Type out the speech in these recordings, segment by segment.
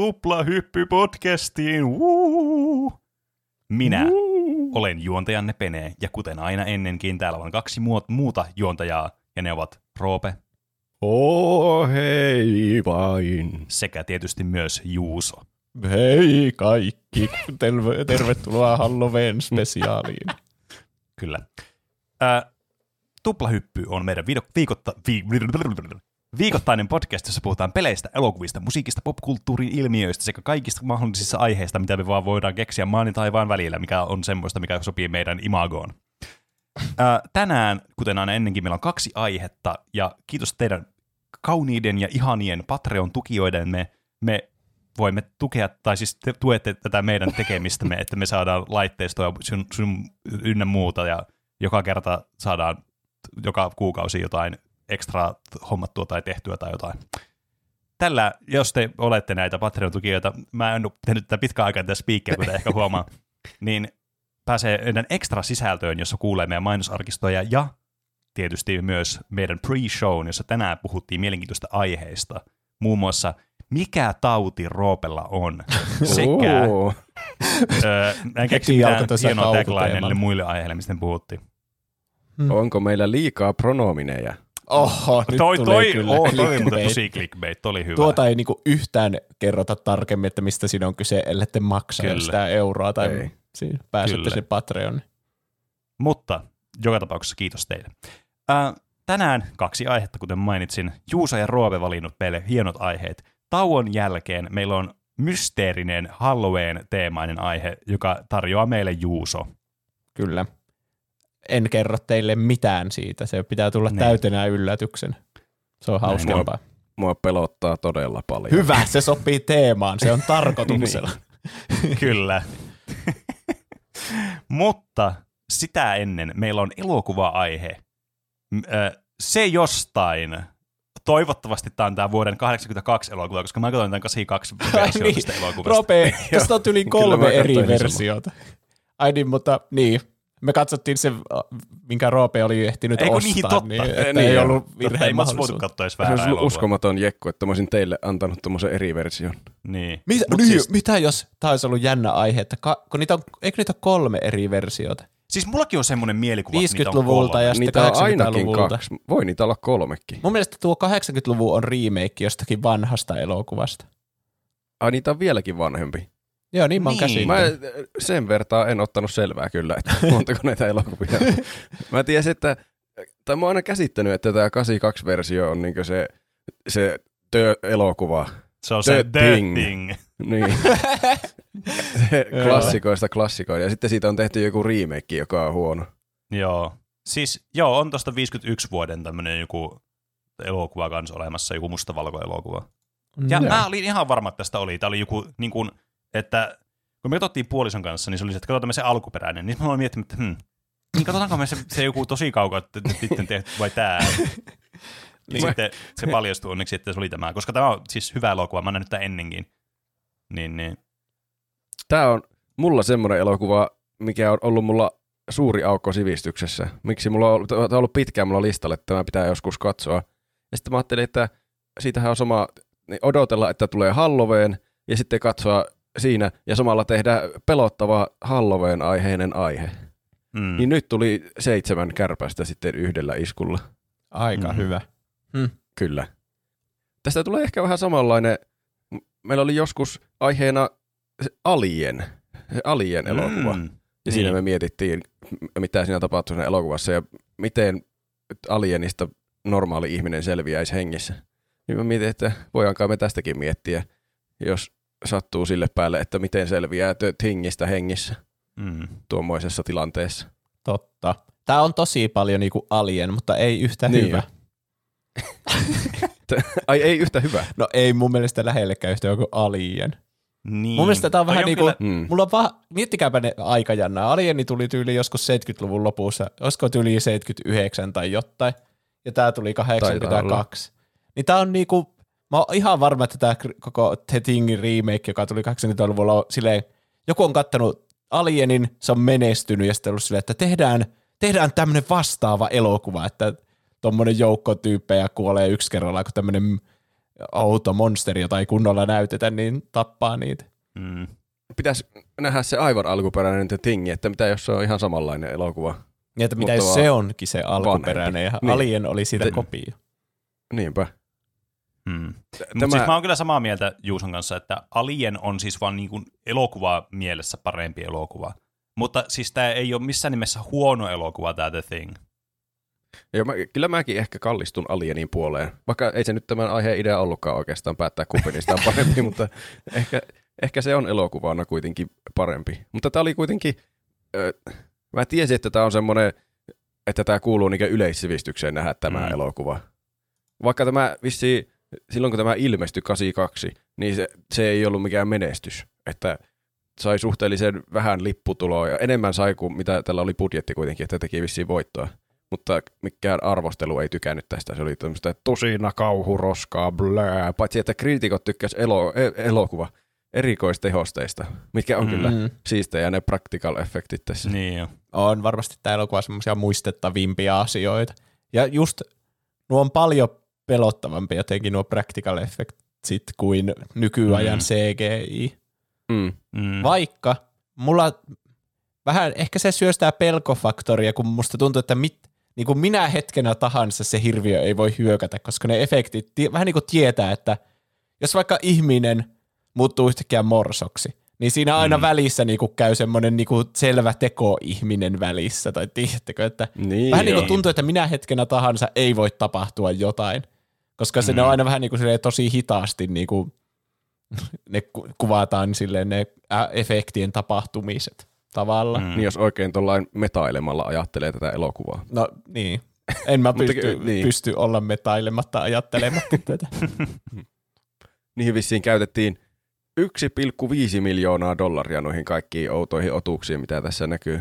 mukaan Tuplahyppy-podcastiin. Woo! Minä olen juontajanne Pene, ja kuten aina ennenkin, täällä on kaksi muuta juontajaa, ja ne ovat Roope Oh hei vain. sekä tietysti myös Juuso. Hei kaikki. Terve, tervetuloa Halloween spesiaaliin. Kyllä. Ää, Tuplahyppy on meidän viikotta, vi- viikoittainen podcast, jossa puhutaan peleistä, elokuvista, musiikista, popkulttuurin ilmiöistä sekä kaikista mahdollisista aiheista, mitä me vaan voidaan keksiä maan ja taivaan välillä, mikä on semmoista, mikä sopii meidän imagoon. Ää, tänään, kuten aina ennenkin, meillä on kaksi aihetta, ja kiitos teidän kauniiden ja ihanien Patreon-tukijoiden me, me voimme tukea, tai siis te tuette tätä meidän tekemistämme, että me saadaan laitteistoa sun, sun ynnä muuta, ja joka kerta saadaan joka kuukausi jotain ekstra hommattua tai tehtyä tai jotain. Tällä, jos te olette näitä Patreon-tukijoita, mä en ole tehnyt tätä pitkään aikaa tätä speakia, kuten ehkä huomaa, niin pääsee meidän ekstra sisältöön, jossa kuulee meidän mainosarkistoja ja tietysti myös meidän pre-shown, jossa tänään puhuttiin mielenkiintoista aiheista. Muun muassa, mikä tauti Roopella on, sekä öö, en keksi mitään hienoa taglinelle muille aiheille, mistä puhuttiin. Onko meillä liikaa pronomineja? Oho, nyt toi, tulee toi, kyllä oh, toi oli tosi clickbait, oli hyvä. Tuota ei niinku yhtään kerrota tarkemmin, että mistä siinä on kyse, ellette maksaa Kyllä. sitä euroa tai Ei. siinä pääsette Kyllä. sen Patreon. Mutta joka tapauksessa kiitos teille. Ää, tänään kaksi aihetta, kuten mainitsin. Juuso ja Roope valinnut meille hienot aiheet. Tauon jälkeen meillä on mysteerinen Halloween-teemainen aihe, joka tarjoaa meille Juuso. Kyllä. En kerro teille mitään siitä. Se pitää tulla Niin. täytenä yllätyksen. Se on hauskempaa. Mua pelottaa todella paljon. Hyvä, se sopii teemaan. Se on tarkoituksella. Kyllä. Mutta sitä ennen meillä on elokuva-aihe. Se jostain. Toivottavasti tämä on tämä vuoden 82 elokuva, koska mä katsoin tämän 82 Ai versiota niin. tästä elokuvasta. Rope, tästä on yli kolme eri versiota. Ai niin, mutta niin. Me katsottiin se, minkä Roope oli ehtinyt Ei kun ostaa, niin, totta. niin, että niin ei ollut virheen ei mahdollisuus. katsoa edes Se olisi ollut uskomaton jekku, että mä olisin teille antanut tommosen eri version. Niin. Mitä, Mut siis, mitä jos tämä olisi ollut jännä aihe, että ka, kun niitä on, eikö niitä ole kolme eri versiota? siis mullakin on semmoinen mielikuva, että niitä on 50-luvulta kolme. ja sitten Niitä on ainakin 80-luvulta. kaksi. Voi niitä olla kolmekin. Mun mielestä tuo 80-luvun on remake jostakin vanhasta elokuvasta. Ai niitä on vieläkin vanhempi. Joo, niin mä oon Niin. Mä sen vertaan en ottanut selvää kyllä, että montako näitä elokuvia on. Mä tiesin, että, tai mä oon aina käsittänyt, että tämä 82-versio on niinku se, se tö-elokuva. Se on se The The Thing. Thing. Niin. se klassikoista klassikoida. Ja sitten siitä on tehty joku remake, joka on huono. Joo. Siis joo, on tosta 51 vuoden tämmönen joku elokuva kanssa olemassa, joku mustavalko-elokuva. Ja Joo. mä olin ihan varma, että tästä oli. Tämä oli joku, niin kuin, että kun me katsottiin puolison kanssa, niin se oli se, että katsotaan me se alkuperäinen. Niin mä olin miettinyt, että hmm, niin katsotaanko me se, se joku tosi kaukaa että sitten tehty vai tää. Niin sitten se paljastui onneksi, että se oli tämä. Koska tämä on siis hyvä elokuva, mä oon nähnyt tämän ennenkin. Niin, niin. Tämä on mulla semmoinen elokuva, mikä on ollut mulla suuri aukko sivistyksessä. Miksi mulla on ollut, tämä on ollut pitkään mulla listalla, että tämä pitää joskus katsoa. Ja sitten mä ajattelin, että siitähän on sama niin odotella, että tulee Halloween, ja sitten katsoa siinä, ja samalla tehdä pelottava Halloween-aiheinen aihe. Mm. Niin nyt tuli seitsemän kärpästä sitten yhdellä iskulla. Aika Mhm. hyvä. Kyllä. Tästä tulee ehkä vähän samanlainen, meillä oli joskus aiheena se Alien, se Alien-elokuva. Mm. Ja siinä Niin. me mietittiin, mitä siinä tapahtui siinä elokuvassa ja miten alienista normaali ihminen selviäisi hengissä. Niin mä mietin, että voidaanko me tästäkin miettiä, jos sattuu sille päälle, että miten selviää The Thingistä hengissä Mm. tuommoisessa tilanteessa. Totta. Tää on tosi paljon niinku alien, mutta ei yhtä Niin hyvä. Ai ei yhtä hyvä. No ei mun mielestä lähellekään yhtä joku alien. Niin. Mun mielestä tää on Toi vähän niinku, kyllä- Mm. mulla on vaan, miettikääpä ne aikajannaa. Alieni tuli tyyli joskus 70-luvun lopussa, olisiko tyyli 79 tai jotain, ja tää tuli 82. Niin tää on niinku, mä oon ihan varma, että tää koko The Thingin remake, joka tuli 80-luvulla, on silleen, joku on kattanut Alienin, se on menestynyt, ja sitten ollut silleen, että tehdään, tehdään tämmönen vastaava elokuva, että tommonen joukko tyyppejä kuolee yksi kerrallaan, kun tämmönen outo monsteri, jota ei kunnolla näytetä, niin tappaa niitä. Mm. Pitäisi nähdä se aivan alkuperäinen The Thing, että mitä jos se on ihan samanlainen elokuva. Niin, että mitä jos se onkin se alkuperäinen ja Niin. Alien oli siitä Te- kopio. Niinpä. Mm. Mutta Tämä- siis mä oon kyllä samaa mieltä Juuson kanssa, että Alien on siis vaan niin kuin elokuva mielessä parempi elokuva. Mutta siis tämä ei ole missään nimessä huono elokuva, tämä The Thing. Ja mä, kyllä mäkin ehkä kallistun Alienin puoleen, vaikka ei se nyt tämän aiheen idea ollutkaan oikeastaan päättää kumpi niistä on parempi, mutta ehkä, ehkä se on elokuvana kuitenkin parempi. Mutta tämä oli kuitenkin, ö, mä tiesin, että tämä on semmoinen, että tämä kuuluu niin yleissivistykseen nähdä tämä Mm. mm. elokuva. Vaikka tämä vissi silloin kun tämä ilmestyi 82, niin se, se ei ollut mikään menestys, että sai suhteellisen vähän lipputuloa ja enemmän sai kuin mitä tällä oli budjetti kuitenkin, että teki vissiin voittoa mutta mikään arvostelu ei tykännyt tästä. Se oli tämmöistä tosina kauhuroskaa, blää. Paitsi, että kriitikot tykkäs elo, e- elokuva erikoistehosteista, mitkä on Mm. mm. kyllä siistejä ne practical effektit tässä. Niin jo. On varmasti tämä elokuva semmoisia muistettavimpia asioita. Ja just nuo on paljon pelottavampia jotenkin nuo practical effectsit kuin nykyajan Mm. CGI. Mm. Mm. Vaikka mulla vähän, ehkä se syöstää pelkofaktoria, kun musta tuntuu, että mit, niin kuin minä hetkenä tahansa se hirviö ei voi hyökätä, koska ne efektit tie, vähän niin kuin tietää, että jos vaikka ihminen muuttuu yhtäkkiä morsoksi, niin siinä aina Mm. välissä niin kuin käy semmoinen niin kuin selvä teko-ihminen välissä, tai tiedättekö, että Niin, vähän niin kuin tuntuu, että minä hetkenä tahansa ei voi tapahtua jotain, koska se Mm. mm. on aina vähän niin kuin tosi hitaasti niin kuin ne ku- kuvataan silleen ne efektien tapahtumiset tavallaan. Mm. Niin jos oikein tuollain metailemalla ajattelee tätä elokuvaa. No niin. En mä pysty, niin. pysty olla metailematta ajattelematta tätä. Niihin vissiin käytettiin 1,5 miljoonaa dollaria noihin kaikkiin outoihin otuuksiin, mitä tässä näkyy.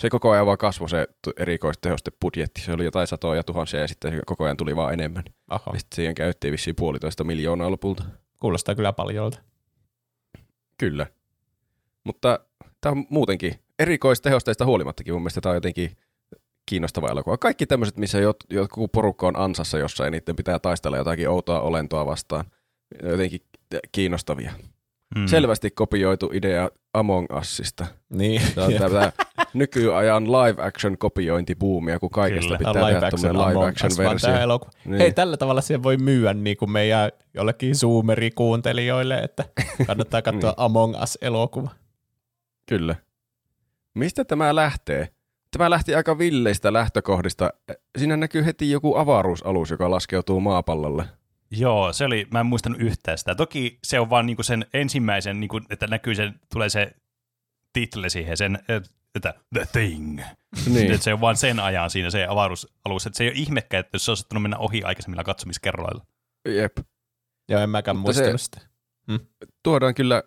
Se koko ajan vaan kasvoi se erikoistehoste budjetti. Se oli jotain satoja tuhansia ja sitten koko ajan tuli vaan enemmän. Oho, Ja sitten siihen käyttiin vissiin puolitoista miljoonaa lopulta. kuulostaa kyllä paljolta. Kyllä. Mutta tämä on muutenkin erikoistehosteista huolimattakin mun mielestä tämä on jotenkin kiinnostava elokuva. Kaikki tämmöiset, missä joku porukka on ansassa jossain ja niiden pitää taistella jotakin outoa olentoa vastaan. Jotenkin kiinnostavia. Mm. Selvästi kopioitu idea Among Usista. Niin. Tämä on tätä nykyajan live action kopiointibuumia, kun kaikesta Kyllä. pitää Tämä tehdä live action, live versio. elokuva. Niin. Hei, tällä tavalla se voi myyä niin kuin meidän jollekin Zoomeri-kuuntelijoille, että kannattaa katsoa Niin. Among Us-elokuva. Kyllä. Mistä tämä lähtee? Tämä lähti aika villeistä lähtökohdista. Siinä näkyy heti joku avaruusalus, joka laskeutuu maapallolle. Joo, se oli, mä en muistanut yhtään sitä. Toki se on vaan niinku sen ensimmäisen, niinku, että näkyy sen, tulee se title siihen, sen, että The Thing. Niin. Että se on vaan sen ajan siinä se avaruusalus. Että se ei ole ihmekään, että jos se olisi saattanut mennä ohi aikaisemmilla katsomiskerroilla. Jep. Joo, en mäkään Mutta se- muistanut sitä. Tuodaan kyllä,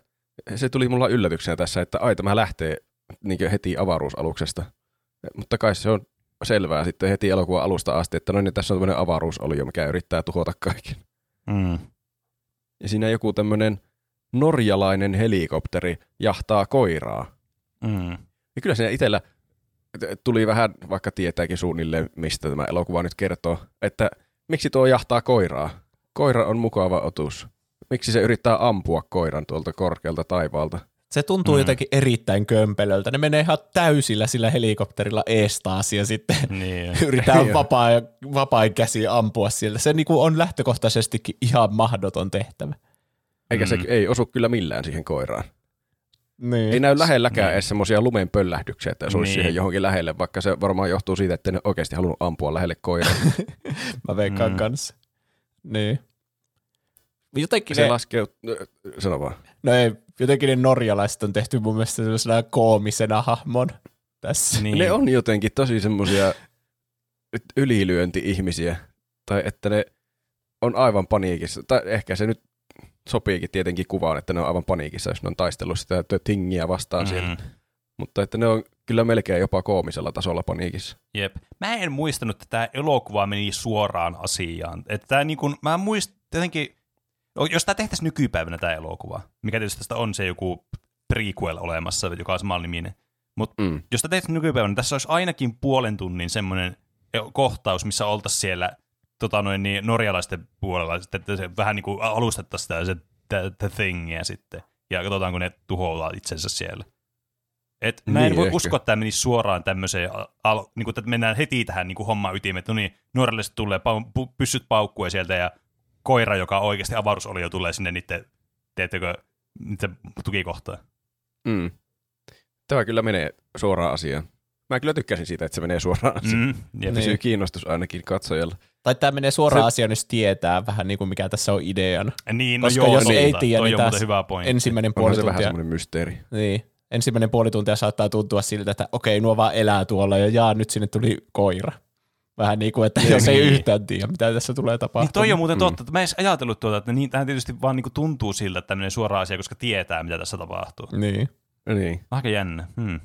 se tuli mulla yllätyksenä tässä, että ai tämä lähtee niin heti avaruusaluksesta. Mutta kai se on selvää sitten heti elokuvan alusta asti, että no niin, tässä on tämmöinen avaruusolio, mikä yrittää tuhota kaiken. Mm. Ja siinä joku tämmöinen norjalainen helikopteri jahtaa koiraa. Mm. Ja kyllä siinä itsellä tuli vähän, vaikka tietääkin suunnilleen, mistä tämä elokuva nyt kertoo, että miksi tuo jahtaa koiraa? Koira on mukava otus. Miksi se yrittää ampua koiran tuolta korkealta taivaalta? Se tuntuu Mm. jotenkin erittäin kömpelöltä. Ne menee ihan täysillä sillä helikopterilla eestaas ja sitten Niin. yritetään vapaa, vapain käsi ampua sieltä. Se niinku on lähtökohtaisestikin ihan mahdoton tehtävä. Eikä se Mm. ei osu kyllä millään siihen koiraan. Niin. Ei näy lähelläkään Niin. edes semmoisia lumen pöllähdyksiä, että se olisi Niin. siihen johonkin lähelle, vaikka se varmaan johtuu siitä, että ne oikeasti halunnut ampua lähelle koiraa. Mä veikkaan mm. kanssa. Niin. Jotenkin se ne, laskee, sano vaan. no ei, jotenkin ne norjalaiset on tehty mun mielestä sellaisena koomisena hahmon tässä. Niin. Ne on jotenkin tosi semmoisia ylilyönti-ihmisiä, tai että ne on aivan paniikissa, tai ehkä se nyt sopiikin tietenkin kuvaan, että ne on aivan paniikissa, jos ne on taistellut sitä The Thingiä vastaan mm. siellä. Mm. Mutta että ne on kyllä melkein jopa koomisella tasolla paniikissa. Jep. Mä en muistanut, että tämä elokuva meni suoraan asiaan. Että tää niin kun, mä muistan jotenkin, jos tämä tehtäisiin nykypäivänä tämä elokuva, mikä tietysti tästä on se joku prequel olemassa, joka on samalla niminen. Mutta Mm. jos tämä tehtäisiin nykypäivänä, niin tässä olisi ainakin puolen tunnin semmoinen kohtaus, missä oltaisiin siellä tota noin, niin, norjalaisten puolella, sitten, että se vähän niin kuin alustettaisiin sitä se the, the thingia sitten, ja katsotaan, kun ne tuhoaa itsensä siellä. Et mä en Niin, voi ehkä. uskoa, että tämä menisi suoraan tämmöiseen, al, niin kuin, että mennään heti tähän niin kuin homman ytimeen, että no niin, nuoralliset tulee, pau, pyssyt sieltä, ja koira, joka oikeasti avaruusolio tulee sinne niiden, teettekö, niiden tukikohtaan. Mm. Tämä kyllä menee suoraan asiaan. Mä kyllä tykkäsin siitä, että se menee suoraan asiaan. Mm, jep. Pysyy Niin. kiinnostus ainakin katsojalla. Tai tämä menee suoraan Se- asiaan, jos tietää vähän niin kuin mikä tässä on ideana. Niin, no Koska joo, jos totta. ei tiedä, niin taas hyvä pointti. Ensimmäinen Onhan puoli se vähän tuntia. semmoinen mysteeri. Niin. Ensimmäinen puoli tuntia saattaa tuntua siltä, että okei, nuo vaan elää tuolla ja jaa, nyt sinne tuli koira. Vähän niin kuin, että Niin. jos ei yhtään tiedä, mitä tässä tulee tapahtumaan. Niin toi on muuten Mm. totta, että mä en edes ajatellut tuota, että niin, tähän tietysti vaan niinku tuntuu siltä, että tämmöinen suora asia, koska tietää, mitä tässä tapahtuu. Niin. Niin. Aika jännä. Hmm.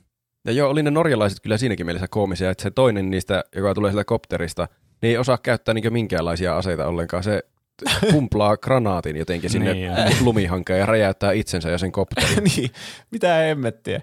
Ja joo, oli ne norjalaiset kyllä siinäkin mielessä koomisia, että se toinen niistä, joka tulee sieltä kopterista, niin ei osaa käyttää niinkö minkäänlaisia aseita ollenkaan. Se pumplaa granaatin jotenkin sinne Niin. lumihankeen ja räjäyttää itsensä ja sen kopterin. niin, mitä hemmettiä.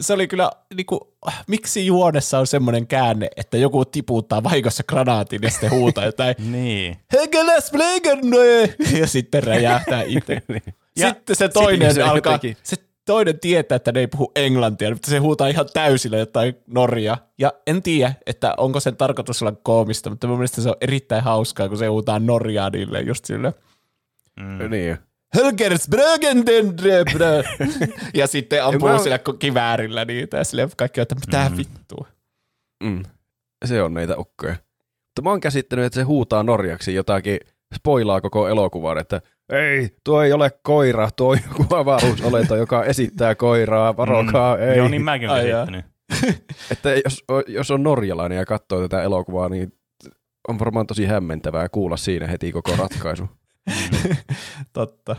Se oli kyllä, niin kuin, miksi juonessa on semmoinen käänne, että joku tiputtaa vahingossa granaatin ja sitten huutaa jotain Niin. Hegeläs! Ja sitten räjähtää itse. Ja Sitten se toinen se alkaa, jotenkin- se toinen tietää, että ne ei puhu englantia, mutta se huutaa ihan täysillä jotain norja. Ja en tiedä, että onko sen tarkoitus olla koomista, mutta mun mielestä se on erittäin hauskaa, kun se huutaa norjaa niille just sille. Mm. niin. Helgers Brögendendrebrö. Ja sitten ampuu Ja mä- sillä kiväärillä niitä ja sille kaikki on, että mitä Mhm. vittua. Mm. Se on näitä ukkoja. Mutta mä oon käsittänyt, että se huutaa norjaksi jotakin, spoilaa koko elokuvan, että ei, tuo ei ole koira, tuo on joku avaruusolento, joka esittää koiraa, varokaa, ei. Joo, niin mäkin olen jaa. käsittänyt. Että jos, jos on norjalainen ja katsoo tätä elokuvaa, niin on varmaan tosi hämmentävää kuulla siinä heti koko ratkaisu. Totta.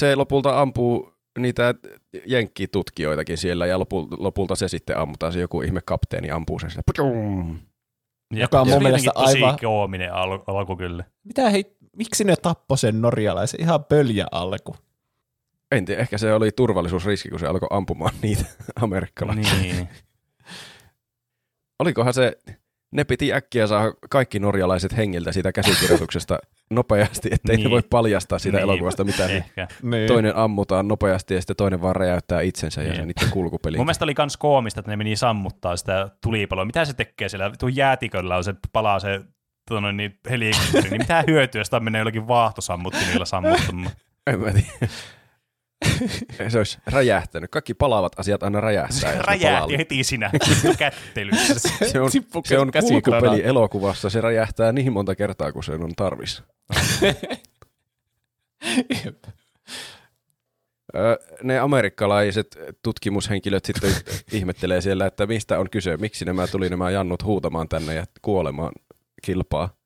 Se lopulta ampuu niitä jenkkitutkijoitakin siellä ja lopulta, lopulta se sitten ammutaan, se joku ihme kapteeni ampuu sen sille. Putjum. Jep. Joka on mun mielestä tosi aivan- koominen al- alku kyllä. Mitä hei, miksi ne tappo sen norjalaisen? Ihan pöljä alku. En tiedä, ehkä se oli turvallisuusriski, kun se alkoi ampumaan niitä amerikkalaisia. Niin. Olikohan se, ne piti äkkiä saada kaikki norjalaiset hengiltä siitä käsikirjoituksesta nopeasti, ettei niin. Ne voi paljastaa siitä Niin. elokuvasta mitään. Niin Ehkä. Niin. toinen ammutaan nopeasti ja sitten toinen vaan räjäyttää itsensä ja Niin. se niiden kulkupeli. Mun mielestä oli kans koomista, että ne meni sammuttaa sitä tulipaloa. Mitä se tekee siellä? Tuo jäätiköllä on se palaa se tuo noin, niin helikopteri, niin mitä hyötyä, jos tämä menee jollakin vaahtosammuttimilla sammuttamaan. En mä tiedä. Se olisi räjähtänyt. Kaikki palaavat asiat aina räjähtää. Räjähti heti siinä kättelyssä. Se on, se on kulkupeli elokuvassa. Se räjähtää niin monta kertaa, kun sen on tarvis. Ne amerikkalaiset tutkimushenkilöt sitten ihmettelee siellä, että mistä on kyse, miksi nämä tuli nämä jannut huutamaan tänne ja kuolemaan kilpaa.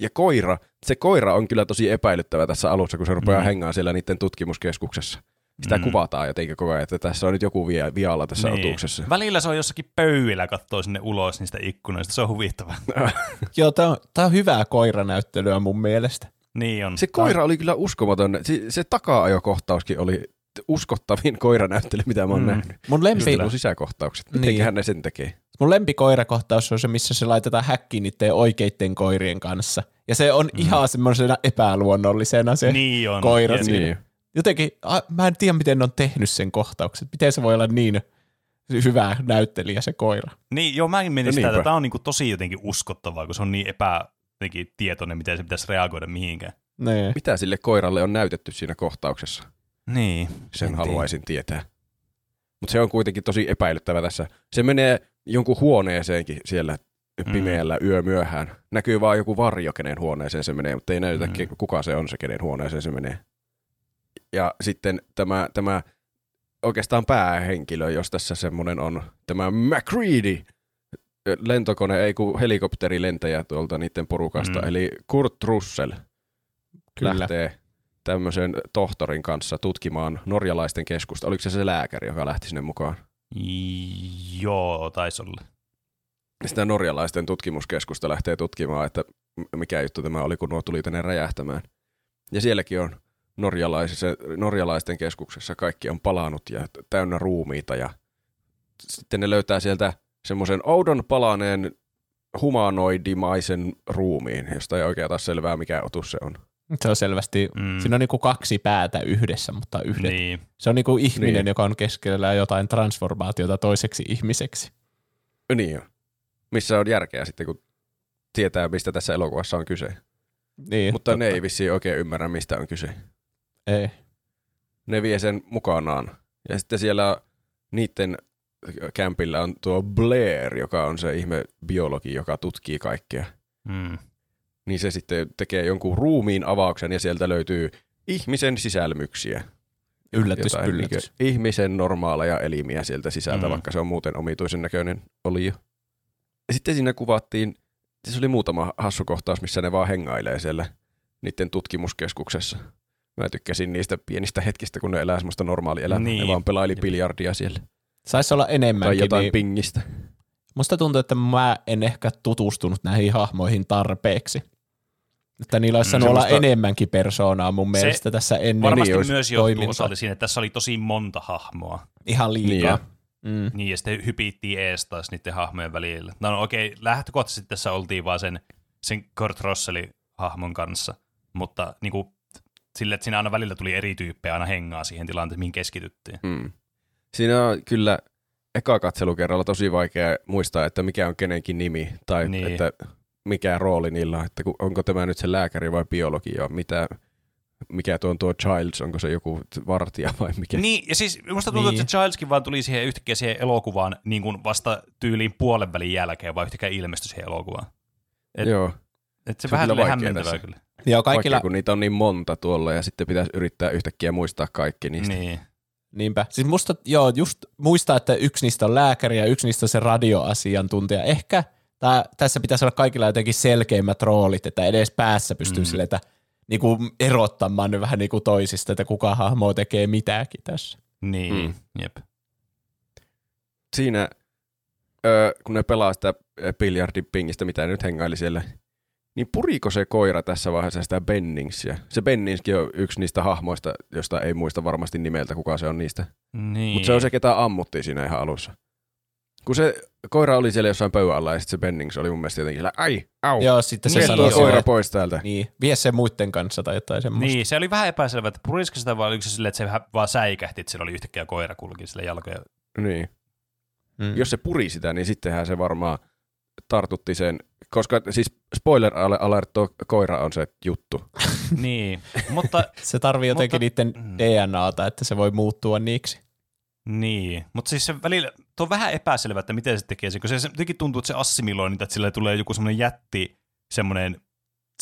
Ja koira, se koira on kyllä tosi epäilyttävä tässä alussa, kun se rupeaa Mm. hengaan siellä niiden tutkimuskeskuksessa. Sitä Mm. kuvataan jotenkin koko ajan, että tässä on nyt joku vie, vialla tässä Niin. otuksessa. Välillä se on jossakin pöydillä, katsoo sinne ulos niistä ikkunoista. Se on huvittavaa. Joo, tää on, tää on hyvää koiranäyttelyä mun mielestä. Niin on. Se koira oli kyllä uskomaton. Se, se taka-ajokohtauskin oli uskottavin koiranäyttely, mitä mä oon Mm. nähnyt. Mun Just lempi, nuo sisäkohtaukset. Niin. Mitenköhän ne sen tekee? mun lempikoirakohtaus on se, missä se laitetaan häkkiin niiden oikeitten koirien kanssa. Ja se on mm. ihan semmoisena epäluonnollisena se Niin on. koira siinä. Niin. Jotenkin, a, mä en tiedä miten ne on tehnyt sen kohtauksen. Miten se voi olla niin hyvä näyttelijä se koira. Niin, joo, mäkin menin No sitä, että tämä on niinku tosi jotenkin uskottavaa, kun se on niin epä jotenkin tietoinen, miten se pitäisi reagoida mihinkään. Nee. Mitä sille koiralle on näytetty siinä kohtauksessa? Niin. Sen En haluaisin tietää. Mutta se on kuitenkin tosi epäilyttävä tässä. Se menee jonkun huoneeseenkin siellä Mm. pimeällä yö myöhään. Näkyy vaan joku varjo, kenen huoneeseen se menee, mutta ei näytä, Mm. mm. kuka se on se, kenen huoneeseen se menee. Ja sitten tämä, tämä oikeastaan päähenkilö, jos tässä semmoinen on, tämä McCready, lentokone, ei kun helikopterilentäjä tuolta niiden porukasta, Mm. mm. eli Kurt Russell Kyllä. lähtee tämmöisen tohtorin kanssa tutkimaan norjalaisten keskusta. Oliko se se lääkäri, joka lähti sinne mukaan? Joo, taisi olla. Sitä norjalaisten tutkimuskeskusta lähtee tutkimaan, että mikä juttu tämä oli, kun nuo tuli tänne räjähtämään. Ja sielläkin on norjalaisten keskuksessa kaikki on palannut ja täynnä ruumiita ja sitten ne löytää sieltä semmoisen oudon palaneen humanoidimaisen ruumiin, josta ei oikein taas selvää, mikä otus se on. Se on selvästi, Mm. siinä on niinku kaksi päätä yhdessä, mutta yhdet. Niin. Se on niinku ihminen, Niin. joka on keskellä jotain transformaatiota toiseksi ihmiseksi. Niin on. Missä on järkeä sitten, kun tietää, mistä tässä elokuvassa on kyse. Niin, Mutta ne ei vissiin oikein ymmärrä, mistä on kyse. ei. Ne vie sen mukanaan. Ja sitten siellä niiden kämpillä on tuo Blair, joka on se ihme biologi, joka tutkii kaikkea. Mm. Niin se sitten tekee jonkun ruumiin avauksen ja sieltä löytyy ihmisen sisälmyksiä. Yllätys, Jotain yllätys. niinkö ihmisen normaaleja elimiä sieltä sisältä, Mm. vaikka se on muuten omituisen näköinen olio. Ja sitten siinä kuvattiin, se oli muutama hassu kohtaus, missä ne vaan hengailee siellä niiden tutkimuskeskuksessa. Mä tykkäsin niistä pienistä hetkistä, kun ne elää semmoista normaali elämää. Niin. Ne vaan pelaili biljardia siellä. Saisi olla Tai enemmänkin. jotain Niin pingistä. musta tuntuu, että mä en ehkä tutustunut näihin hahmoihin tarpeeksi. Että niillä olisi Mm, saanut olla semmoista- enemmänkin persoonaa mun Se mielestä tässä ennen Varmasti niin, olisi myös johtuu osalta siinä, että tässä oli tosi monta hahmoa. ihan Niin, liikaa. ja- mm. Niin, ja sitten hypittiin ees taas niiden hahmojen välillä. No, no okei, lähtökohtaisesti tässä oltiin vaan sen, sen Kurt Russellin hahmon kanssa, mutta niin kuin, sille, että siinä aina välillä tuli eri tyyppejä aina hengaa siihen tilanteeseen, mihin keskityttiin. Mm. Siinä on kyllä eka katselukerralla tosi vaikea muistaa, että mikä on kenenkin nimi tai Niin. niin. että mikä rooli niillä on, että onko tämä nyt se lääkäri vai biologi ja mitä, mikä tuo on tuo Childs, onko se joku vartija vai mikä. Niin, ja siis musta tuntuu, Niin. että se Childskin vaan tuli siihen yhtäkkiä siihen elokuvaan niin kuin vasta tyyliin puolen välin jälkeen, vaan yhtäkkiä ilmestyi siihen elokuvaan. Et, Joo, et se, Se vähän kyllä tuli vaikea hämmentävää tässä. kyllä. Joo, kaikilla... kaikilla, kun niitä on niin monta tuolla ja sitten pitäisi yrittää yhtäkkiä muistaa kaikki niistä. Niin. niinpä. Siis musta, joo, just muistaa, että yksi niistä on lääkäri ja yksi niistä on se radioasiantuntija. Ehkä tää, tässä pitäisi olla kaikilla jotenkin selkeimmät roolit, että edes päässä pystyy Mm. sille, että niinku erottamaan ne vähän niinku toisista, että kuka hahmo tekee mitäkin tässä. Niin, Mm. jep. Siinä, öö, kun ne pelaa sitä biljardipingistä, mitä nyt hengaili siellä, niin puriko se koira tässä vaiheessa sitä Benningsia? Se Benningskin on yksi niistä hahmoista, josta ei muista varmasti nimeltä, kuka se on niistä. Niin. Mutta se on se, ketä ammuttiin siinä ihan alussa. Kun se koira oli siellä jossain pöydän alla ja sitten se Bennings oli mun mielestä jotenkin siellä, ai, au, Joo, sitten se vie sanoo tuo sille, koira että- pois täältä. Niin, vie se muiden kanssa tai jotain semmoista. Niin, se oli vähän epäselvä, että purisiko sitä vai oliko se silleen, että se vähän vaan säikähti, että siellä oli yhtäkkiä koira kulki sille jalkoja. Niin. Mm. Jos se puri sitä, niin sittenhän se varmaan tartutti sen, koska siis spoiler alert, tuo koira on se juttu. niin, mutta Se tarvii jotenkin Mutta- niiden mm. DNAta, että se voi muuttua niiksi. Niin, mutta siis se välillä, tuo on vähän epäselvä, että miten se tekee sen, kun se se jotenkin tuntuu, että se assimiloi niitä, että sille tulee joku semmoinen jätti, semmoinen,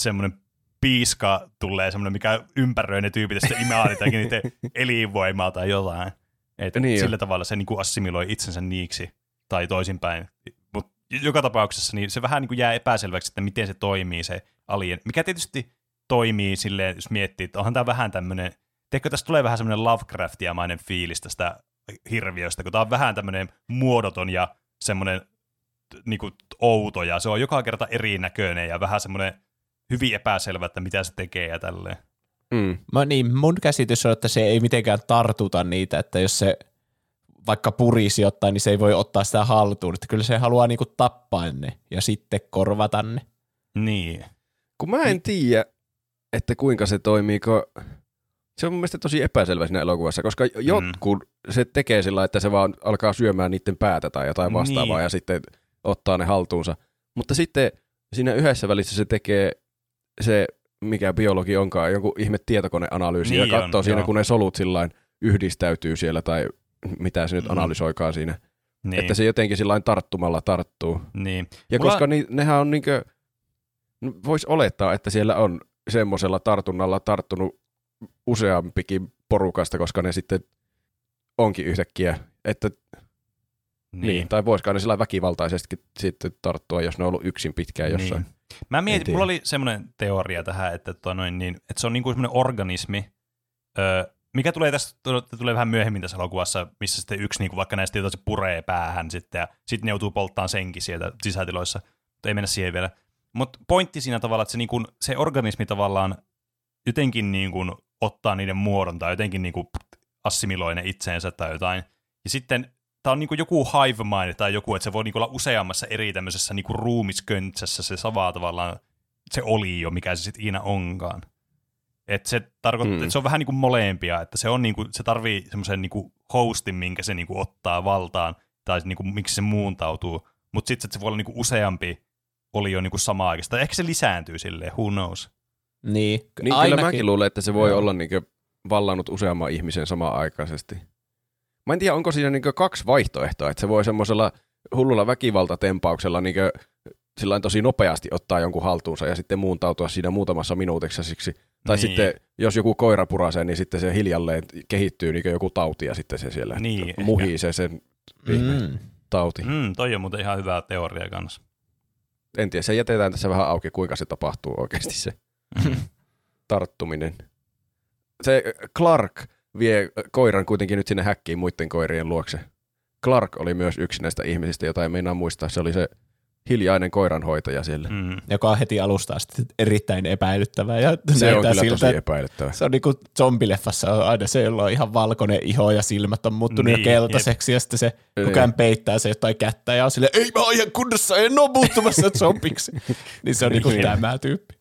semmoinen piiska tulee, semmoinen, mikä ympäröi ne tyypit, ja sitten imeaa niitä niiden elinvoimaa tai jotain. Että Niin niin jo. sillä tavalla se niin assimiloi itsensä niiksi, tai toisinpäin. Mutta joka tapauksessa niin se vähän niin kuin jää epäselväksi, että miten se toimii se alien, mikä tietysti toimii silleen, jos miettii, että onhan tämä vähän tämmöinen, tiedätkö, tästä tulee vähän semmoinen Lovecraftiamainen fiilis tästä hirviöstä, kun tämä on vähän tämmöinen muodoton ja semmoinen niin kuin, outo, ja se on joka kerta erinäköinen ja vähän semmoinen hyvin epäselvä, että mitä se tekee ja tälleen. Mm. Mä, niin, mun käsitys on, että se ei mitenkään tartuta niitä, että jos se vaikka purisi jotain, niin se ei voi ottaa sitä haltuun. Että kyllä se haluaa niinku tappaa ne ja sitten korvata ne. Niin. Kun mä en tiedä, että kuinka se toimii, kun se on mun mielestä tosi epäselvä siinä elokuvassa, koska jotkut se tekee sillä, että se vaan alkaa syömään niiden päätä tai jotain vastaavaa Niin. ja sitten ottaa ne haltuunsa. Mutta sitten siinä yhdessä välissä se tekee se, mikä biologi onkaan, jonkun ihme tietokoneanalyysi Niin ja katsoo on, siinä, joo. kun ne solut sillain yhdistäytyy siellä tai mitä se nyt Mm. analysoikaan siinä. Niin. Että se jotenkin sillain tarttumalla tarttuu. niin. Ja Mulla- koska ni, nehän on niinkö, voisi olettaa, että siellä on semmoisella tartunnalla tarttunut useampikin porukasta, koska ne sitten onkin yhtäkkiä, että niin, niin tai voisikaan ne sillä väkivaltaisesti sitten tarttua, jos ne on ollut yksin pitkään jossain. Niin. Mä mietin, mulla oli semmoinen teoria tähän, että, tota noin, niin, että se on niinku semmoinen organismi, öö, mikä tulee tässä, tulee vähän myöhemmin tässä elokuvassa, missä sitten yksi niinku vaikka näistä jotain se puree päähän sitten ja sitten ne joutuu polttamaan senkin sieltä sisätiloissa, mutta ei mennä siihen vielä. Mutta pointti siinä tavalla, että se, niinku, se organismi tavallaan jotenkin niinku ottaa niiden muodon tai jotenkin niinku assimiloi ne itseensä tai jotain. Ja sitten tää on niinku joku hive mind tai joku, että se voi niinku olla useammassa eri tämmöisessä niinku ruumisköntsessä se sama tavallaan se oli jo, mikä se sitten ikinä onkaan. Et se tarkoittaa, mm. että se on vähän niin kuin molempia, että se, on niin kuin, se tarvii semmoisen niin kuin hostin, minkä se niin kuin ottaa valtaan, tai niin kuin, miksi se muuntautuu, mutta sitten se voi olla niin kuin useampi oli jo niin kuin sama aikaista. Ehkä se lisääntyy silleen, who knows. Niin, Niin kyllä mäkin luulen, että se voi olla niin vallannut useamman ihmisen samaan-aikaisesti. Mä en tiedä, onko siinä niin kaksi vaihtoehtoa, että se voi semmoisella hullulla väkivaltatempauksella niin sillä tosi nopeasti ottaa jonkun haltuunsa ja sitten muuntautua siinä muutamassa minuutissa siksi. Tai niin. sitten, jos joku koira purasee, niin sitten se hiljalleen kehittyy niin joku tauti ja sitten se siellä niin, muhii se sen mm. tauti. Mm, toi on muuten ihan hyvä teoria kanssa. En tiedä, se jätetään tässä vähän auki, kuinka se tapahtuu oikeasti se. tarttuminen. Se Clark vie koiran kuitenkin nyt sinne häkkiin muiden koirien luokse. Clark oli myös yksi näistä ihmisistä, jota ei meinaa muistaa. Se oli se hiljainen koiranhoitaja siellä. Mm. Joka on heti alusta asti erittäin epäilyttävä. Ja se on kyllä siltä, tosi epäilyttävä. Se on niin kuin zombileffassa on aina se, jolla on ihan valkoinen iho ja silmät on muuttunut niin, jo keltaiseksi jep. ja sitten se niin. koko ajan peittää se jotain kättä ja on silleen, ei mä oon ihan kunnossa, en ole muuttumassa zombiksi. niin se on niin kuin niin. tämä tyyppi.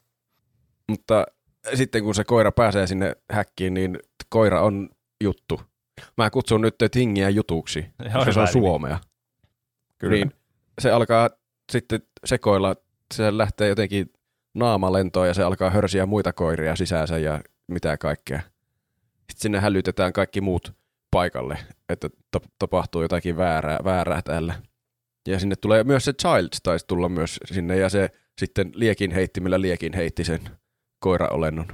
Mutta sitten kun se koira pääsee sinne häkkiin, niin koira on juttu. Mä kutsun nyt Tingiä jutuksi, koska se on suomea. Kyllä. Niin se alkaa sitten sekoilla, se lähtee jotenkin naamalentoon ja se alkaa hörsiä muita koiria sisäänsä ja mitä kaikkea. Sitten sinne hälytetään kaikki muut paikalle, että tapahtuu jotakin väärää, väärää täällä. Ja sinne tulee myös se Childs taisi tulla myös sinne ja se sitten liekin heittimellä liekin heitti sen koiraolennon.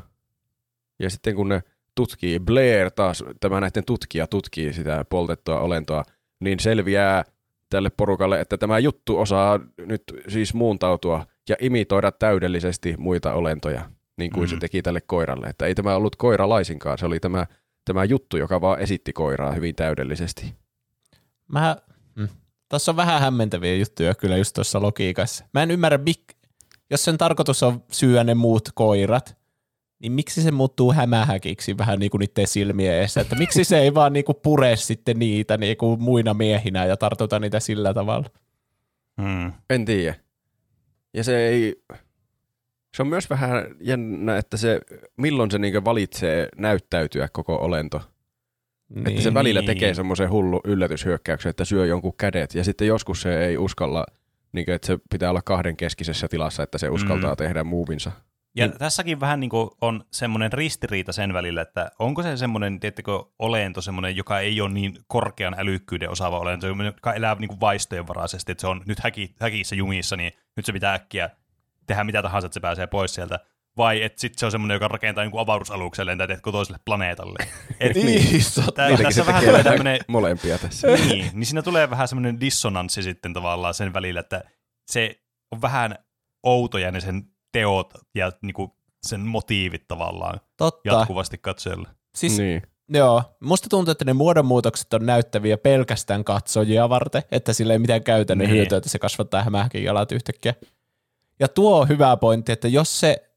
Ja sitten kun ne tutkii, Blair taas, tämä näiden tutkija tutkii sitä poltettua olentoa, niin selviää tälle porukalle, että tämä juttu osaa nyt siis muuntautua ja imitoida täydellisesti muita olentoja, niin kuin mm. se teki tälle koiralle. Että ei tämä ollut koira laisinkaan, se oli tämä, tämä juttu, joka vaan esitti koiraa hyvin täydellisesti. Mä, mm. Tässä on vähän hämmentäviä juttuja kyllä just tuossa logiikassa. Mä en ymmärrä, jos sen tarkoitus on syödä ne muut koirat, niin miksi se muuttuu hämähäkiksi vähän niin kuin niiden silmien eessä, että miksi se ei vaan niin kuin pure sitten niitä niin kuin muina miehinä ja tartuta niitä sillä tavalla? Hmm. En tiedä. Ja se ei, se on myös vähän jännä, että se, milloin se niin valitsee näyttäytyä koko olento. Niin, että se välillä niin. tekee semmoisen hullu yllätyshyökkäyksen, että syö jonkun kädet, ja sitten joskus se ei uskalla, niin kuin, että se pitää olla kahden keskisessä tilassa, että se uskaltaa mm. tehdä muuvinsa. Ja niin. tässäkin vähän niin kuin on semmoinen ristiriita sen välillä, että onko se semmoinen, tiettekö, olento semmoinen, joka ei ole niin korkean älykkyyden osaava olento, joka elää niin kuin vaistojen varaisesti, että se on nyt häki, häkissä jumissa, niin nyt se pitää äkkiä tehdä mitä tahansa, että se pääsee pois sieltä. Vai että sitten se on semmoinen, joka rakentaa jonkun avaruusalukselle tai teetkö toiselle planeetalle. Et, niin, tää, tässä vähän tulee tämmöinen... molempia tässä. Niin, niin siinä tulee vähän semmoinen dissonanssi sitten tavallaan sen välillä, että se on vähän outoja ne sen teot ja niinku sen motiivit tavallaan Totta. jatkuvasti katsojalle. Siis, niin. Joo, musta tuntuu, että ne muodonmuutokset on näyttäviä pelkästään katsojia varten, että sillä ei mitään käytännön niin. hyötyä, että se kasvattaa hämähäkin jalat yhtäkkiä. Ja tuo on hyvä pointti, että jos se,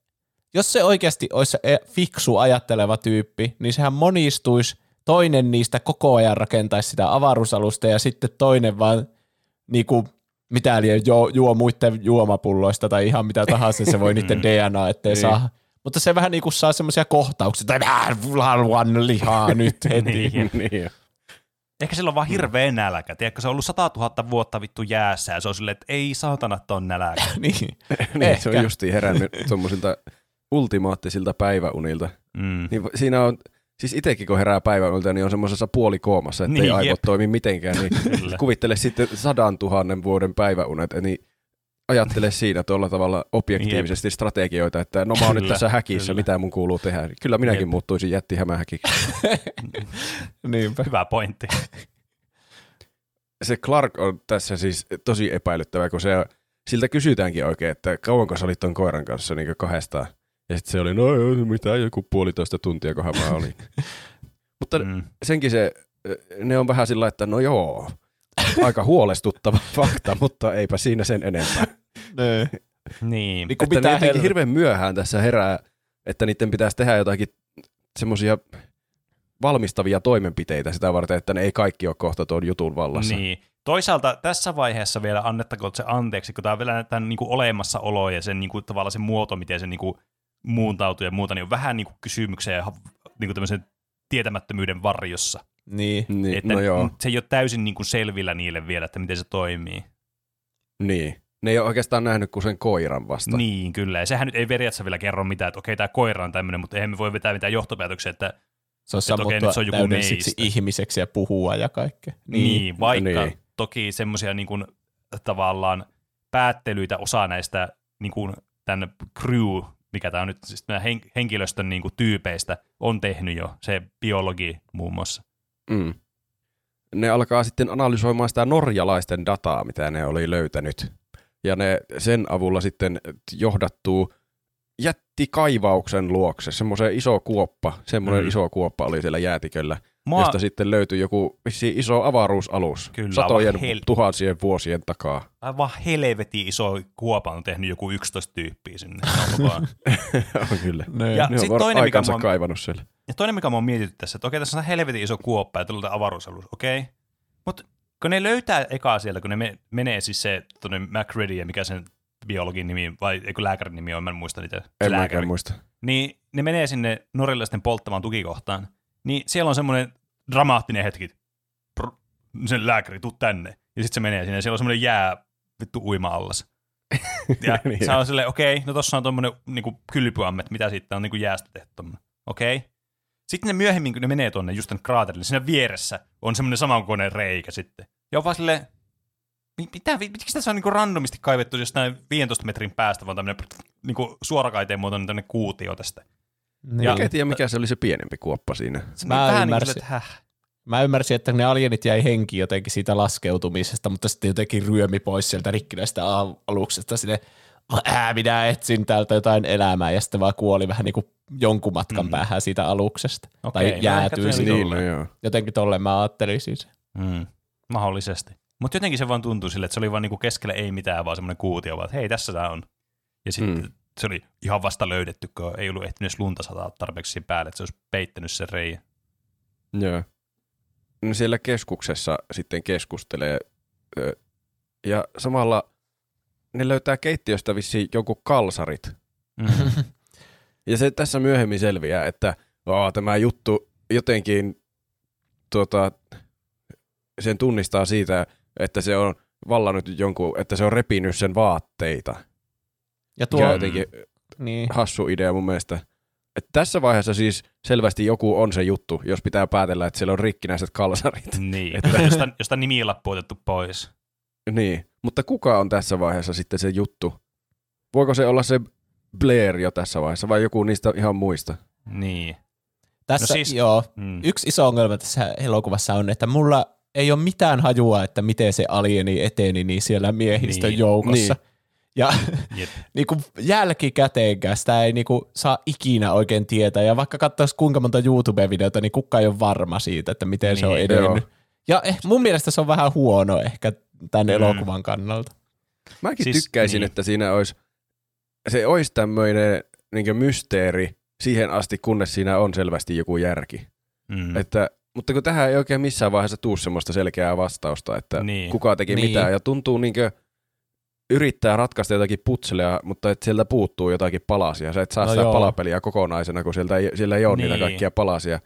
jos se oikeasti olisi se fiksu ajatteleva tyyppi, niin sehän monistuisi, toinen niistä koko ajan rakentaisi sitä avaruusalusta ja sitten toinen vaan niinku mitä liian juo, juo muiden juomapulloista tai ihan mitä tahansa, se voi niiden DNA, ettei niin. saa. Mutta se vähän niin kuin saa semmoisia kohtauksia, että haluan lihaa nyt heti. niin. niin. Ehkä sillä on vaan hirveä nälkä. Tiedätkö, se on ollut 100 000 vuotta vittu jäässä ja se on silleen, että ei saatana ton nälkä. niin. niin se on justiin herännyt tuommoisilta ultimaattisilta päiväunilta. Mm. Niin siinä on Siis itsekin kun herää päiväniltä, niin on semmoisessa puolikoomassa, että niin, ei aivot jep. toimi mitenkään. Niin kuvittele sitten sadan tuhannen vuoden päiväunet, niin ajattele siinä tuolla tavalla objektiivisesti Jep. strategioita, että no mä oon nyt tässä häkissä, kyllä. mitä mun kuuluu tehdä. Kyllä minäkin Jep. muuttuisin jättihämähäkiksi. Niinpä. Hyvä pointti. Se Clark on tässä siis tosi epäilyttävä, kun se, siltä kysytäänkin oikein, että kauanko sä olit ton koiran kanssa niin kahdestaan. Ja sitten se oli, no mitä, joku puolitoista tuntia, kohan mä olin. Mutta mm. senkin se, ne on vähän sillä että no joo, aika huolestuttava fakta, mutta eipä siinä sen enempää. niin. niin. Että pitää jotenkin her- hirveän myöhään tässä herää, että niiden pitäisi tehdä jotakin semmoisia valmistavia toimenpiteitä sitä varten, että ne ei kaikki ole kohta tuon jutun vallassa. Niin. Toisaalta tässä vaiheessa vielä annettakoon se anteeksi, kun tämä on vielä tämän niin kuin olemassaolo ja sen niin kuin, tavallaan se muoto, miten se niin kuin, muuntautuu ja muuta, niin on vähän niin kuin kysymyksiä ja niin kuin tämmöisen tietämättömyyden varjossa. Niin. Niin, että no joo. Se ei ole täysin niin kuin selvillä niille vielä, että miten se toimii. Niin. Ne ei ole oikeastaan nähnyt kuin sen koiran vasta. Niin, kyllä. Ja sehän nyt ei periaatteessa vielä kerro mitään, että okei, tämä koira on tämmöinen, mutta eihän me voi vetää mitään johtopäätöksiä, että Se on Että okei, nyt se on joku meistä. ihmiseksi ja puhua ja kaikkea. niin, niin vaikka niin. toki semmoisia niin kuin, tavallaan päättelyitä osa näistä niin kuin, tämän crew, mikä tämä on nyt, siis nämä hen- henkilöstön niin kuin, tyypeistä, on tehnyt jo, se biologi muun muassa. Mm. Ne alkaa sitten analysoimaan sitä norjalaisten dataa, mitä ne oli löytänyt. Ja ne sen avulla sitten johdattuu jättikaivauksen luokse, semmoisen iso kuoppa, semmoinen Mm. mm. iso kuoppa oli siellä jäätiköllä, Mua, josta sitten löytyi joku iso avaruusalus Kyllä, satojen hel- tuhansien vuosien takaa. aivan helvetin iso kuopa on tehnyt joku 11 tyyppiä sinne. On kyllä. Ne. Ja ne on sit toinen, mikä mua- kaivannut siellä. Ja toinen, mikä mä oon mietitty tässä, että okei, tässä on helvetin iso kuoppa ja tulee avaruusalus, okei. Mutta kun ne löytää ekaa sieltä, kun ne me, menee siis se tuonne McReady ja mikä sen biologin nimi, vai eikö lääkärin nimi on, mä en muista niitä. En lääkäri. muista. Niin ne menee sinne norjalaisten polttamaan tukikohtaan. Niin siellä on semmoinen dramaattinen hetki. Prr, sen lääkäri, tuu tänne. Ja sitten se menee sinne ja siellä on semmoinen jää vittu uima-allas. Ja Niin. se on silleen, okei, no tossa on tommonen niinku kylpyammet, mitä sitten on niinku jäästä tehty tommonen. Okei. Sitten ne myöhemmin, kun ne menee tuonne just tänne kraaterille, siinä vieressä on semmoinen samankoinen reikä sitten. Ja on vaan silleen, mi- mitä, miksi tässä on niinku randomisti kaivettu jostain 15 metrin päästä, vaan tämmöinen niinku suorakaiteen muotoinen tämmöinen kuutio tästä. Niin. Ja- Enkä tiedä, mikä se oli se pienempi kuoppa siinä. Mä niin ymmärsin. että häh. Mä ymmärsin, että ne alienit jäi henkiin jotenkin siitä laskeutumisesta, mutta sitten jotenkin ryömi pois sieltä rikkinäistä al- aluksesta sinne, ää, minä etsin täältä jotain elämää, ja sitten vaan kuoli vähän niin kuin jonkun matkan Mm. päähän siitä aluksesta. Okei, tai no jäätyi Niin, no joo. Jotenkin tolleen mä ajattelin siis. Mm, mahdollisesti. Mutta jotenkin se vaan tuntui sille, että se oli vaan niinku keskellä ei mitään, vaan semmoinen kuutio, vaan että hei, tässä tämä on. Ja sitten Mm. Se oli ihan vasta löydetty, kun ei ollut ehtinyt edes lunta sataa tarpeeksi päälle, että se olisi peittänyt sen reijän. Joo. No siellä keskuksessa sitten keskustelee ja samalla ne löytää keittiöstä vissiin jonkun kalsarit. Mm. Ja se tässä myöhemmin selviää, että oo, tämä juttu jotenkin tuota, sen tunnistaa siitä, että se on vallannut jonkun, että se on repinyt sen vaatteita. Ja Tuo on jotenkin niin, hassu idea mun mielestä. Et tässä vaiheessa siis selvästi joku on se juttu, jos pitää päätellä, että siellä on rikkinäiset kalsarit. niin, että josta, josta nimilappu otettu pois. Niin, mutta kuka on tässä vaiheessa sitten se juttu? Voiko se olla se Blair jo tässä vaiheessa vai joku niistä ihan muista? Niin. tässä, No siis- joo, Mm. yksi iso ongelma tässä elokuvassa on, että mulla ei ole mitään hajua, että miten se alieni eteni niin siellä miehistön Niin. joukossa. Niin. Ja Jep. niinku jälkikäteenkään sitä ei niinku saa ikinä oikein tietää. Ja vaikka katsoisi kuinka monta YouTube-videota, niin kukaan ei ole varma siitä, että miten se on Niin, edennyt. joo. Ja eh, mun mielestä se on vähän huono ehkä tämän Mm. elokuvan kannalta. Mäkin Siis, tykkäisin, niin. niin. että siinä olisi, se olisi tämmöinen niin mysteeri siihen asti, kunnes siinä on selvästi joku järki. Mm. Että, mutta kun tähän ei oikein missään vaiheessa tuu semmoista selkeää vastausta, että Niin. niin. kuka teki Niin. niin. mitään. Ja tuntuu niin kuin yrittää ratkaista jotakin putselea, mutta että sieltä puuttuu jotakin palasia. Sä et saa No sitä joo. palapeliä kokonaisena, kun sieltä ei, siellä ei ole niin. Niin. niitä kaikkia palasia.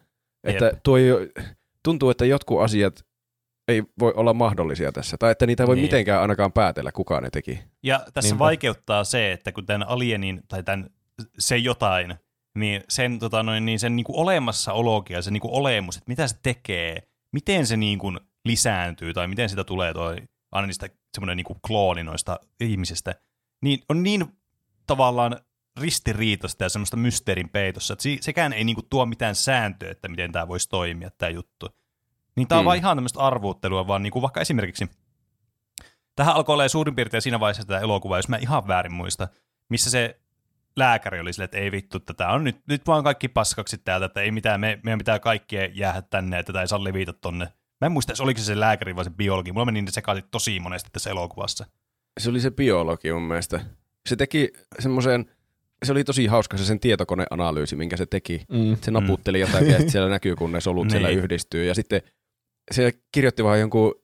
Että Jep. tuo ei, tuntuu, että jotkut asiat ei voi olla mahdollisia tässä. Tai että niitä voi Niin. mitenkään ainakaan päätellä, kuka ne teki. Ja tässä Niinpä. vaikeuttaa se, että kun tämän alienin tai tämän se jotain, niin sen, tota noin, niin sen niinku olemassaologia se niinku olemus, että mitä se tekee, miten se niinku lisääntyy tai miten sitä tulee toi, aina niistä semmoinen niinku klooni noista ihmisistä, niin on niin tavallaan ristiriitosta ja semmoista mysteerin peitossa, että sekään ei niinku tuo mitään sääntöä, että miten tämä voisi toimia, tämä juttu. Niin tämä on Mm. vaan ihan tämmöistä arvuuttelua, vaan niinku vaikka esimerkiksi Tähän alkoi olla suurin piirtein siinä vaiheessa tätä elokuvaa, jos mä ihan väärin muista, missä se lääkäri oli sille, että ei vittu, tätä on nyt, nyt vaan kaikki paskaksi täältä, että ei mitään, me, meidän pitää kaikkien jäädä tänne, että tätä ei saa levitä tonne. Mä en muista, oliko se se lääkäri vai se biologi. Mulla meni ne sekaisin tosi monesti tässä elokuvassa. Se oli se biologi mun mielestä. Se teki semmoisen se oli tosi hauska se sen tietokoneanalyysi, minkä se teki. Mm. Se naputteli jotakin ja sitten siellä näkyy, kun ne solut siellä Niin. yhdistyy. Ja sitten se kirjoitti vaan jonkun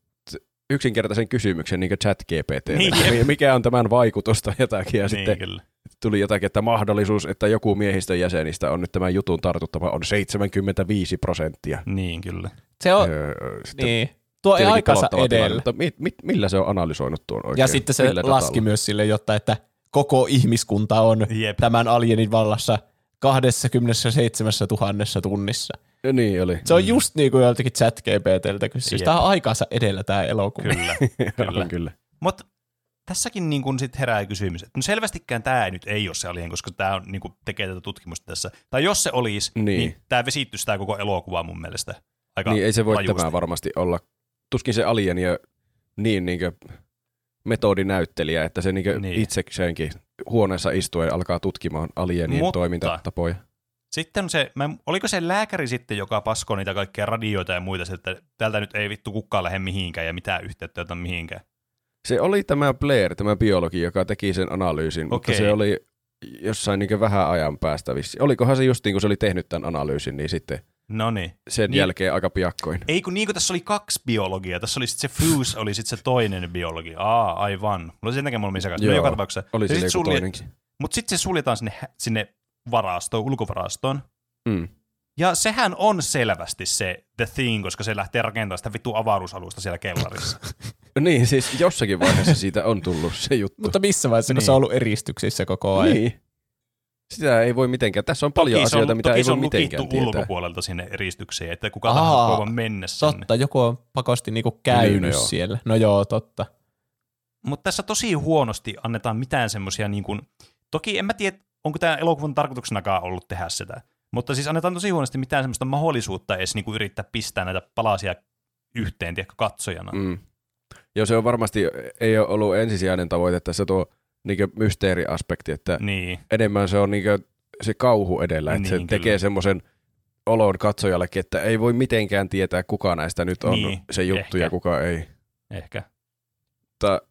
yksinkertaisen kysymyksen niin kuin chat GPT. Niin. Mikä on tämän vaikutus tai jotakin. Ja niin, sitten kyllä. Tuli jotakin, että mahdollisuus, että joku miehistön jäsenistä on nyt tämän jutun tartuttava on 75 prosenttia. Niin, kyllä. Se on, Öö, niin. Tuo ei aikansa tilanne, edellä. Mutta mit, mit, millä se on analysoinut tuon oikein? Ja sitten se Millä laski datalla? myös sille, jotta että koko ihmiskunta on Jep. tämän alienin vallassa 27 000 tunnissa. Ja Niin oli. Se on just niin kuin joltakin chat GPTltä kysyä. Jep. Tämä on aikansa edellä tämä elokuva. Kyllä. Kyllä. kyllä. Mutta tässäkin niin kun sit herää kysymys, että no selvästikään tämä nyt ei ole se alien, koska tämä on, niin kun tekee tätä tutkimusta tässä. Tai jos se olisi, niin, Niin. tämä vesittyisi tämä koko elokuva mun mielestä. Aika Niin ei se voi tämä varmasti olla. Tuskin se alieni ja niin, niin metodinäyttelijä, että se niin Niin. niin. itsekseenkin huoneessa istuen alkaa tutkimaan alienien Mutta- toimintatapoja. Sitten on se, mä, oliko se lääkäri sitten, joka paskoi niitä kaikkia radioita ja muita, että täältä nyt ei vittu kukaan lähde mihinkään ja mitään yhteyttä mihinkään. Se oli tämä Blair, tämä biologi, joka teki sen analyysin, mutta Okei. se oli jossain niin vähän ajan päästä vissi. Olikohan se just niin kuin se oli tehnyt tämän analyysin, niin sitten No niin. sen Niin. jälkeen aika piakkoin. Ei kun niin kuin tässä oli kaksi biologiaa, tässä oli sitten se Fuse, oli sitten se toinen biologi. Aa, aivan. Mulla oli sen takia mulla sekaisin. No Joo, joka tapauksessa. Oli joku sulje- toinenkin. Mutta sitten se suljetaan sinne, sinne varastoon, ulkovarastoon. Mm. Ja sehän on selvästi se The Thing, koska se lähtee rakentamaan sitä vittu avaruusalusta siellä kellarissa. Niin, siis jossakin vaiheessa siitä on tullut se juttu. Mutta missä vaiheessa, kun Niin. se on ollut eristyksissä koko ajan. niin. Sitä ei voi mitenkään. Tässä on paljon toki se on, asioita, mitä ei voi on mitenkään tietää. ulkopuolelta sinne eristykseen, että kuka tahansa voi vaan mennä sinne. Totta, joku on pakosti niinku käynyt Niin, no joo. siellä. No joo, totta. Mutta tässä tosi huonosti annetaan mitään semmoisia, niin kuin, toki en mä tiedä, onko tämä elokuvan tarkoituksenakaan ollut tehdä sitä, mutta siis annetaan tosi huonosti mitään semmoista mahdollisuutta edes niin kuin yrittää pistää näitä palasia yhteen, tiedätkö, katsojana. Mm. Joo, se on varmasti, ei ole ollut ensisijainen tavoite tässä tuo niin mysteeriaspekti, että Niin, enemmän se on niin se kauhu edellä, että Niin, se tekee kyllä. semmoisen olon katsojallekin, että ei voi mitenkään tietää, kuka näistä nyt on Niin, se juttu ehkä. ja kuka ei. ehkä. Mutta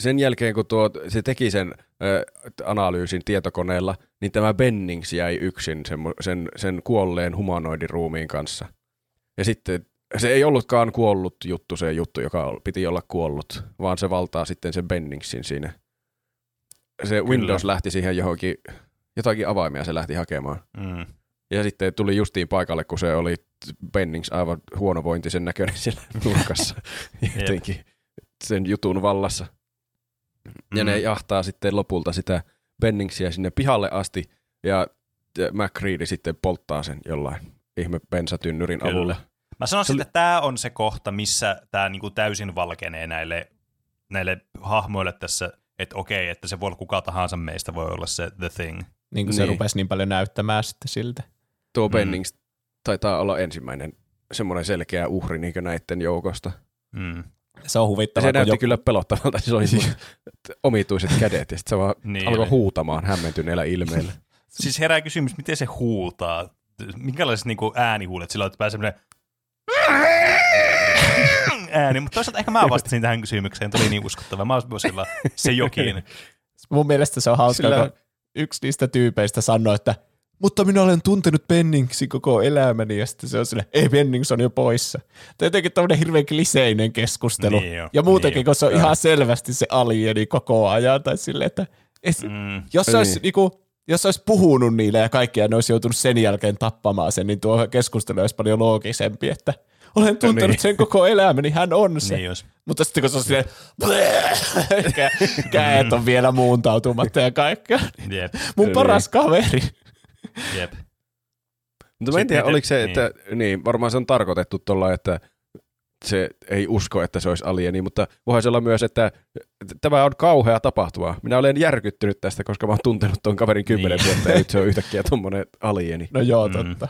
sen jälkeen, kun tuo, se teki sen ö, analyysin tietokoneella, niin tämä Bennings jäi yksin sen, sen, sen kuolleen humanoidin ruumiin kanssa. Ja sitten se ei ollutkaan kuollut juttu, se juttu, joka piti olla kuollut, vaan se valtaa sitten sen Benningsin siinä. Se Windows lähti siihen johonkin, jotakin avaimia se lähti hakemaan. Mm. Ja sitten tuli justiin paikalle, kun se oli Bennings aivan huonovointisen näköinen siellä nurkassa. Jotenkin sen jutun vallassa. Ja Mm. ne jahtaa sitten lopulta sitä Benningsiä sinne pihalle asti, ja McCready sitten polttaa sen jollain ihme bensatynnyrin Kyllä. avulla. Mä sanoisin, Se oli- että tämä on se kohta, missä tämä niinku täysin valkenee näille, näille hahmoille tässä, että okei, että se voi olla kuka tahansa meistä voi olla se The Thing. Niin kuin se Niin. rupesi niin paljon näyttämään sitten siltä. Tuo Mm. Bennings taitaa olla ensimmäinen semmoinen selkeä uhri niin näiden joukosta. Mm. Se on huvittavaa, se kun näytti joku, kyllä pelottavalta, se oli semmoiset omituiset kädet, ja sitten se vaan Niin alkoi huutamaan hämmentyneellä ilmeellä. Siis herää kysymys, miten se huutaa? Minkälaiset niinku äänihuulet sillä on, että pääsee semmoinen ääni, mutta toisaalta ehkä mä vastasin tähän kysymykseen, tuli niin uskottava. Mä olisin sillä se jokin. mun mielestä se on hauska, Sillä- kun yksi niistä tyypeistä sanoi, että mutta minä olen tuntenut Benningsin koko elämäni, ja sitten se on sille, ei Bennings on jo poissa. Tämä jotenkin tämmöinen hirveän kliseinen keskustelu. Niin jo, ja muutenkin, niin kun se on Joo. ihan selvästi se alieni koko ajan, tai silleen, että et, Mm, jos, se Niin. olisi, niinku, jos se olisi puhunut niille ja kaikkia, ne olisi joutunut sen jälkeen tappamaan sen, niin tuo keskustelu olisi paljon loogisempi, että olen tuntenut Niin. sen koko elämäni, hän on se. niin jos. Mutta sitten kun se on silleen, kä- käet on vielä muuntautumatta ja kaikkea. Jep, Mun Niin. paras kaveri. Jep. Mutta mä en tiedä, oliko se, niin. että niin, varmaan se on tarkoitettu tuolla, että se ei usko, että se olisi alieni, mutta voihan se olla myös, että tämä on kauhea tapahtuma. Minä olen järkyttynyt tästä, koska mä oon tuntenut tuon kaverin kymmenen Niin. vuotta, ja nyt se on yhtäkkiä tuommoinen alieni. No joo, Mm. totta.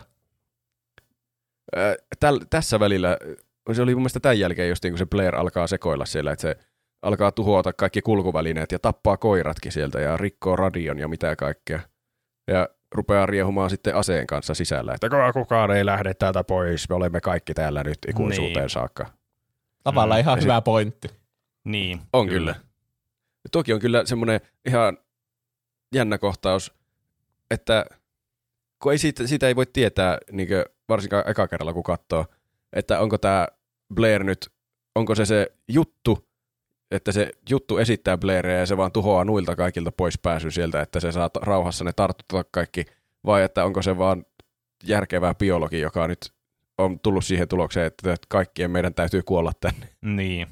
Ää, Täl, tässä välillä, se oli mun mielestä tämän jälkeen just niin kun se Blair alkaa sekoilla siellä, että se alkaa tuhota kaikki kulkuvälineet ja tappaa koiratkin sieltä ja rikkoo radion ja mitä kaikkea. Ja rupeaa riehumaan sitten aseen kanssa sisällä, että "Kuka- kukaan ei lähde täältä pois, me olemme kaikki täällä nyt ikuisuuteen Niin. saakka. Tavallaan Mm. ihan Ja hyvä pointti. Niin. On kyllä. kyllä. Toki on kyllä semmoinen ihan jännä kohtaus, että kun ei siitä, siitä ei voi tietää, niin varsinkaan eka kerralla kun katsoo, että onko tämä Blair nyt, onko se se juttu, että se juttu esittää Blairia ja se vaan tuhoaa nuilta kaikilta pois pääsy sieltä, että se saa rauhassa ne tartuttaa kaikki, vai että onko se vaan järkevää biologi, joka nyt on tullut siihen tulokseen, että kaikkien meidän täytyy kuolla tänne. Niin.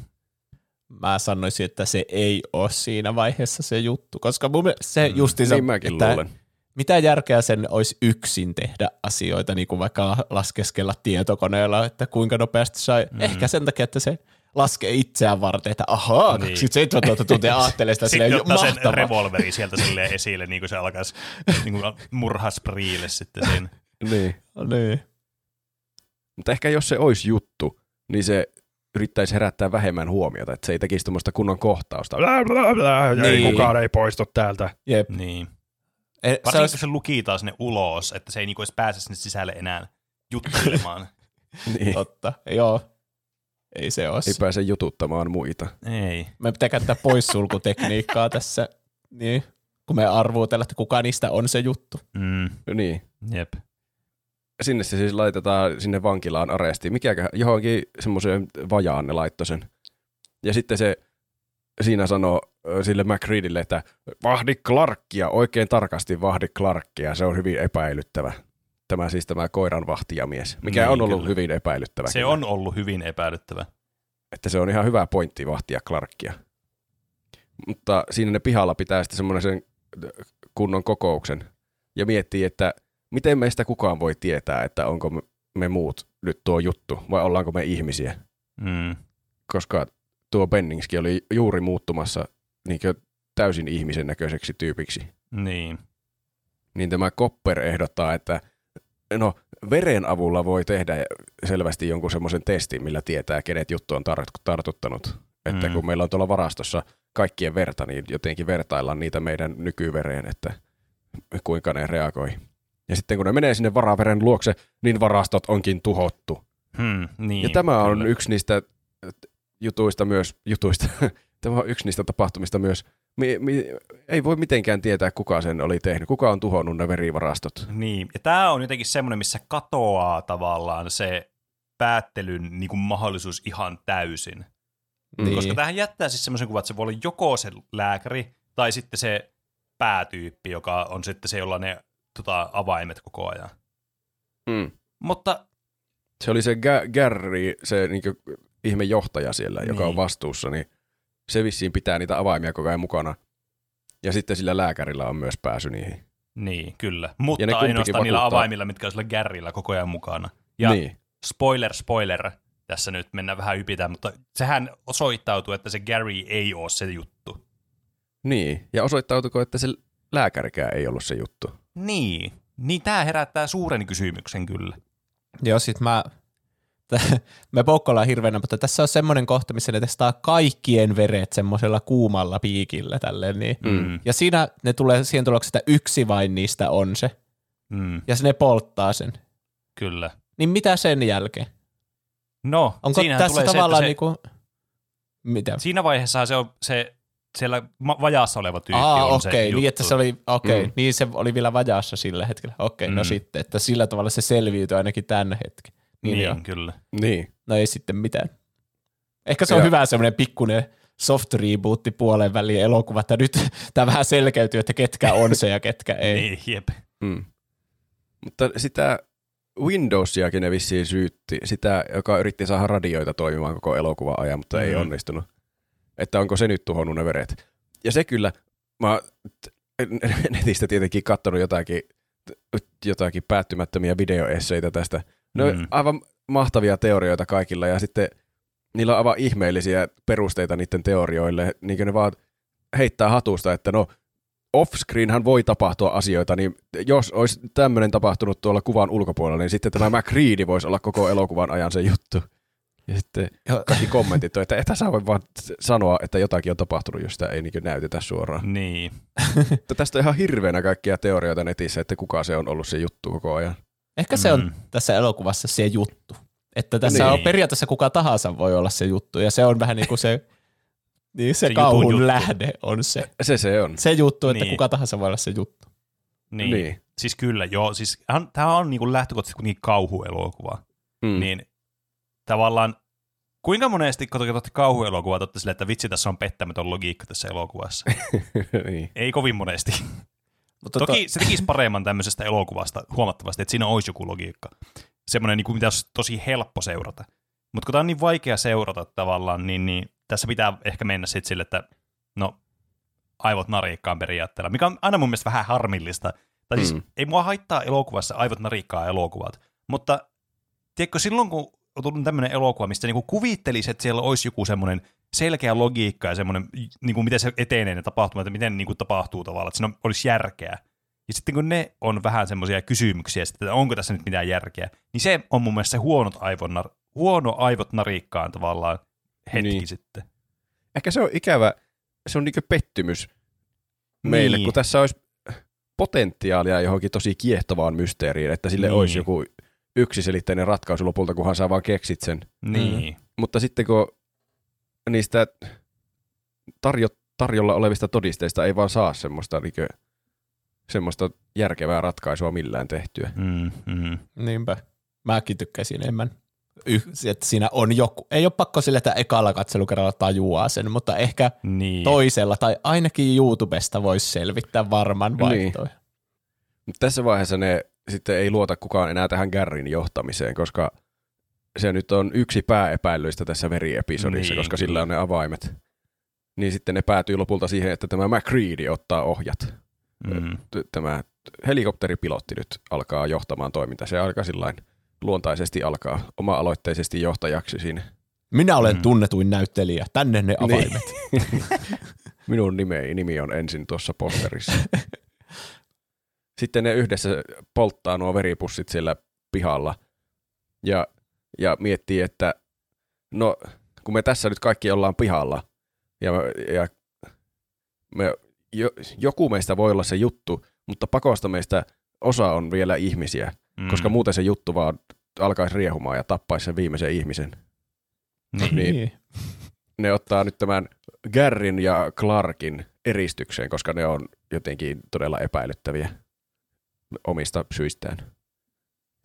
Mä sanoisin, että se ei ole siinä vaiheessa se juttu, koska mun se Mm. justiinsa, Niin mäkin että luulen. mitä järkeä sen olisi yksin tehdä asioita, niin kuin vaikka laskeskella tietokoneella, että kuinka nopeasti sai. Mm. Ehkä sen takia, että se laskee itseään varten, että ahaa, Niin. 27 000 tuntia ajattelee sitä Sitten silleen, ottaa sen mahtavaa. revolveri sieltä silleen esille, niin kuin se alkaisi niin kuin murhaspriille sitten siinä. Niin. Niin. Mutta ehkä jos se olisi juttu, niin se yrittäisi herättää vähemmän huomiota, että se ei tekisi tuommoista kunnon kohtausta. Blä, blä, blä, Niin. ei kukaan ei poistu täältä. Jep. Niin. Eh, Se Varsinkin olisi, kun se lukitaan sinne ulos, että se ei niinku edes pääse sinne sisälle enää juttelemaan. Niin. totta, joo. Ei se ole. Ei pääse jututtamaan muita. ei. Me pitää käyttää poissulkutekniikkaa tässä, niin, kun me arvuutella, että kuka niistä on se juttu. Mm. Niin. Jep. Sinne se siis laitetaan sinne vankilaan arestiin. Mikäkö johonkin semmoiseen vajaan ne laittoi sen. Ja sitten se siinä sanoo sille McReadille, että vahdi Clarkia, oikein tarkasti vahdi Clarkia. Se on hyvin epäilyttävä. Tämä siis tämä koiranvahtijamies, mikä Niin, on ollut kyllä. hyvin epäilyttävä. Se kyllä. on ollut hyvin epäilyttävä. että se on ihan hyvä pointti vahtia Clarkia. Mutta siinä ne pihalla pitää sitten semmoinen kunnon kokouksen ja miettii, että miten meistä kukaan voi tietää, että onko me- me muut nyt tuo juttu vai ollaanko me ihmisiä. Mm. Koska tuo Benningskin oli juuri muuttumassa niin täysin ihmisen näköiseksi tyypiksi. Niin. Niin tämä Kopper ehdottaa, että no veren avulla voi tehdä selvästi jonkun semmoisen testin, millä tietää, kenet juttu on tar- tartuttanut. Että Mm. kun meillä on tuolla varastossa kaikkien verta, niin jotenkin vertaillaan niitä meidän nykyvereen, että kuinka ne reagoi. Ja sitten kun ne menee sinne varaveren luokse, niin varastot onkin tuhottu. Hmm, niin. Ja tämä on kyllä. yksi niistä jutuista myös, jutuista, tämä on yksi niistä tapahtumista myös, mi, mi, ei voi mitenkään tietää, kuka sen oli tehnyt, kuka on tuhonnut ne verivarastot. Niin, ja tämä on jotenkin semmoinen, missä katoaa tavallaan se päättelyn niin kuin mahdollisuus ihan täysin. Niin. Koska tähän jättää siis semmoisen kuvan, että se voi olla joko se lääkäri tai sitten se päätyyppi, joka on sitten se, jolla ne tota, avaimet koko ajan. Mm. Mutta Se oli se Ga- Gary, se niin ihme johtaja siellä, joka on Niin. vastuussa, niin se vissiin pitää niitä avaimia koko ajan mukana. Ja sitten sillä lääkärillä on myös pääsy niihin. niin, kyllä. Mutta ainoastaan niillä vakuuttaa- avaimilla, mitkä on sillä Gärillä koko ajan mukana. Ja Niin. spoiler, spoiler, tässä nyt mennään vähän ypitään, mutta sehän osoittautuu, että se Gary ei ole se juttu. niin. Ja osoittautuiko, että se lääkärikään ei ollut se juttu? Niin, niin tämä herättää suuren kysymyksen kyllä. Joo, sit mä, me poukkoillaan hirveänä, mutta tässä on semmoinen kohta, missä ne testaa kaikkien veret semmoisella kuumalla piikillä tälleen, niin. Mm. Ja siinä ne tulee siihen tulokseen, että yksi vain niistä on se. Mm, Ja se ne polttaa sen. kyllä. Niin mitä sen jälkeen? No, Onko tässä tulee se, tavallaan että se, niinku... Mitä? Siinä vaiheessa se on se siellä vajaassa oleva tyyppi Aa, on okei, se niin juttu. että se oli, okei, Mm. niin se oli vielä vajaassa sillä hetkellä. Okei, no Mm. sitten, että sillä tavalla se selviytyi ainakin tänne hetken. Niin, Niin, joo. kyllä. Niin. No ei sitten mitään. Ehkä se on Ja- hyvä semmoinen pikkuinen soft rebootti puolen väliin elokuva, että nyt tämä vähän selkeytyy, että ketkä on se ja ketkä ei. Niin, jep. Mm. Mutta sitä Windowsiakin ne vissiin syytti, sitä, joka yritti saada radioita toimimaan koko elokuvan ajan, mutta mm. ei onnistunut. Että onko se nyt tuhonnut ne veret. Ja se kyllä, mä netistä tietenkin katsonut jotakin, jotakin päättymättömiä videoesseitä tästä. Ne on Mm. aivan mahtavia teorioita kaikilla ja sitten niillä on aivan ihmeellisiä perusteita niiden teorioille, niin kuin ne vaan heittää hatusta, että no offscreenhän voi tapahtua asioita, niin jos olisi tämmöinen tapahtunut tuolla kuvan ulkopuolella, niin sitten tämä McReady voisi olla koko elokuvan ajan se juttu. Ja sitten kaikki kommentit on, että et sä voi vaan sanoa, että jotakin on tapahtunut, jos sitä ei niin näytetä suoraan. Niin. Mutta tästä on ihan hirveänä kaikkia teorioita netissä, että kuka se on ollut se juttu koko ajan. Ehkä se on Mm. tässä elokuvassa se juttu. Että tässä Niin. on periaatteessa kuka tahansa voi olla se juttu, ja se on vähän niin kuin se, niin se, Se kauhun juttu. lähde on se. Se se on. Se juttu, että Niin. kuka tahansa voi olla se juttu. Niin. Niin. Siis kyllä, joo. Siis, tämä on niin lähtökohtaisesti kuitenkin kauhuelokuva. Mm. Niin tavallaan, kuinka monesti kun katsotte kauhuelokuvaa, että vitsi, tässä on pettämätön logiikka tässä elokuvassa. niin. Ei kovin monesti. Mutta Toki to... se tekisi paremman tämmöisestä elokuvasta huomattavasti, että siinä olisi joku logiikka. Semmoinen, niin kuin, mitä olisi tosi helppo seurata. Mutta kun tämä on niin vaikea seurata tavallaan, niin, niin tässä pitää ehkä mennä sitten sille, että no, aivot narikkaan periaatteella, mikä on aina mun mielestä vähän harmillista. Tai siis mm. ei mua haittaa elokuvassa aivot narikkaa elokuvat, mutta tiedätkö, silloin kun on tullut tämmöinen elokuva, mistä niinku kuvittelisi, että siellä olisi joku semmoinen selkeä logiikka ja semmoinen, niinku miten se etenee ne tapahtumat, että miten niinku tapahtuu tavallaan, että siinä olisi järkeä. Ja sitten kun ne on vähän semmoisia kysymyksiä, että onko tässä nyt mitään järkeä, niin se on mun mielestä se huonot aivot, huono aivot narikkaan tavallaan hetki niin. sitten. Ehkä se on ikävä, se on niinku pettymys meille, niin. kun tässä olisi potentiaalia johonkin tosi kiehtovaan mysteeriin, että sille niin. olisi joku yksiselitteinen ratkaisu lopulta, kunhan sä vaan keksit sen. Niin. Mm. Mutta sitten kun niistä tarjo, tarjolla olevista todisteista ei vaan saa semmoista, niin kuin, semmoista järkevää ratkaisua millään tehtyä. Mm, mm. Niinpä. Mäkin tykkäsin enemmän. Y- että siinä on joku, ei ole pakko sille, että ekalla katselukerralla tajuaa sen, mutta ehkä niin. toisella tai ainakin YouTubesta voisi selvittää varman vaihtoehto. Niin. Tässä vaiheessa ne sitten ei luota kukaan enää tähän Garrin johtamiseen, koska se nyt on yksi pääepäilyistä tässä veriepisodissa, niin, koska kyllä. sillä on ne avaimet. Niin sitten ne päätyy lopulta siihen, että tämä McCready ottaa ohjat. Mm. Tämä helikopteripilotti nyt alkaa johtamaan toimintaa. Se alkaa sillain luontaisesti alkaa oma-aloitteisesti johtajaksi siinä. Minä olen mm. tunnetuin näyttelijä. Tänne ne niin. avaimet. Niin. Minun nimi, nimi on ensin tuossa posterissa. Sitten ne yhdessä polttaa nuo veripussit siellä pihalla ja, ja miettii, että no kun me tässä nyt kaikki ollaan pihalla ja, ja me, jo, joku meistä voi olla se juttu, mutta pakosta meistä osa on vielä ihmisiä, mm. koska muuten se juttu vaan alkaisi riehumaan ja tappaisi sen viimeisen ihmisen. Niin. niin ne ottaa nyt tämän Garrin ja Clarkin eristykseen, koska ne on jotenkin todella epäilyttäviä omista syistään.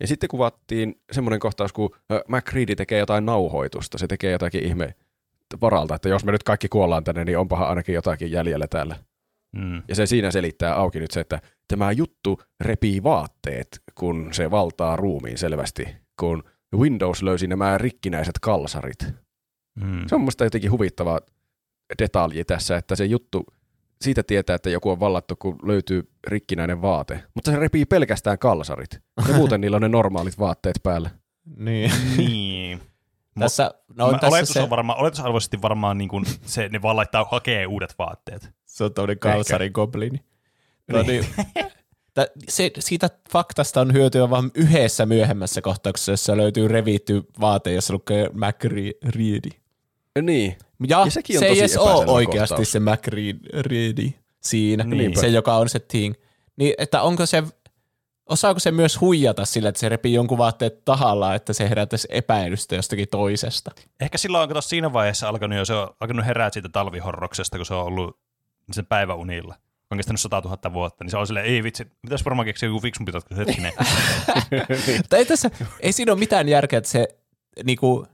Ja sitten kuvattiin semmoinen kohtaus, kun McCready tekee jotain nauhoitusta. Se tekee jotakin ihme varalta, että jos me nyt kaikki kuollaan tänne, niin onpahan ainakin jotakin jäljellä täällä. Mm. Ja se siinä selittää auki nyt se, että tämä juttu repii vaatteet, kun se valtaa ruumiin selvästi, kun Windows löysi nämä rikkinäiset kalsarit. Mm. Se on musta jotenkin huvittava detalji tässä, että se juttu siitä tietää, että joku on vallattu, kun löytyy rikkinäinen vaate. Mutta se repii pelkästään kalsarit. Ja muuten niillä on ne normaalit vaatteet päällä. Niin. niin. Tässä, no, tässä oletus, se... on varmaan, oletusarvoisesti varmaan niin kuin se, ne vaan laittaa hakee uudet vaatteet. Se on tämmöinen kalsarin goblini. No niin. se, siitä faktasta on hyötyä vain yhdessä myöhemmässä kohtauksessa, jossa löytyy revitty vaate, jossa lukee McReady. Niin. Ja, ja sekin on se ei edes ole oikeasti kohtaus. se McReady siinä, niin. se joka on se Thing. Niin, että onko se, osaako se myös huijata sillä, että se repii jonkun vaatteet tahalla, että se herättäisi epäilystä jostakin toisesta? Ehkä silloin on siinä vaiheessa alkanut jo, se on alkanut herää siitä talvihorroksesta, kun se on ollut sen päiväunilla on kestänyt 100 000 vuotta, niin se on silleen, ei vitsi, pitäisi varmaan keksiä joku fiksumpi ratkaisu hetkinen. ei, tässä, ei siinä ole mitään järkeä, että se, niinku,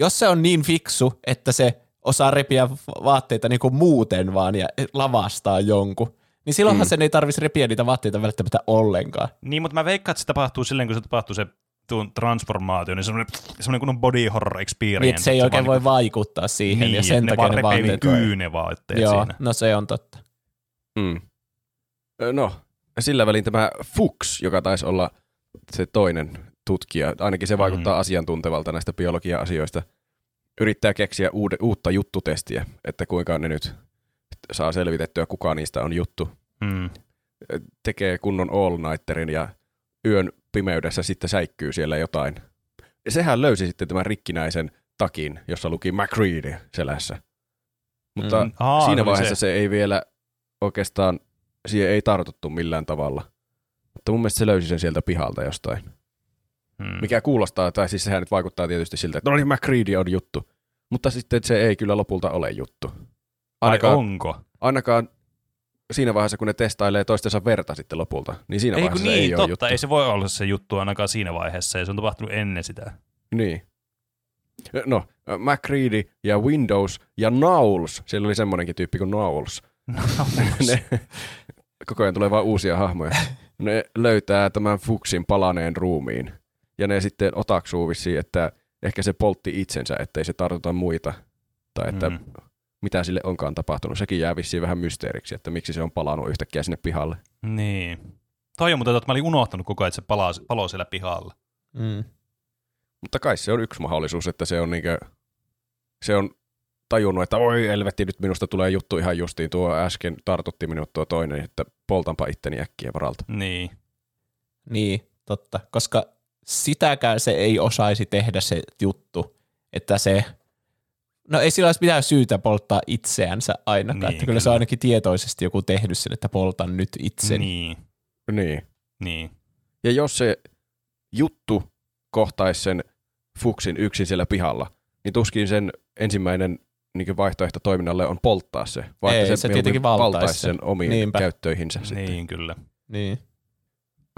jos se on niin fiksu, että se osaa repiä vaatteita niinku muuten vaan ja lavastaa jonkun, niin silloinhan mm. sen ei tarvitsisi repiä niitä vaatteita välttämättä ollenkaan. Niin, mutta mä veikkaan, että se tapahtuu silleen, kun se tapahtuu se tuon transformaatio, niin semmoinen, semmoinen kunnon body horror experience. Niin, se ei oikein voi niinku, vaikuttaa siihen niin, ja sen ne takia ne vaatteet. Kyy ne vaatteet Joo, siinä. no se on totta. Mm. No, sillä välin tämä Fuchs, joka taisi olla se toinen tutkija, ainakin se vaikuttaa mm. asiantuntevalta näistä biologia-asioista, yrittää keksiä uude, uutta juttutestiä, että kuinka ne nyt saa selvitettyä, kuka niistä on juttu. Mm. Tekee kunnon all-nighterin ja yön pimeydessä sitten säikkyy siellä jotain. Sehän löysi sitten tämän rikkinäisen takin, jossa luki McReady selässä. Mutta mm. Aa, siinä vaiheessa se. se ei vielä oikeastaan siihen ei tartuttu millään tavalla. Mutta mun mielestä se löysi sen sieltä pihalta jostain. Hmm. Mikä kuulostaa, tai siis sehän nyt vaikuttaa tietysti siltä, että no niin, McCready on juttu. Mutta sitten se ei kyllä lopulta ole juttu. Ainakaan, Ai onko? Ainakaan siinä vaiheessa, kun ne testailee toistensa verta sitten lopulta, niin siinä Ei vaiheessa niin, ei totta. ole juttu. Ei se voi olla se juttu ainakaan siinä vaiheessa, ja se on tapahtunut ennen sitä. Niin. No, MacReady ja Windows ja Knowles, siellä oli semmoinenkin tyyppi kuin Knowles. ne, koko ajan tulee vaan uusia hahmoja. Ne löytää tämän Fuxin palaneen ruumiin. Ja ne sitten otaksuu vissiin, että ehkä se poltti itsensä, ettei se tartuta muita. Tai että Mm. mitä sille onkaan tapahtunut. Sekin jää vissiin vähän mysteeriksi, että miksi se on palannut yhtäkkiä sinne pihalle. Niin. Toi on muuten, että mä olin unohtanut koko ajan, että se palaa, paloo siellä pihalla. Mm. Mutta kai se on yksi mahdollisuus, että se on niinkö, se on tajunnut, että oi helvetti, nyt minusta tulee juttu ihan justiin, tuo äsken tartutti minut tuo toinen, että poltanpa itteni äkkiä varalta. Niin. Niin, totta. Koska sitäkään se ei osaisi tehdä se juttu, että se, no ei sillä olisi mitään syytä polttaa itseänsä ainakaan, Niin, että kyllä, se kyllä. on ainakin tietoisesti joku tehnyt sen, että poltan nyt itseni. Niin. Niin. Niin. Ja jos se juttu kohtaisi sen Fuxin yksin siellä pihalla, niin tuskin sen ensimmäinen niin vaihtoehto toiminnalle on polttaa se, vaan Ei, se se, tietenkin valtaisi sen sen. omiin Niinpä. käyttöihinsä. Sitten. Niin, kyllä. Niin.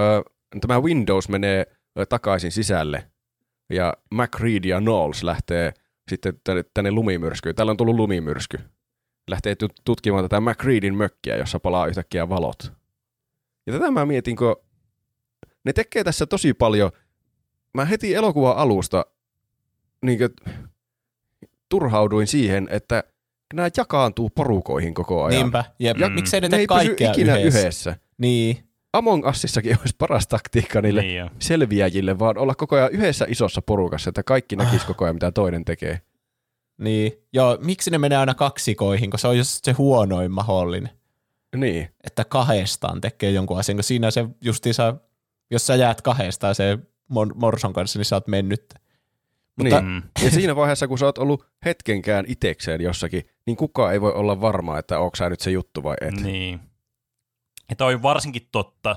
Ö, tämä Windows menee takaisin sisälle ja MacReady ja Knowles lähtee sitten tänne, tänne lumimyrskyyn. Täällä on tullut lumimyrsky. Lähtee tut- tutkimaan tätä MacReadyn mökkiä, jossa palaa yhtäkkiä valot. Ja tätä mä mietin, kun ne tekee tässä tosi paljon. Mä heti elokuvan alusta niin turhauduin siihen, että nämä jakaantuu porukoihin koko ajan. Niinpä. Ja, ja Mm. miksei ne Ne tee kaikkea ikinä yhdessä. yhdessä. Niin. Among Usissakin olisi paras taktiikka niille Niin jo. selviäjille, vaan olla koko ajan yhdessä isossa porukassa, että kaikki Ah. näkisi koko ajan, mitä toinen tekee. Niin. Joo, miksi ne menee aina kaksikoihin, kun se on just se huonoin mahdollinen, Niin, että kahdestaan tekee jonkun asian, kun siinä se justiinsa, jos sä jäät kahdestaan se Mon- Morson kanssa, niin sä oot mennyt. Mutta- niin. Mm. Ja siinä vaiheessa, kun sä oot ollut hetkenkään itekseen jossakin, niin kukaan ei voi olla varma, että onko sä nyt se juttu vai et. Niin. Ja toi on varsinkin totta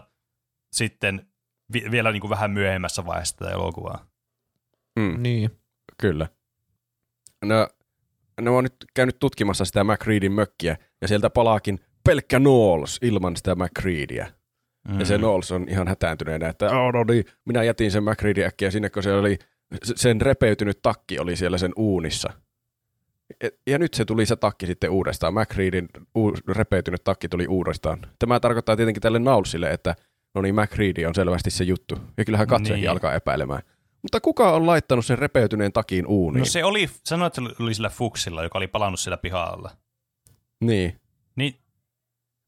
sitten vi- vielä niin kuin vähän myöhemmässä vaiheessa tätä elokuvaa. Mm, Niin. kyllä. No, ne on nyt käynyt tutkimassa sitä MacReadyn mökkiä, ja sieltä palaakin pelkkä Knowles ilman sitä MacReadyä. Mm. Ja se Knowles on ihan hätääntyneenä, että oh, no niin, minä jätin sen MacReadyn äkkiä sinne, kun se oli, sen repeytynyt takki oli siellä sen uunissa. Ja nyt se tuli se takki sitten uudestaan. MacReadin uu- repeytynyt takki tuli uudestaan. Tämä tarkoittaa tietenkin tälle Naulsille, että no niin, MacReady on selvästi se juttu. Ja kyllähän katsojakin Niin. alkaa epäilemään. Mutta kuka on laittanut sen repeytyneen takin uuniin? No se oli, sanoit, että se oli sillä Fuxilla, joka oli palannut siellä pihalla. Niin. Niin,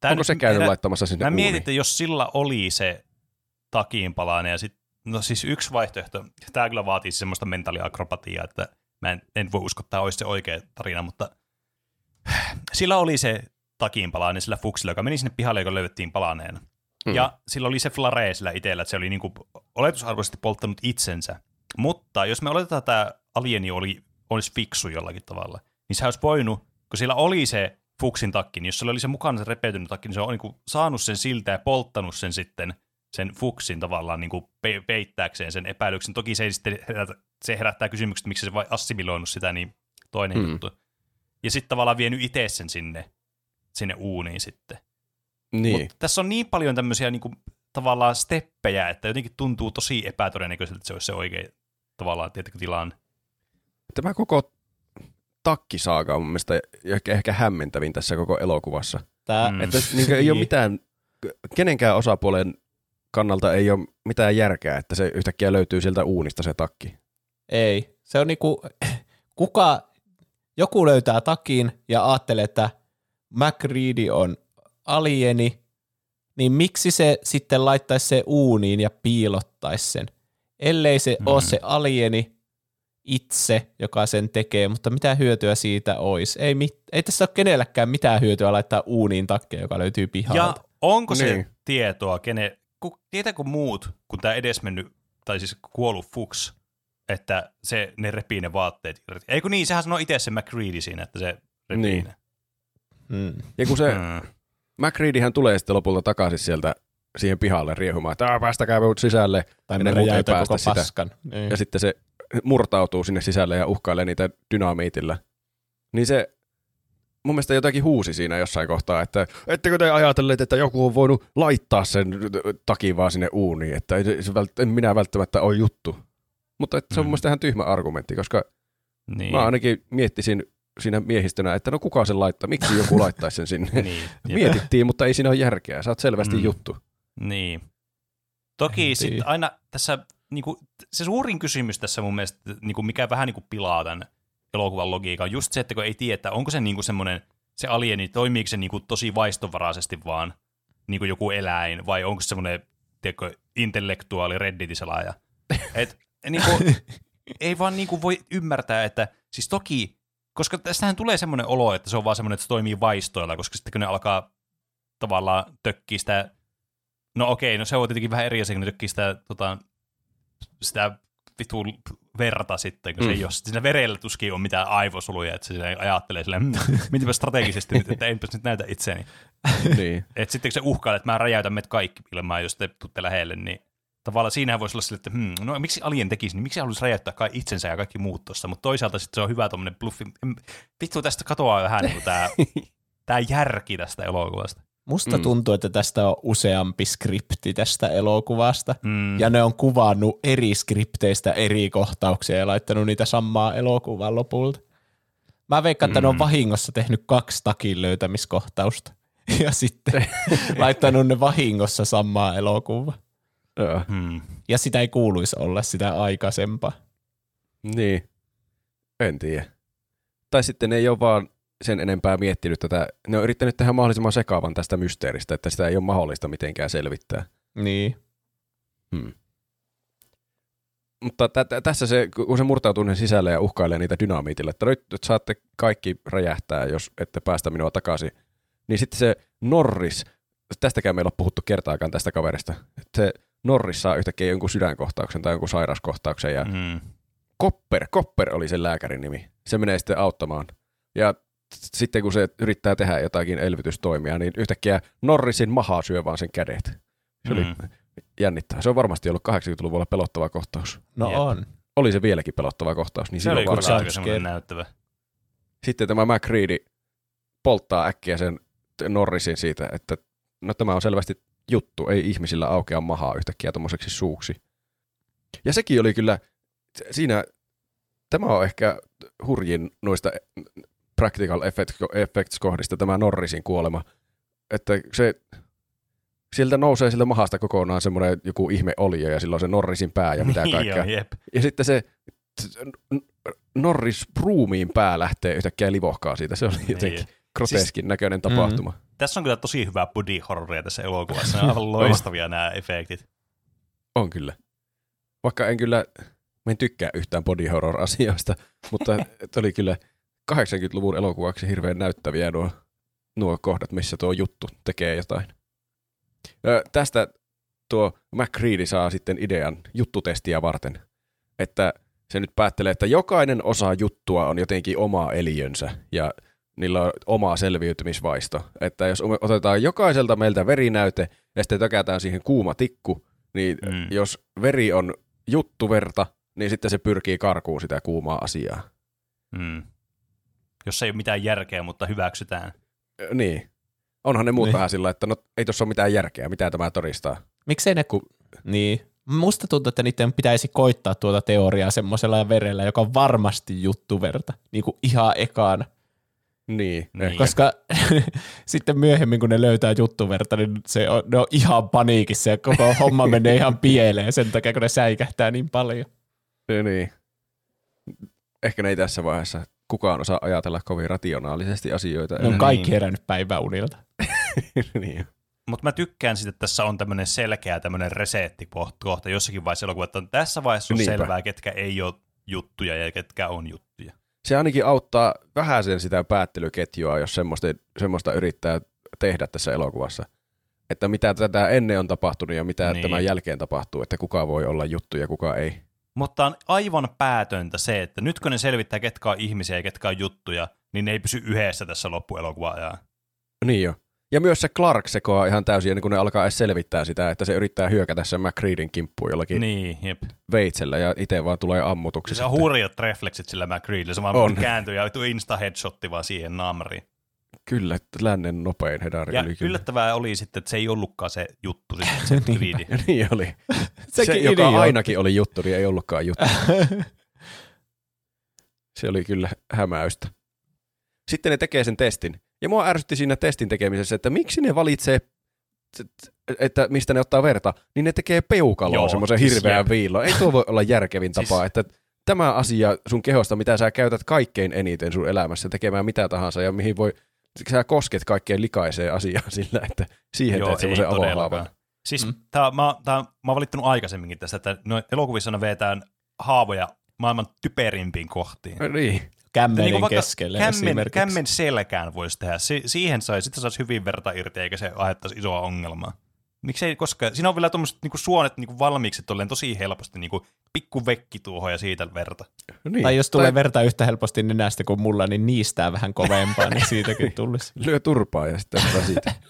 tää Onko nyt se käynyt herä- laittamassa sinne Mä mietin, että jos sillä oli se takiinpalainen ja sit, no siis yksi vaihtoehto, tämä kyllä vaatii semmoista mentaaliakrobatiaa, että mä en, en voi uskoa, että tämä olisi se oikea tarina, mutta sillä oli se takiinpalainen sillä Fuxilla, joka meni sinne pihalle, joka löydettiin palaneena. Hmm. Ja sillä oli se flare sillä itsellä, että se oli niinku oletusarvoisesti polttanut itsensä. Mutta jos me oletetaan, että tämä alieni oli, olisi fiksu jollakin tavalla, niin se olisi voinut, kun sillä oli se Fuxin takki, niin jos sillä oli se mukana se repeytynyt takki, niin se on niinku saanut sen siltä ja polttanut sen sitten sen Fuxin tavallaan niinku pe- peittääkseen sen epäilyksen. Toki se ei sitten herätä, se herättää kysymykset, miksi se vai assimiloinut sitä, niin toinen Hmm. juttu. Ja sitten tavallaan vienyt itse sen sinne, sinne uuniin sitten. Niin. Mutta tässä on niin paljon tämmöisiä niinku, tavallaan steppejä, että jotenkin tuntuu tosi epätodennäköiseltä, että se olisi se oikea tavallaan tietenkin tilanne. Tämä koko takkisaaga on mun mielestä ehkä, ehkä hämmentävin tässä koko elokuvassa. Tää, Mm. Että niin ei ole Niin. mitään, kenenkään osapuolen kannalta ei ole mitään järkeä, että se yhtäkkiä löytyy sieltä uunista se takki. Ei. Se on niinku, kuka, joku löytää takin ja ajattelee, että MacReady on alieni, niin miksi se sitten laittaisi se uuniin ja piilottaisi sen? Ellei se Mm. ole se alieni itse, joka sen tekee, mutta mitä hyötyä siitä olisi? Ei, mit, ei tässä ole kenelläkään mitään hyötyä laittaa uuniin takkeja, joka löytyy pihalta. Ja onko se Niin. tietoa, kene, ku, tietääkö muut, kun tämä edesmennyt, tai siis kuollut Fuchs, että se, ne repii ne vaatteet? Eikö niin, sehän sanoo itse se McReady siinä, että se repii Niin. ne. Mm. Ja kun se Mm. Tulee sitten lopulta takaisin sieltä siihen pihalle riehumaan, että "Aa, päästäkää minut sisälle. Tai ne ne muut ei päästä koko sitä. paskan. Niin. Ja sitten se murtautuu sinne sisälle ja uhkailee niitä dynamiitilla. Niin se, mun mielestä jotakin huusi siinä jossain kohtaa, että ettekö te ajatelleet, että joku on voinut laittaa sen takin vaan sinne uuniin, että en minä välttämättä ole juttu. Mutta että se on Mm. mun mielestä ihan tyhmä argumentti, koska Niin. mä ainakin miettisin siinä miehistönä, että no kuka sen laittaa, miksi joku laittaisi sen sinne. niin. Mietittiin, mutta ei siinä ole järkeä. Sä oot selvästi Mm. juttu. Niin. Toki En sitten aina tässä, niinku, se suurin kysymys tässä mun mielestä, niinku, mikä vähän niinku pilaa tämän elokuvan logiikan, on just se, että kun ei tiedä, että onko se niinku semmoinen, se alieni, toimiiko se niinku tosi vaistovaraisesti vaan niinku joku eläin, vai onko se semmoinen, tiedätkö, intellektuaali redditiselaaja. Et, niinku, ei vaan niinku voi ymmärtää, että siis toki, koska tästähän tulee semmoinen olo, että se on vaan semmoinen, että se toimii vaistoilla, koska sitten kun ne alkaa tavallaan tökkiä sitä, no okei, no se on tietenkin vähän eri asia, kun ne tökkii sitä, tota, sitä vitu verta sitten, kun mm. se Mm. ei ole, siinä verellä tuskin on mitään aivosoluja, että se ajattelee silleen, mmm, mietipä strategisesti nyt, että enpäs nyt näytä itseäni. niin. Että sitten kun se uhkaa, että mä räjäytän meidät kaikki ilmaan, jos te tutte lähelle, niin tavallaan siinähän voisi olla sille, että hmm, no miksi Alien tekisi, niin miksi haluaisi räjäyttää kai itsensä ja kaikki muut tuossa, mutta toisaalta sitten se on hyvä tuommoinen bluffi. Vittu, tästä katoaa vähän niin tämä, tämä järki tästä elokuvasta. Musta Mm. tuntuu, että tästä on useampi skripti tästä elokuvasta. Mm. Ja ne on kuvannut eri skripteistä eri kohtauksia ja laittanut niitä samaa elokuvan lopulta. Mä veikkaan, että ne on Mm. vahingossa tehnyt kaksi takin löytämiskohtausta. Ja sitten laittanut ne vahingossa samaa elokuvaa. Joo. Hmm. Ja sitä ei kuuluisi olla sitä aikaisempaa. Niin. En tiedä. Tai sitten ne ei ole vaan sen enempää miettinyt tätä. Ne on yrittänyt tehdä mahdollisimman sekaavan tästä mysteeristä, että sitä ei ole mahdollista mitenkään selvittää. Niin. Hmm. Mutta tä- tä- tässä se, kun se murtautuu ne sisälle ja uhkailee niitä dynamiitilla, että nyt, saatte kaikki räjähtää, jos ette päästä minua takaisin. Niin sitten se Norris, tästäkään meillä on puhuttu kertaakaan tästä kaverista, että se Norris saa yhtäkkiä jonkun sydänkohtauksen tai jonkun sairauskohtauksen ja Mm. Kopper, Kopper oli sen lääkärin nimi. Se menee sitten auttamaan. Ja sitten kun se yrittää tehdä jotakin elvytystoimia, niin yhtäkkiä Norrisin mahaa syö vaan sen kädet. Se oli Mm. jännittävää. Se on varmasti ollut 80-luvulla pelottava kohtaus. No Jep. on. Oli se vieläkin pelottava kohtaus. Niin Se oli silloin kyllä varmaan. aika semmoinen näyttävä. Sitten tämä McReady polttaa äkkiä sen Norrisin siitä, että no tämä on selvästi juttu, ei ihmisillä aukea mahaa yhtäkkiä tuommoiseksi suuksi. Ja sekin oli kyllä, siinä, tämä on ehkä hurjin noista practical effect- effects-kohdista tämä Norrisin kuolema, että se sieltä nousee sillä mahasta kokonaan semmoinen joku ihme olio ja silloin se Norrisin pää ja mitä Niin kaikkea. joo, jep. Ja sitten se Norris ruumiin pää lähtee yhtäkkiä livohkaa siitä. Se oli jotenkin Groteskin näköinen tapahtuma. Tässä on kyllä tosi hyvää body horroria tässä elokuvassa. Ne on aivan loistavia nämä efektit. On kyllä. Vaikka en kyllä, mä en tykkää yhtään body horror asioista, mutta oli kyllä 80-luvun elokuvaksi hirveän näyttäviä nuo, nuo kohdat, missä tuo juttu tekee jotain. Ö, tästä tuo McCready saa sitten idean juttutestiä varten, että se nyt päättelee, että jokainen osa juttua on jotenkin oma eliönsä ja niillä on oma selviytymisvaisto. Että jos otetaan jokaiselta meiltä verinäyte ja sitten tökätään siihen kuuma tikku, niin Mm. jos veri on juttuverta, niin sitten se pyrkii karkuun sitä kuumaa asiaa. Mm. Jos ei ole mitään järkeä, mutta hyväksytään. Niin. Onhan ne muut Niin. vähän sillä, että no ei tuossa ole mitään järkeä, mitä tämä todistaa. Miksei ne ku... Niin. Musta tuntuu, että niiden pitäisi koittaa tuota teoriaa semmoisella verellä, joka on varmasti juttuverta. Niin kuin ihan ekana. Niin. Niin. niin. Koska sitten myöhemmin, kun ne löytää juttuverta, niin se on, ne on ihan paniikissa ja koko homma menee ihan pieleen sen takia, kun ne säikähtää niin paljon. niin. Ehkä ne ei tässä vaiheessa kukaan osaa ajatella kovin rationaalisesti asioita. Ne on Niin. kaikki herännyt päiväunilta. niin. Mutta mä tykkään siitä, että tässä on tämmöinen selkeä tämmöinen reseettikohta jossakin vaiheessa elokuvassa, että tässä vaiheessa on Niinpä. selvää, ketkä ei ole juttuja ja ketkä on juttuja. Se ainakin auttaa vähän sen sitä päättelyketjua, jos semmoista, semmoista yrittää tehdä tässä elokuvassa. Että mitä tätä ennen on tapahtunut ja mitä Niin. tämän jälkeen tapahtuu, että kuka voi olla juttu ja kuka ei. Mutta on aivan päätöntä se, että nyt kun ne selvittää, ketkä on ihmisiä ja ketkä on juttuja, niin ne ei pysy yhdessä tässä loppuelokuva ajan. Niin jo. Ja myös se Clark sekoaa ihan täysin ennen kuin ne alkaa edes selvittää sitä, että se yrittää hyökätä sen McCreedin kimppuun jollakin niin. Niin, jep. veitsellä ja itse vaan tulee ammutuksi. Se on sitten. hurjat refleksit sillä McCreedillä. Se vaan On. kääntyy ja tuu insta-headshotti vaan siihen naamariin. Kyllä, lännen nopein hedari Ja kyllä. yllättävää oli sitten, että se ei ollutkaan se juttu, sitten se Niin. tweedi. Ja niin oli. Sekin se, joka idiootti. ainakin oli juttu, niin ei ollutkaan juttu. Se oli kyllä hämäystä. Sitten ne tekee sen testin. Ja mua ärsytti siinä testin tekemisessä, että miksi ne valitsee, että mistä ne ottaa verta, niin ne tekee peukaloon Joo, semmoisen siis hirveän jep. viilon. Ei tuo voi olla järkevin Siis- tapa, että tämä asia sun kehosta, mitä sä käytät kaikkein eniten sun elämässä tekemään mitä tahansa ja mihin voi, sä kosket kaikkein likaiseen asiaan sillä, että siihen Joo, teet semmoisen avohaavan. Siis Mm. mm. tää, mä, tää, mä oon valittanut aikaisemminkin tästä, että no, elokuvissa ne vetään haavoja maailman typerimpiin kohtiin. Niin. Kämmenin Niinku vaikka keskelle kämmen, esimerkiksi. kämmen selkään voisi tehdä. Si- siihen sai, sitä saisi hyvin verta irti, eikä se aiheuttaisi isoa ongelmaa. Miksei koskaan, siinä on vielä tuommoiset niinku suonet niinku valmiiksi tolleen tosi helposti, niinku pikku vekki tuohon ja siitä verta. niin. Tai jos tulee verta yhtä helposti nenästä kuin mulla, niin niistää vähän kovempaa, niin siitäkin tulisi. lyö turpaa ja sitten siitä.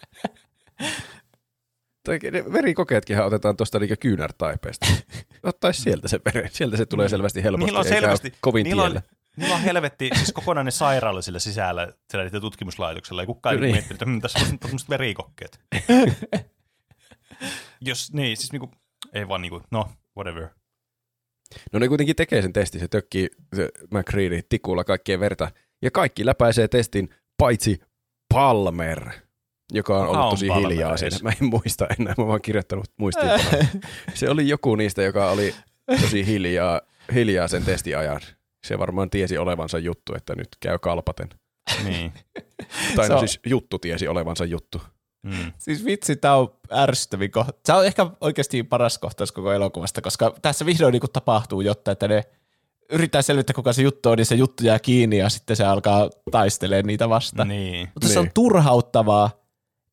Tai ne verikokeetkinhan otetaan tuosta niinku kyynärtaipeesta. Ottaisi sieltä se veren. Sieltä se tulee selvästi helposti, Niillä on selvästi, kovin niillä on, tiellä. Niillä on helvetti, siis kokonainen sairaala sillä sisällä, siellä niiden tutkimuslaitoksella, ja kukaan ei Niin. niin. miettinyt, että tässä on tämmöiset verikokkeet. Jos, niin, siis niinku, ei vaan niinku, no, whatever. No ne kuitenkin tekee sen testin, se tökkii se McCready tikulla kaikkien verta. Ja kaikki läpäisee testin, paitsi Palmer, joka on ollut on tosi Palmer hiljaa edes? siinä. Mä en muista enää, mä oon vaan kirjoittanut muistiin. se oli joku niistä, joka oli tosi hiljaa, hiljaa sen testiajan. Se varmaan tiesi olevansa juttu, että nyt käy kalpaten. Niin. Tai no on- siis juttu tiesi olevansa juttu. Mm. Siis vitsi, tää on ärsyttävin kohta. Se on ehkä oikeasti paras kohtaus koko elokuvasta, koska tässä vihdoin niin tapahtuu jotta, että ne yrittää selvittää, kuka se juttu on, niin se juttu jää kiinni ja sitten se alkaa taistelemaan niitä vastaan. Niin. Mutta se on Niin. turhauttavaa,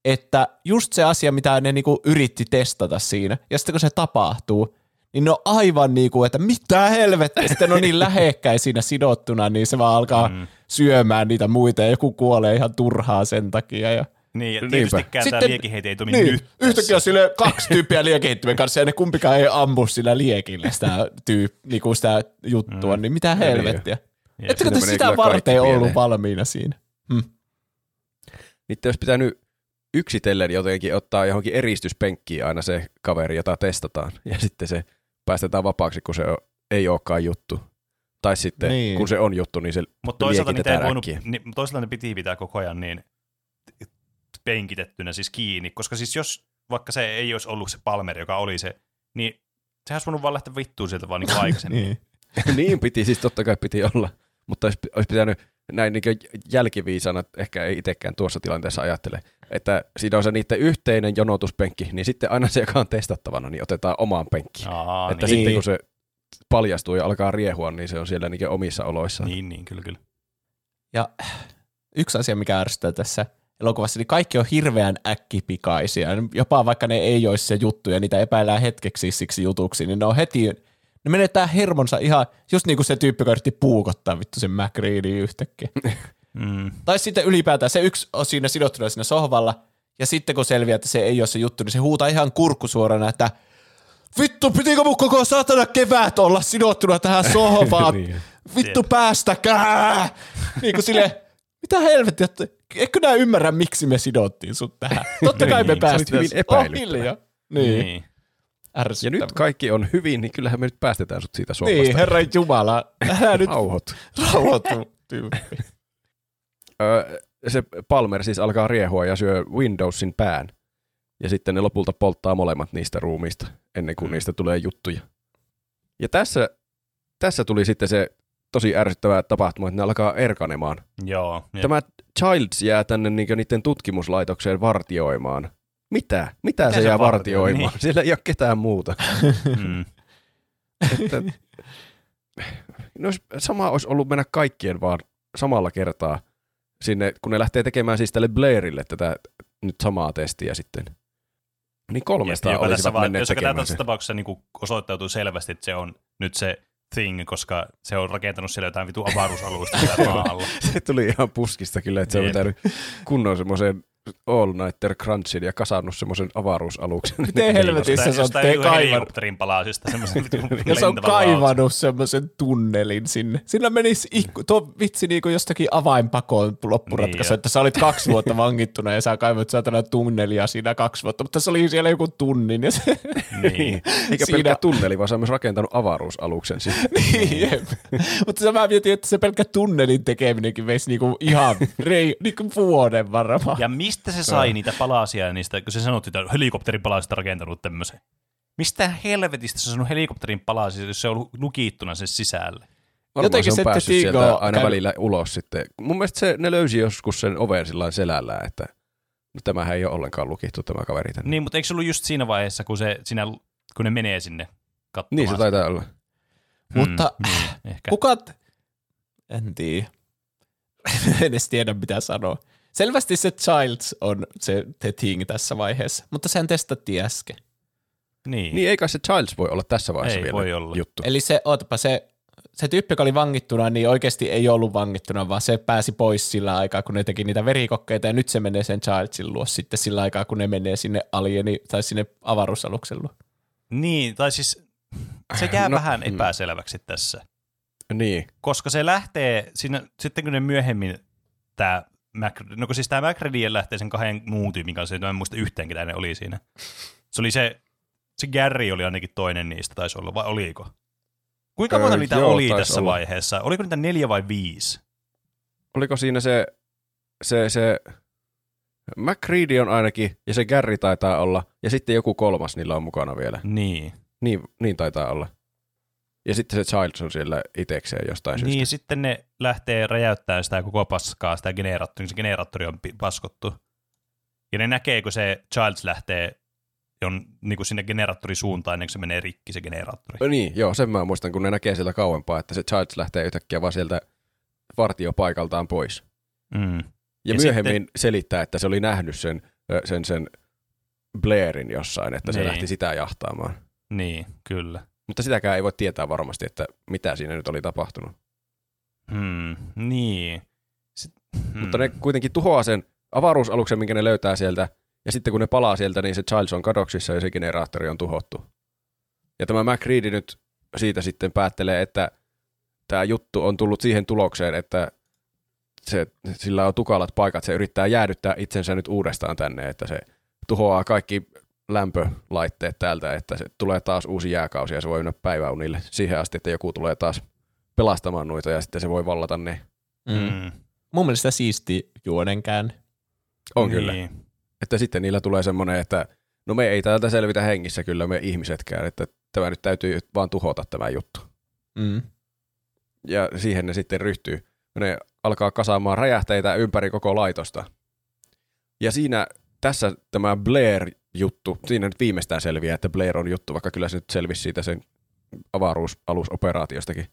että just se asia, mitä ne niinku yritti testata siinä, ja sitten kun se tapahtuu, niin ne on aivan niinku, että mitä helvettiä, sitten on niin lähekkäin siinä sidottuna, niin se vaan alkaa mm. Mm. syömään niitä muita, ja joku kuolee ihan turhaa sen takia. Ja... Niin, ja tietystikään tämä Sitten- liekiheiti ei toimi Niin, nyt yhtäkkiä sille kaksi tyyppiä liekehittimen kanssa, ja ne kumpikaan ei ammu sillä liekillä sitä, tyyp, niinku sitä juttua, mm. niin mitä helvettiä. Jep. Ettekö te sitä varten ollut valmiina siinä? Niitä olisi pitänyt yksitellen jotenkin ottaa johonkin eristyspenkkiin aina se kaveri, jota testataan. Ja sitten se päästetään vapaaksi, kun se ei olekaan juttu. Tai sitten, Niin. niin. kun se on juttu, niin se Mutta toisaalta niitä ei voinut, äkkiä. ni, toisaalta ne piti pitää koko ajan niin penkitettynä siis kiinni, koska siis jos vaikka se ei olisi ollut se Palmer, joka oli se, niin sehän olisi voinut vaan lähteä vittuun sieltä vaan niin aikaisemmin. Niin. niin piti, siis totta kai piti olla. Mutta olisi, olisi pitänyt näin niin jälkiviisana, ehkä ei itsekään tuossa tilanteessa ajattele, että siinä on se niiden yhteinen jonotuspenkki, niin sitten aina se, joka on testattavana, niin otetaan omaan penkkiin. Aa, että niin, sitten kun se paljastuu ja alkaa riehua, niin se on siellä niin omissa oloissaan. niin, niin, kyllä, kyllä. Ja yksi asia, mikä ärsyttää tässä elokuvassa, niin kaikki on hirveän äkkipikaisia. Jopa vaikka ne ei olisi se juttu ja niitä epäillään hetkeksi siksi jutuksi, niin ne on heti, ne menetään hermonsa ihan, just niin kuin se tyyppi, joka yritti puukottaa vittu sen McReadin yhtäkkiä. Mm. tai sitten ylipäätään se yksi on siinä sidottuna siinä sohvalla, ja sitten kun selviää, että se ei ole se juttu, niin se huutaa ihan kurkkusuorana, että vittu, pitikö mun koko saatana kevät olla sidottuna tähän sohvaan? Niin. vittu päästäkää! niin kuin sille, mitä helvettiä, eikö nää ymmärrä, miksi me sidottiin sut tähän? Totta kai me Niin, se oli päästiin. hyvin. Oh. Niin, niin. Ja nyt kaikki on hyvin, niin kyllähän me nyt päästetään sut siitä sohvasta. Niin, herra Jumala, älä nyt Rauhoit. rauhoitu, tyyppi. Öö, se Palmer siis alkaa riehua ja syö Windowsin pään. Ja sitten ne lopulta polttaa molemmat niistä ruumista, ennen kuin Mm. niistä tulee juttuja. Ja tässä, tässä tuli sitten se tosi ärsyttävä tapahtuma, että ne alkaa erkanemaan. Joo. Tämä Childs jää tänne niin niiden tutkimuslaitokseen vartioimaan. Mitä? Mitä, se se jää vartioi? vartioimaan? Niin. Siellä ei ole ketään muuta. Mm. että, no, sama olisi ollut mennä kaikkien vaan samalla kertaa sinne, kun ne lähtee tekemään siis tälle Blairille tätä nyt samaa testiä sitten. Niin kolmesta Jep, tässä olisivat vaan, menneet jos tekemään tässä se. tapauksessa niin osoittautuu selvästi, että se on nyt se thing, koska se on rakentanut siellä jotain vitu avaruusalusta siellä maan alla. Se tuli ihan puskista kyllä, että se on pitänyt kunnon semmoisen All Nighter Crunchin ja kasannut semmoisen avaruusaluksen. Miten helvetissä se on te helikopterin palasista semmoisen Ja se on kaivannut semmoisen tunnelin sinne. Sillä menisi ikku, tuo vitsi niin kuin jostakin avainpakoon loppuratkaisu, Niin, että sä olit kaksi vuotta vangittuna ja sä kaivoit saatana tunnelia siinä kaksi vuotta, mutta se oli siellä joku tunnin. Ja se, Niin. Eikä Siinä- pelkkä tunneli, vaan se on myös rakentanut avaruusaluksen. Niin, mutta se mä mietin, että se pelkkä tunnelin tekeminenkin veisi niinku ihan rei, niinku vuoden varmaan. Ja mistä se sai niitä palasia niistä, kun se sanot, että helikopterin palasista rakentanut tämmöisen? Mistä helvetistä se on sanonut helikopterin palasia, jos se on lukittuna sen sisälle? Varmaan Jotenkin se on päässyt sieltä aina käy- välillä ulos sitten. Mun mielestä se, ne löysi joskus sen oven sillä selällään, että no, tämähän ei ole ollenkaan lukittu tämä kaveri tänne. Niin, mutta eikö se ollut just siinä vaiheessa, kun, se, siinä, kun ne menee sinne katsomaan? Niin se taitaa olla. Mutta niin, ehkä. kuka... En tiedä. en edes tiedä, mitä sanoa. Selvästi se Childs on se the thing tässä vaiheessa, mutta sen testattiin äsken. Niin. Niin eikä se Childs voi olla tässä vaiheessa Ei vielä voi olla. juttu. Eli se, ootapa, se, se tyyppi, joka oli vangittuna, niin oikeasti ei ollut vangittuna, vaan se pääsi pois sillä aikaa, kun ne teki niitä verikokkeita, ja nyt se menee sen Childsin luo sitten sillä aikaa, kun ne menee sinne alieni, tai sinne avaruusaluksen luo. Niin, tai siis se jää No, vähän mm. epäselväksi tässä. Niin. Koska se lähtee, siinä, sitten kun ne myöhemmin tämä Mac, no kun siis tämä MacReady lähtee sen kahden muun tyypin kanssa, mä en muista yhteen, ketä ne oli siinä. Se oli se, se Gary oli ainakin toinen niistä, taisi olla, vai oliko? Kuinka Öö, monta niitä joo, oli tässä olla. vaiheessa? Oliko niitä neljä vai viisi? Oliko siinä se, se, se McCready on ainakin, ja se Gary taitaa olla, ja sitten joku kolmas niillä on mukana vielä. Niin. Niin, niin taitaa olla. Ja sitten se Childs on siellä itekseen jostain syystä. Niin, sitten ne lähtee räjäyttämään sitä koko paskaa, sitä generaattoria, se generaattori on paskottu. Ja ne näkee, kun se Childs lähtee on, niin kuin sinne generaattorin suuntaan, ennen kuin se menee rikki se generaattori. No niin, joo, sen mä muistan, kun ne näkee sieltä kauempaa, että se Childs lähtee yhtäkkiä vaan sieltä vartiopaikaltaan pois. Mm. Ja, Ja myöhemmin sitten... selittää, että se oli nähnyt sen, sen, sen Blairin jossain, että se Niin. lähti sitä jahtaamaan. Niin, kyllä. Mutta sitäkään ei voi tietää varmasti, että mitä siinä nyt oli tapahtunut. Hmm, niin. Sit, hmm. Mutta ne kuitenkin tuhoaa sen avaruusaluksen, minkä ne löytää sieltä, ja sitten kun ne palaa sieltä, niin se Childs on kadoksissa ja se generaattori on tuhottu. Ja tämä McReady nyt siitä sitten päättelee, että tämä juttu on tullut siihen tulokseen, että se, sillä on tukalat paikat, se yrittää jäädyttää itsensä nyt uudestaan tänne, että se tuhoaa kaikki lämpölaitteet täältä, että se tulee taas uusi jääkausi ja se voi mennä päiväunille siihen asti, että joku tulee taas pelastamaan noita ja sitten se voi vallata ne. Mm. Mm. Mun mielestä siisti juonenkään. On niin. kyllä. Että sitten niillä tulee semmoinen, että no me ei täältä selvitä hengissä kyllä me ihmisetkään, että tämä nyt täytyy vaan tuhota tämä juttu. Mm. Ja siihen ne sitten ryhtyy. Ne alkaa kasaamaan räjähteitä ympäri koko laitosta. Ja siinä tässä tämä Blair-juttu, siinä nyt viimeistään selviää, että Blair on juttu, vaikka kyllä se nyt selvisi siitä sen avaruusalusoperaatiostakin.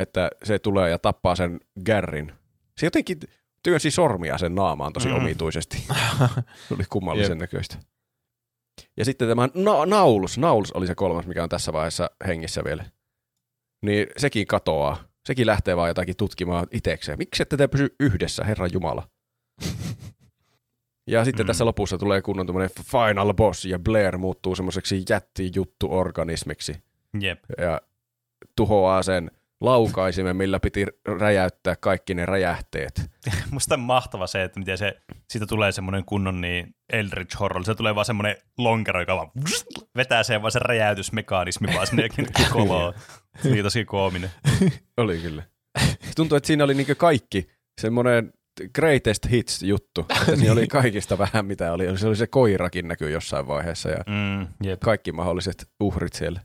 Että se tulee ja tappaa sen Garrin. Se jotenkin työnsi sormia sen naamaan tosi Mm. omituisesti. Se oli kummallisen näköistä. Ja sitten tämä na- Naulus, Naulus oli se kolmas, mikä on tässä vaiheessa hengissä vielä. Niin sekin katoaa. Sekin lähtee vaan jotakin tutkimaan itsekseen. Miksi ette te pysy yhdessä, Herran Jumala? Ja sitten Mm. tässä lopussa tulee kunnon tämmöinen final boss, ja Blair muuttuu semmoiseksi jättijuttu-organismiksi. Jep. Ja tuhoaa sen laukaisimen, millä piti räjäyttää kaikki ne räjähteet. Musta on mahtava se, että miten se, siitä tulee semmoinen kunnon niin Eldritch Horror. Se tulee vaan semmoinen lonkero, joka vaan vetää sen vaan se räjäytysmekanismi vaan sinne koloon. Se oli tosi koominen. Oli kyllä. Tuntuu, että siinä oli niinku kaikki semmoinen greatest hits juttu. Että siinä oli kaikista vähän mitä oli. Se oli se koirakin näkyy jossain vaiheessa ja Mm, jep. kaikki mahdolliset uhrit siellä.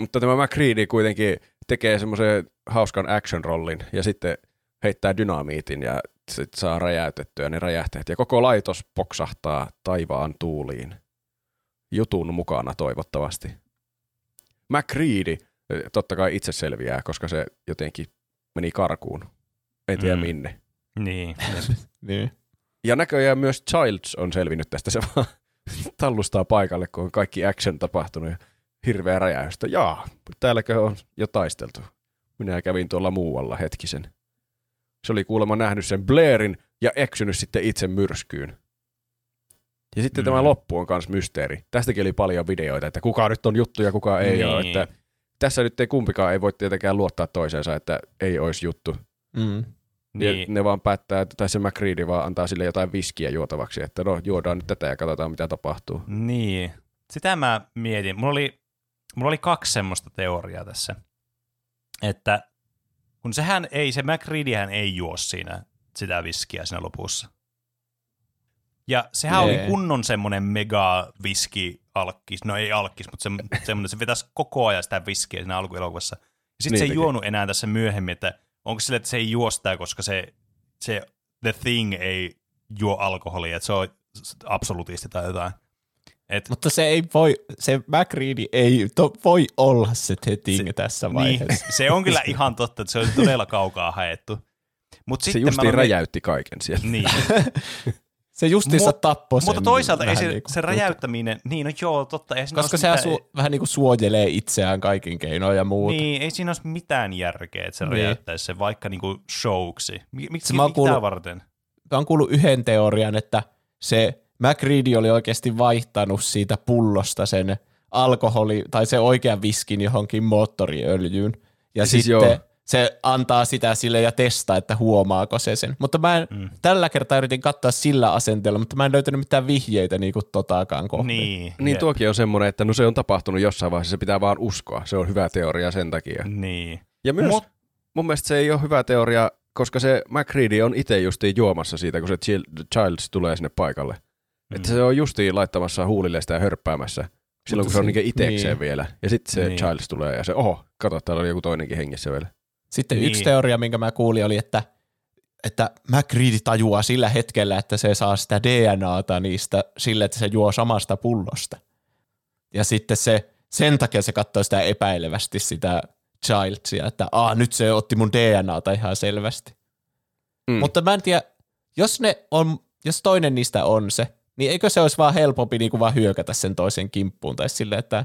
Mutta tämä McCready kuitenkin tekee semmoisen hauskan action-rollin ja sitten heittää dynamiitin ja sit saa räjäytettyä ne räjähteet. Ja koko laitos poksahtaa taivaan tuuliin. Jutun mukana toivottavasti. McCready eh, totta kai itse selviää, koska se jotenkin meni karkuun. En tiedä mm. minne. Niin. Niin. Ja näköjään myös Childs on selvinnyt tästä. Se vaan tallustaa paikalle, kun on kaikki action tapahtunut ja hirveä räjäystä. Jaa, täälläkö on jo taisteltu. Minä kävin tuolla muualla hetkisen. Se oli kuulemma nähnyt sen Blairin ja eksynyt sitten itse myrskyyn. Ja sitten Mm. tämä loppu on myös mysteeri. Tästäkin oli paljon videoita, että kuka nyt on juttu ja kuka ei Niin. ole. Että tässä nyt ei kumpikaan ei voi tietenkään luottaa toiseensa, että ei olisi juttu. Mm. Niin. Ne vaan päättää, että tai se McCready vaan antaa sille jotain viskiä juotavaksi, että no juodaan nyt tätä ja katsotaan mitä tapahtuu. Niin. Sitä mä mietin. Mulla oli, mulla oli kaksi semmoista teoriaa tässä. Että kun sehän ei, se McReadyhän ei juo siinä sitä viskiä siinä lopussa. Ja sehän Jee. oli kunnon semmoinen mega viski alkkis. No ei alkkis, mutta se, semmoinen, se vetäisi koko ajan sitä viskiä siinä alkuelokuvassa. Ja sitten Niin se ei juonut enää tässä myöhemmin, että onko sille, että se ei juo sitä, koska se, se The Thing ei juo alkoholia, että se on absolutisti tai jotain. Et, Mutta se ei voi, se McReady ei to, voi olla se The Thing Se- tässä niin, vaiheessa. se on kyllä ihan totta, että se on todella kaukaa haettu. Mut Se sitten justiin mä olen- räjäytti kaiken siellä. Niin. Se justiinsa Mut- tappoi sen. Mutta toisaalta ei se, niinku- se räjäyttäminen, niin no joo, totta. Ei Koska sehän mitään- su, vähän niin kuin suojelee itseään kaikin keinoin ja muuta. Niin, ei siinä olisi mitään järkeä, että se Niin. räjäyttäisi se vaikka niinku showksi. Mik- Miksi mä mitä kuullut- varten? Mä oon kuullut yhden teorian, että se McReady oli oikeasti vaihtanut siitä pullosta sen alkoholi tai se oikean viskin johonkin moottoriöljyyn. Ja Siis sitten joo. Se antaa sitä sille ja testaa, että huomaako se sen. Mutta mä en, Mm. tällä kertaa yritin katsoa sillä asenteella, mutta mä en löytänyt mitään vihjeitä niin kuin totakaan kohtaan. Niin. Niin jep. tuokin on semmoinen, että no se on tapahtunut jossain vaiheessa, se pitää vaan uskoa. Se on hyvä teoria sen takia. Niin. Ja myös Mut- mun mielestä se ei ole hyvä teoria, koska se McCready on itse justiin juomassa siitä, kun se Chil- Childs tulee sinne paikalle. Mm. Että se on justiin laittamassa huulille sitä ja hörppäämässä. Silloin kun se on se- niinku itekseen niin. vielä. Ja sitten se Niin. Childs tulee ja se, oho, kato, täällä oli joku toinenkin hengissä vielä. Sitten Niin. yksi teoria, minkä mä kuulin, oli, että, että McReady tajuaa sillä hetkellä, että se saa sitä DNAta niistä sille, että se juo samasta pullosta. Ja sitten se, sen takia se katsoo sitä epäilevästi sitä Childsia, että Aa, nyt se otti mun DNAta ihan selvästi. Mm. Mutta mä en tiedä, jos, ne on, jos toinen niistä on se, niin eikö se olisi vaan helpompi niin kuin vaan hyökätä sen toisen kimppuun tai silleen, että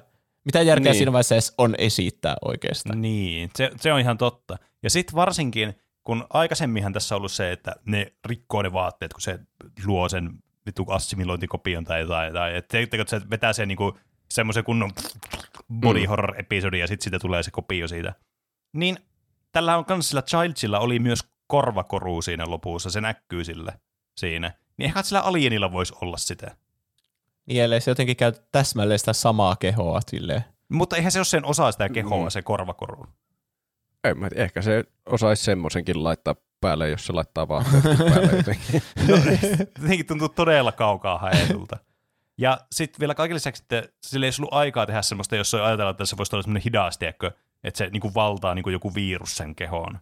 mitä järkeä Niin. siinä vaiheessa edes on esittää oikeastaan. Niin, se, se on ihan totta. Ja sitten varsinkin, kun aikaisemminhan tässä on ollut se, että ne rikkoo ne vaatteet, kun se luo sen vittu assimilointikopion tai jotain. Tai, että se vetää sen niinku semmoisen kunnon body horror episodin ja sitten siitä tulee se kopio siitä. Niin tällä on kans sillä Childsilla oli myös korvakoru siinä lopussa, se näkyy sillä siinä. Niin ehkä sillä alienilla voisi olla sitä. Niin ellei se jotenkin käy täsmälleen sitä samaa kehoa silleen. Mutta eihän se ole sen osa sitä kehoa, Mm. se korvakoru. En mä, tiedä, ehkä se osaisi semmoisenkin laittaa päälle, jos se laittaa vaatteet päälle jotenkin. No, jotenkin tuntuu todella kaukaa haetulta. Ja sitten vielä kaiken lisäksi, että sillä ei ollut aikaa tehdä semmoista, jos ajatellaan, että se voisi olla semmoinen hidas, tiedätkö, että se niin kuin valtaa niin kuin joku virus sen kehoon.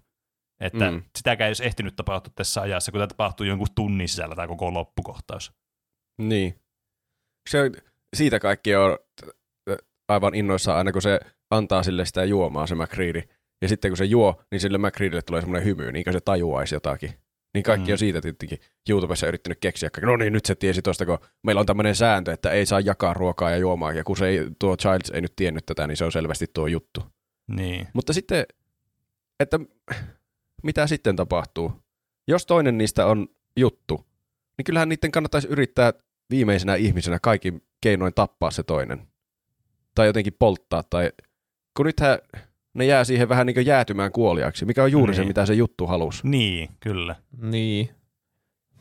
Että Mm. mm. sitäkään ei olisi ehtinyt tapahtua tässä ajassa, kun tämä tapahtuu jonkun tunnin sisällä tämä koko loppukohtaus. Niin. Se, siitä kaikki on t- aivan innoissaan aina, kun se antaa sille sitä juomaa, se McCready. Ja sitten kun se juo, niin sille McCreadylle tulee semmoinen hymy, niin kuin se tajuaisi jotakin. Niin kaikki Mm. on siitä tietenkin YouTubessa yrittänyt keksiä. No niin, nyt se tiesi tuosta, kun meillä on tämmöinen sääntö, että ei saa jakaa ruokaa ja juomaa. Ja kun se ei, tuo Childs ei nyt tiennyt tätä, niin se on selvästi tuo juttu. Niin. Mutta sitten, että mitä sitten tapahtuu? Jos toinen niistä on juttu, niin kyllähän niiden kannattaisi yrittää viimeisenä ihmisenä kaikin keinoin tappaa se toinen. Tai jotenkin polttaa. Tai... Kun nythän ne jää siihen vähän niin kuin jäätymään kuoliaksi, mikä on juuri se, Niin. mitä se juttu halusi. Niin, kyllä. Niin.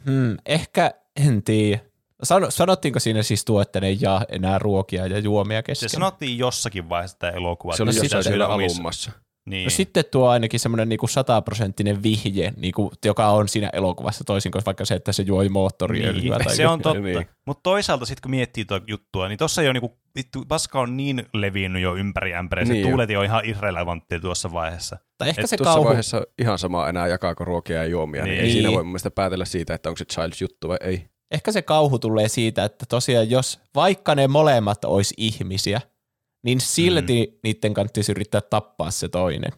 Hmm, ehkä, en tiedä. Sano, sanottiinko siinä siis tuo, että ne ei jaa enää ruokia ja juomia Se kesken? sanottiin jossakin vaiheessa tämä elokuva. Se oli jossain siellä omissa- alummassa. Niin. No sitten tuo ainakin semmoinen niinku sataprosenttinen vihje, niinku, joka on siinä elokuvassa toisin kuin vaikka se, että se juoi moottoriöljyä. Niin, tai se on totta. Niin. Mutta toisaalta sitten kun miettii tuota juttua, niin tossa jo niinku, vittu, paska on niin levinnyt jo ympäri ämpäriä, se Niin jo. tuulet on ihan irrelevanttia tuossa vaiheessa. Tai ehkä Et se Tuossa kauhu, vaiheessa ihan sama enää jakaako ruokia ja juomia, niin, Niin. ei siinä voi mun mielestä päätellä siitä, että onko se Childs juttu vai ei. ehkä se kauhu tulee siitä, että tosiaan jos vaikka ne molemmat olisi ihmisiä, niin silti mm. niiden kannattaisi yrittää tappaa se toinen.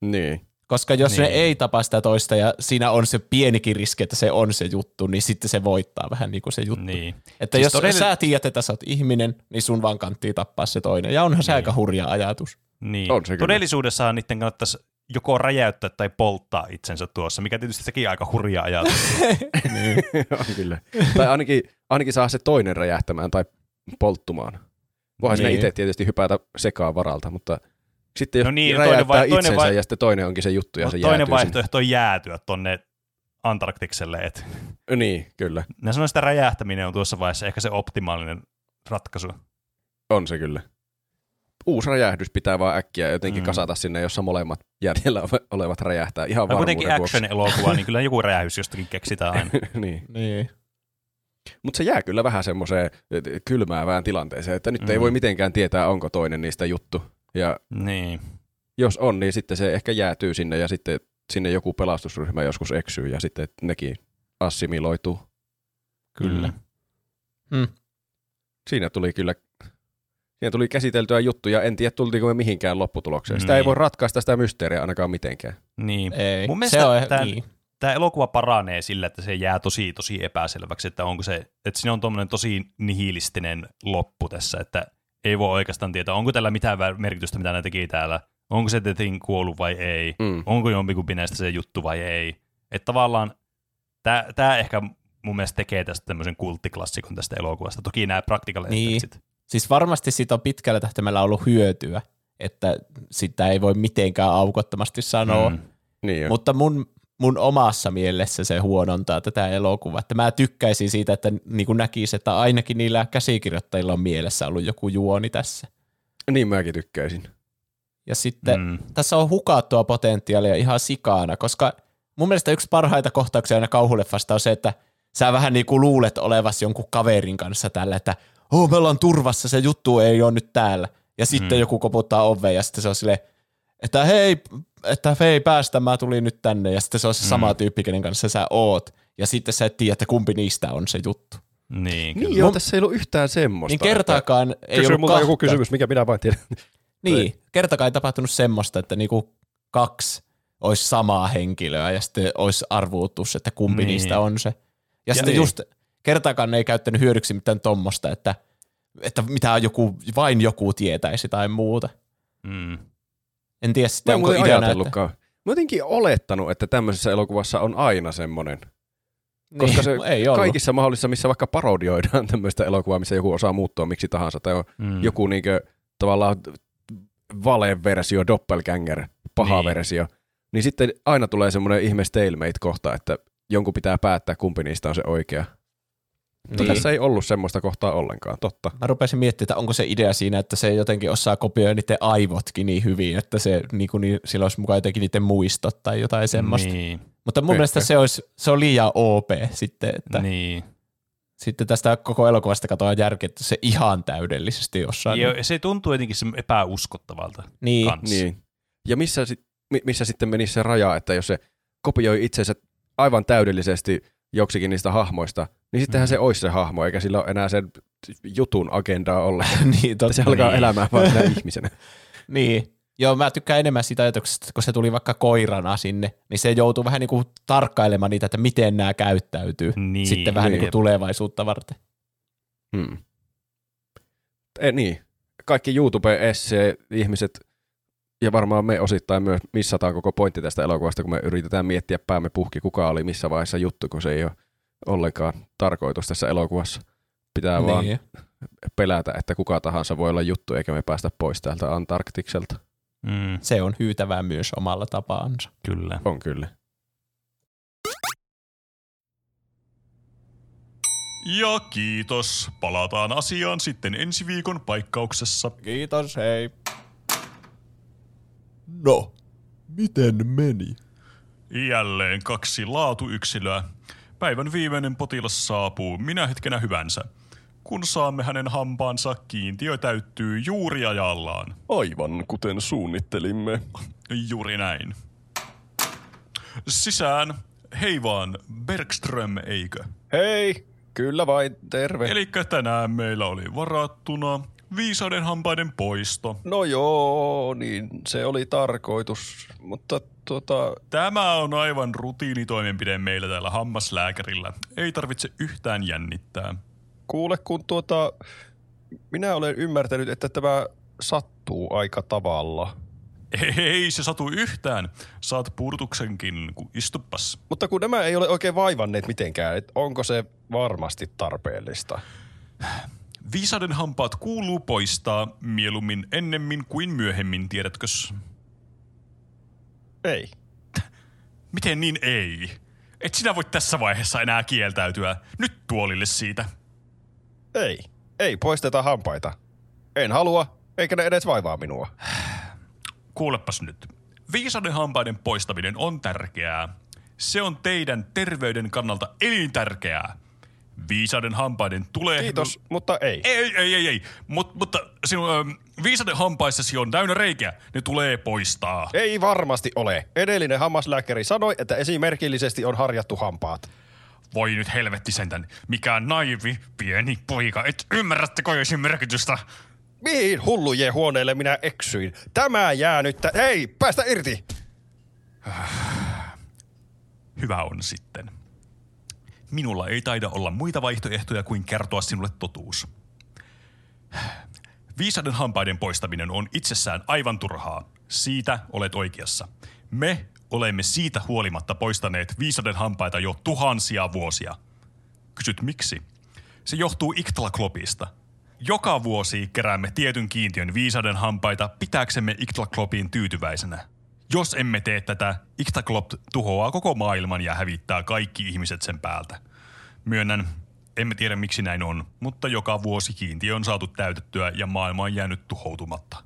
Niin. Koska jos niin. ne ei tapa sitä toista ja siinä on se pienikin riski, että se on se juttu, niin sitten se voittaa vähän niin kuin se juttu. Niin. Että Siis jos todella- sä tiedät, että sä oot ihminen, niin sun vaan kanttii tappaa se toinen. Ja onhan se Niin. aika hurja ajatus. Niin. On se kyllä. Todellisuudessahan niiden kannattaisi joko räjäyttää tai polttaa itsensä tuossa, mikä tietysti sekin aika hurja ajatus. niin. on kyllä. Tai ainakin, ainakin saa se toinen räjähtämään tai polttumaan. Voihan niin. itse tietysti hypätä sekaan varalta, mutta sitten jos no niin, räjäyttää toinen vai, itsensä toinen vai... ja sitten toinen onkin se juttu ja no, se Toinen vaihtoehto on jäätyä tonne Antarktikselle. Et... Niin, kyllä. Ne sanoo, että räjähtäminen on tuossa vaiheessa ehkä se optimaalinen ratkaisu. On se kyllä. Uusi räjähdys pitää vaan äkkiä jotenkin mm. kasata sinne, jossa molemmat jäljellä olevat räjähtää ihan varmuuden kuitenkin action-elokuva, niin kyllä joku räjähdys jostakin keksitään aina. niin. niin. Mutta se jää kyllä vähän semmoiseen kylmäävään tilanteeseen, että nyt mm. ei voi mitenkään tietää, onko toinen niistä juttu. Ja niin. jos on, niin sitten se ehkä jäätyy sinne ja sitten sinne joku pelastusryhmä joskus eksyy ja sitten nekin assimiloituu. Kyllä. Mm. Mm. Siinä tuli kyllä Siinä tuli käsiteltyä juttuja, en tiedä tultiinko me mihinkään lopputulokseen. Sitä niin. ei voi ratkaista sitä mysteeriä ainakaan mitenkään. Niin. Ei. Mun mielestä se on, tämä, niin. Tämä elokuva paranee sillä, että se jää tosi tosi epäselväksi, että onko se, että siinä on tuommoinen tosi nihilistinen loppu tässä, että ei voi oikeastaan tietää, onko tällä mitään merkitystä, mitä ne teki täällä, onko se Detin kuollut vai ei, mm. onko jompikumpi näistä se juttu vai ei. Että tavallaan tämä, tämä ehkä mun mielestä tekee tästä tämmöisen kulttiklassikon tästä elokuvasta. Toki nämä practical niin. Siis varmasti siitä on pitkällä tähtäimellä ollut hyötyä, että sitä ei voi mitenkään aukottomasti sanoa. Mm. Niin Mutta mun, mun omassa mielessä se huonontaa tätä elokuvaa. Että mä tykkäisin siitä, että niin kuin näkisi, että ainakin niillä käsikirjoittajilla on mielessä ollut joku juoni tässä. Niin mäkin tykkäisin. Ja sitten mm. tässä on hukattua potentiaalia ihan sikaana, koska mun mielestä yksi parhaita kohtauksia aina kauhuleffasta on se, että sä vähän niin kuin luulet olevasi jonkun kaverin kanssa tällä, että oh, me ollaan turvassa, se juttu ei ole nyt täällä. Ja sitten mm. joku koputtaa oveen ja sitten se on silleen, että hei, että hei päästä, mä tulin nyt tänne. Ja sitten se on se mm. sama tyyppi, kenen kanssa sä oot. Ja sitten sä et tiedä, että kumpi niistä on se juttu. Niin, niin joo, tässä ei ollut yhtään semmoista. Niin kertaakaan ei ollut kahta. joku kysymys, mikä minä vain tiedän. Niin, kertakaan ei tapahtunut semmoista, että niinku kaksi olisi samaa henkilöä ja sitten olisi arvuutus, että kumpi niin. niistä on se. Ja, ja sitten niin. just kertaakaan ei käyttänyt hyödyksi mitään tommosta, että, että mitä joku, vain joku tietäisi tai muuta. Mm. En tiedä sitten, onko ideana, että... Mä jotenkin olettanut, että tämmöisessä elokuvassa on aina semmoinen. Niin, Koska se ei kaikissa mahdollisissa, missä vaikka parodioidaan tämmöistä elokuvaa, missä joku osaa muuttua miksi tahansa, tai on mm. joku niinkö, tavallaan vale-versio, doppelganger, paha niin. versio, niin sitten aina tulee semmoinen ihme stalemate-kohta, että jonkun pitää päättää, kumpi niistä on se oikea. Mutta niin. tässä ei ollut semmoista kohtaa ollenkaan, totta. Mä rupesin miettimään, että onko se idea siinä, että se jotenkin osaa kopioida niiden aivotkin niin hyvin, että se, niin kuin, niin, sillä olisi mukaan jotenkin niiden muistot tai jotain semmoista. Niin. Mutta mun Ehkä. mielestä se, olisi, se on liian OP sitten, että niin. sitten tästä koko elokuvasta katoaa järkeä, että se ihan täydellisesti osaa. Joo, niin. se tuntuu jotenkin se epäuskottavalta niin. Niin. Ja missä, missä sitten menisi se raja, että jos se kopioi itsensä aivan täydellisesti joksikin niistä hahmoista, niin sittenhän mm. se olisi se hahmo, eikä sillä ole enää sen jutun agendaa olla. niin, totta, se alkaa niin. elämään vain ihmisenä. niin. Joo, mä tykkään enemmän sitä ajatuksesta, kun se tuli vaikka koirana sinne, niin se joutuu vähän niin kuin tarkkailemaan niitä, että miten nämä käyttäytyy niin, sitten vähän niin kuin tulevaisuutta varten. Hmm. E, niin. Kaikki YouTube-esse-ihmiset ja varmaan me osittain myös missataan koko pointti tästä elokuvasta, kun me yritetään miettiä päämme puhki, kuka oli missä vaiheessa juttu, kun se ei ole ollenkaan tarkoitus tässä elokuvassa. Pitää niin. vaan pelätä, että kuka tahansa voi olla juttu, eikä me päästä pois täältä Antarktikselta. Mm. Se on hyytävää myös omalla tapaansa. Kyllä. On kyllä. Ja kiitos. Palataan asiaan sitten ensi viikon paikkauksessa. Kiitos, hei. No, miten meni? Jälleen kaksi laatuyksilöä. Päivän viimeinen potilas saapuu minä hetkenä hyvänsä. Kun saamme hänen hampaansa, kiintiö täyttyy juuri ajallaan. Aivan kuten suunnittelimme. Juuri näin. Sisään. Hei vaan, Bergström, eikö? Hei, kyllä vain, terve. Eli tänään meillä oli varattuna viisauden hampaiden poisto. No joo, niin se oli tarkoitus, mutta tota... Tämä on aivan rutiinitoimenpide meillä täällä hammaslääkärillä. Ei tarvitse yhtään jännittää. Kuule, kun tuota... Minä olen ymmärtänyt, että tämä sattuu aika tavalla. Ei se satu yhtään. Saat puudutuksenkin, kun istuppas. Mutta kun nämä ei ole oikein vaivanneet mitenkään, että onko se varmasti tarpeellista? Viisauden hampaat kuuluu poistaa mieluummin ennemmin kuin myöhemmin, tiedätkös? Ei. Miten niin ei? Et sinä voi tässä vaiheessa enää kieltäytyä. Nyt tuolille siitä. Ei. Ei poisteta hampaita. En halua, eikä ne edes vaivaa minua. Kuulepas nyt. Viisauden hampaiden poistaminen on tärkeää. Se on teidän terveyden kannalta elintärkeää. Viisauden hampaiden tulee... Kiitos, mutta ei. Ei, ei, ei, ei. Mut, mutta sinun ähm, viisauden hampaissasi on täynnä reikiä. Ne tulee poistaa. Ei varmasti ole. Edellinen hammaslääkäri sanoi, että esimerkillisesti on harjattu hampaat. Voi nyt helvetti sentän. Mikä naivi, pieni poika. Et ymmärrättekö merkitystä? Mihin hullujien huoneelle minä eksyin? Tämä jää nyt... Tä- Hei, päästä irti! Hyvä on sitten. Minulla ei taida olla muita vaihtoehtoja kuin kertoa sinulle totuus. Viisauden hampaiden poistaminen on itsessään aivan turhaa. Siitä olet oikeassa. Me olemme siitä huolimatta poistaneet viisauden hampaita jo tuhansia vuosia. Kysyt miksi? Se johtuu Iktlaklopista. Joka vuosi keräämme tietyn kiintiön viisauden hampaita pitääksemme Iktlaklopiin tyytyväisenä. Jos emme tee tätä, Iktaklop tuhoaa koko maailman ja hävittää kaikki ihmiset sen päältä. Myönnän, emme tiedä miksi näin on, mutta joka vuosi kiintiö on saatu täytettyä ja maailma on jäänyt tuhoutumatta.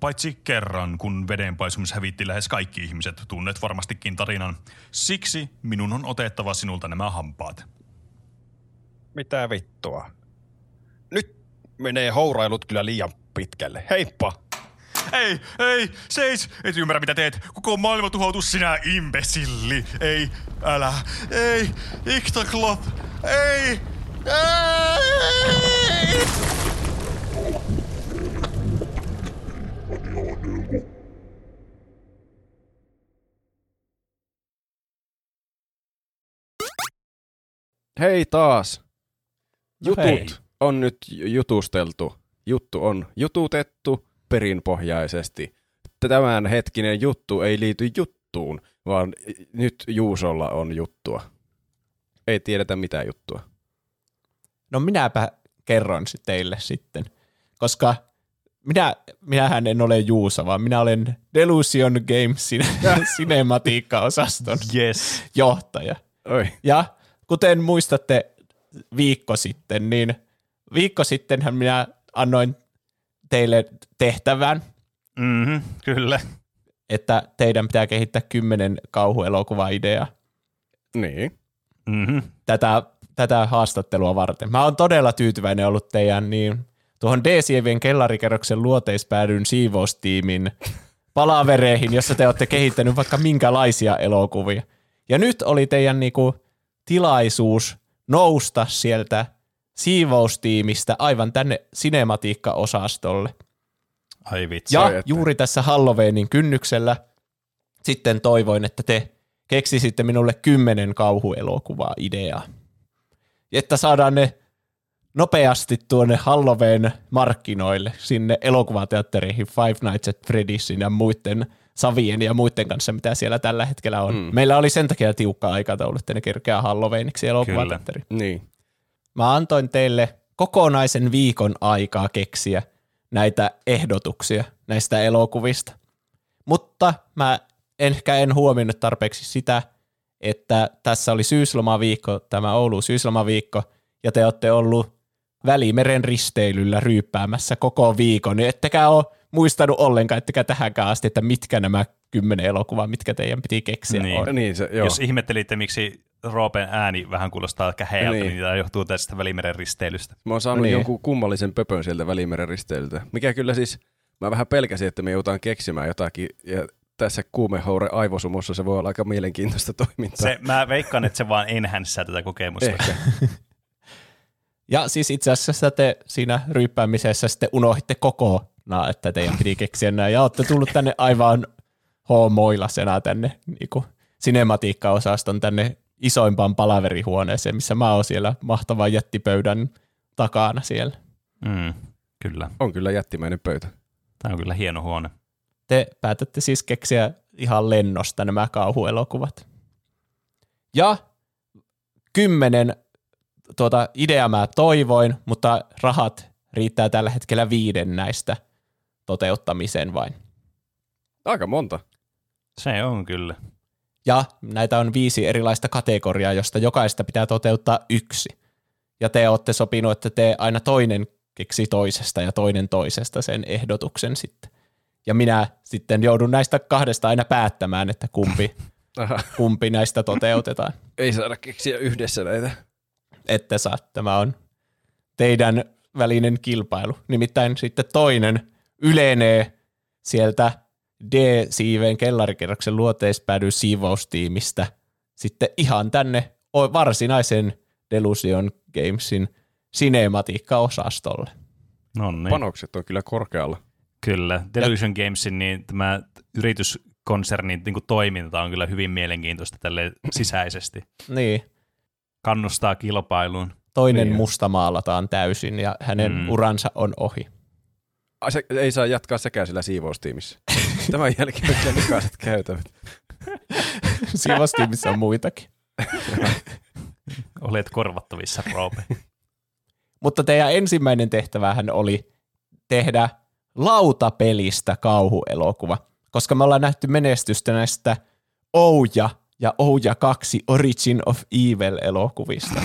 Paitsi kerran, kun vedenpaisumus hävitti lähes kaikki ihmiset, tunnet varmastikin tarinan. Siksi minun on otettava sinulta nämä hampaat. Mitä vittua? Nyt menee hourailut kyllä liian pitkälle. Heippa! Ei, ei, seis! Et ymmärrä mitä teet. Koko maailma tuhoutuu sinä imbesilli. Ei, älä, ei, Iktaklop, ei, ei! Hei taas! Jutut hei. on nyt jutusteltu. Juttu on jututettu perinpohjaisesti. Tämän hetkinen juttu ei liity juttuun, vaan nyt Juusolla on juttua. Ei tiedetä mitä juttua. No minäpä kerron teille sitten, koska minä, minähän en ole Juusa, vaan minä olen Delusion Gamesin sinematiikka-osaston Yes. johtaja. Oi. Ja kuten muistatte viikko sitten, niin viikko sittenhän minä annoin teille tehtävän, Mhm, kyllä. että teidän pitää kehittää kymmenen kauhuelokuvaideaa Niin. Mhm. tätä, tätä haastattelua varten. Mä oon todella tyytyväinen ollut teidän niin tuohon D-sievien kellarikerroksen luoteispäädyn siivoustiimin palavereihin, jossa te olette kehittänyt vaikka minkälaisia elokuvia. Ja nyt oli teidän niinku tilaisuus nousta sieltä siivoustiimistä aivan tänne sinematiikka-osastolle. Ai vitsi. Ja että. juuri tässä Halloweenin kynnyksellä sitten toivoin, että te keksisitte minulle kymmenen kauhuelokuvaa ideaa. Että saadaan ne nopeasti tuonne Halloween markkinoille, sinne elokuvateattereihin Five Nights at Freddysin ja muiden Savien ja muiden kanssa, mitä siellä tällä hetkellä on. Mm. Meillä oli sen takia tiukka aikataulu, että ne kerkeää Halloweeniksi elokuvateatteriin. Niin. Mä antoin teille kokonaisen viikon aikaa keksiä näitä ehdotuksia näistä elokuvista. Mutta mä ehkä en huomioinut tarpeeksi sitä, että tässä oli syyslomaviikko, tämä Oulu syyslomaviikko, ja te olette ollut Välimeren risteilyllä ryyppäämässä koko viikon, niin ettekä ole muistanut ollenkaan, ettekä tähänkään asti, että mitkä nämä kymmenen elokuvaa, mitkä teidän piti keksiä Niin. on. Niin se, joo. Jos ihmettelitte, miksi Roopen ääni vähän kuulostaa käheältä, Niin. niin, tämä johtuu tästä Välimeren risteilystä. Mä oon saanut niin. jonkun kummallisen pöpön sieltä Välimeren risteilyltä. Mikä kyllä siis, mä vähän pelkäsin, että me joudutaan keksimään jotakin. Ja tässä kuumehoure aivosumussa se voi olla aika mielenkiintoista toimintaa. Se, mä veikkaan, että se vaan enhänssää tätä kokemusta. Ehkä. Ja siis itse asiassa te siinä ryyppäämisessä sitten unohditte kokonaan, että teidän piti keksiä nämä, ja olette tullut tänne aivan hoomoilasena tänne niin sinematiikka-osaston tänne isoimpaan palaverihuoneeseen, missä mä oon siellä mahtavan jättipöydän takana siellä. Mm, kyllä. On kyllä jättimäinen pöytä. Tämä on kyllä hieno huone. te päätätte siis keksiä ihan lennosta nämä kauhuelokuvat. Ja kymmenen tuota ideaa mä toivoin, mutta rahat riittää tällä hetkellä viiden näistä toteuttamiseen vain. Aika monta. Se on kyllä. Ja näitä on viisi erilaista kategoriaa, josta jokaista pitää toteuttaa yksi. Ja te olette sopinut, että te aina toinen keksi toisesta ja toinen toisesta sen ehdotuksen sitten. Ja minä sitten joudun näistä kahdesta aina päättämään, että kumpi, kumpi näistä toteutetaan. Ei saada keksiä yhdessä näitä. Ette saa. Tämä on teidän välinen kilpailu. Nimittäin sitten toinen ylenee sieltä D-siiveen kellarikerroksen luoteispäädyn siivoustiimistä sitten ihan tänne varsinaisen Delusion Gamesin sinematiikka-osastolle. No niin. Panokset on kyllä korkealla. Kyllä. Delusion Gamesin niin tämä yrityskonsernin niin kuin toiminta on kyllä hyvin mielenkiintoista tälle sisäisesti. Niin, Kannustaa kilpailuun. toinen Niin. musta maalataan täysin ja hänen Mm. uransa on ohi. Ai, se, ei saa jatkaa sekään sillä siivoustiimissä. Tämän jälkeen on likaiset käytävät. Siivoustiimissä on muitakin. Olet korvattavissa, Roope. Mutta teidän ensimmäinen tehtävähän oli tehdä lautapelistä kauhuelokuva, koska me ollaan nähty menestystä näistä Ouja ja Ouja 2 Origin of Evil-elokuvista.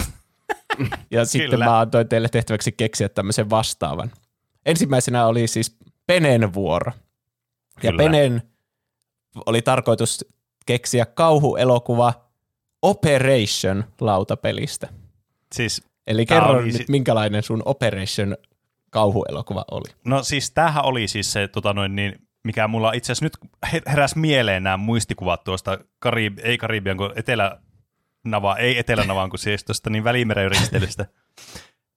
ja sitten Kyllä. mä antoin teille tehtäväksi keksiä tämmöisen vastaavan. Ensimmäisenä oli siis Penen vuoro. Ja Kyllä. Penen oli tarkoitus keksiä kauhuelokuva Operation lautapelistä. Siis, Eli kerro oli nyt, si- minkälainen sun Operation kauhuelokuva oli. no siis tämähän oli siis se, tota noin, niin, mikä mulla itse asiassa nyt he- heräs mieleen nämä muistikuvat tuosta, Karib- ei Karibian, kun Etelä-Nava, ei Etelä-Navaan, kun siis tuosta niin Välimeren ristelystä.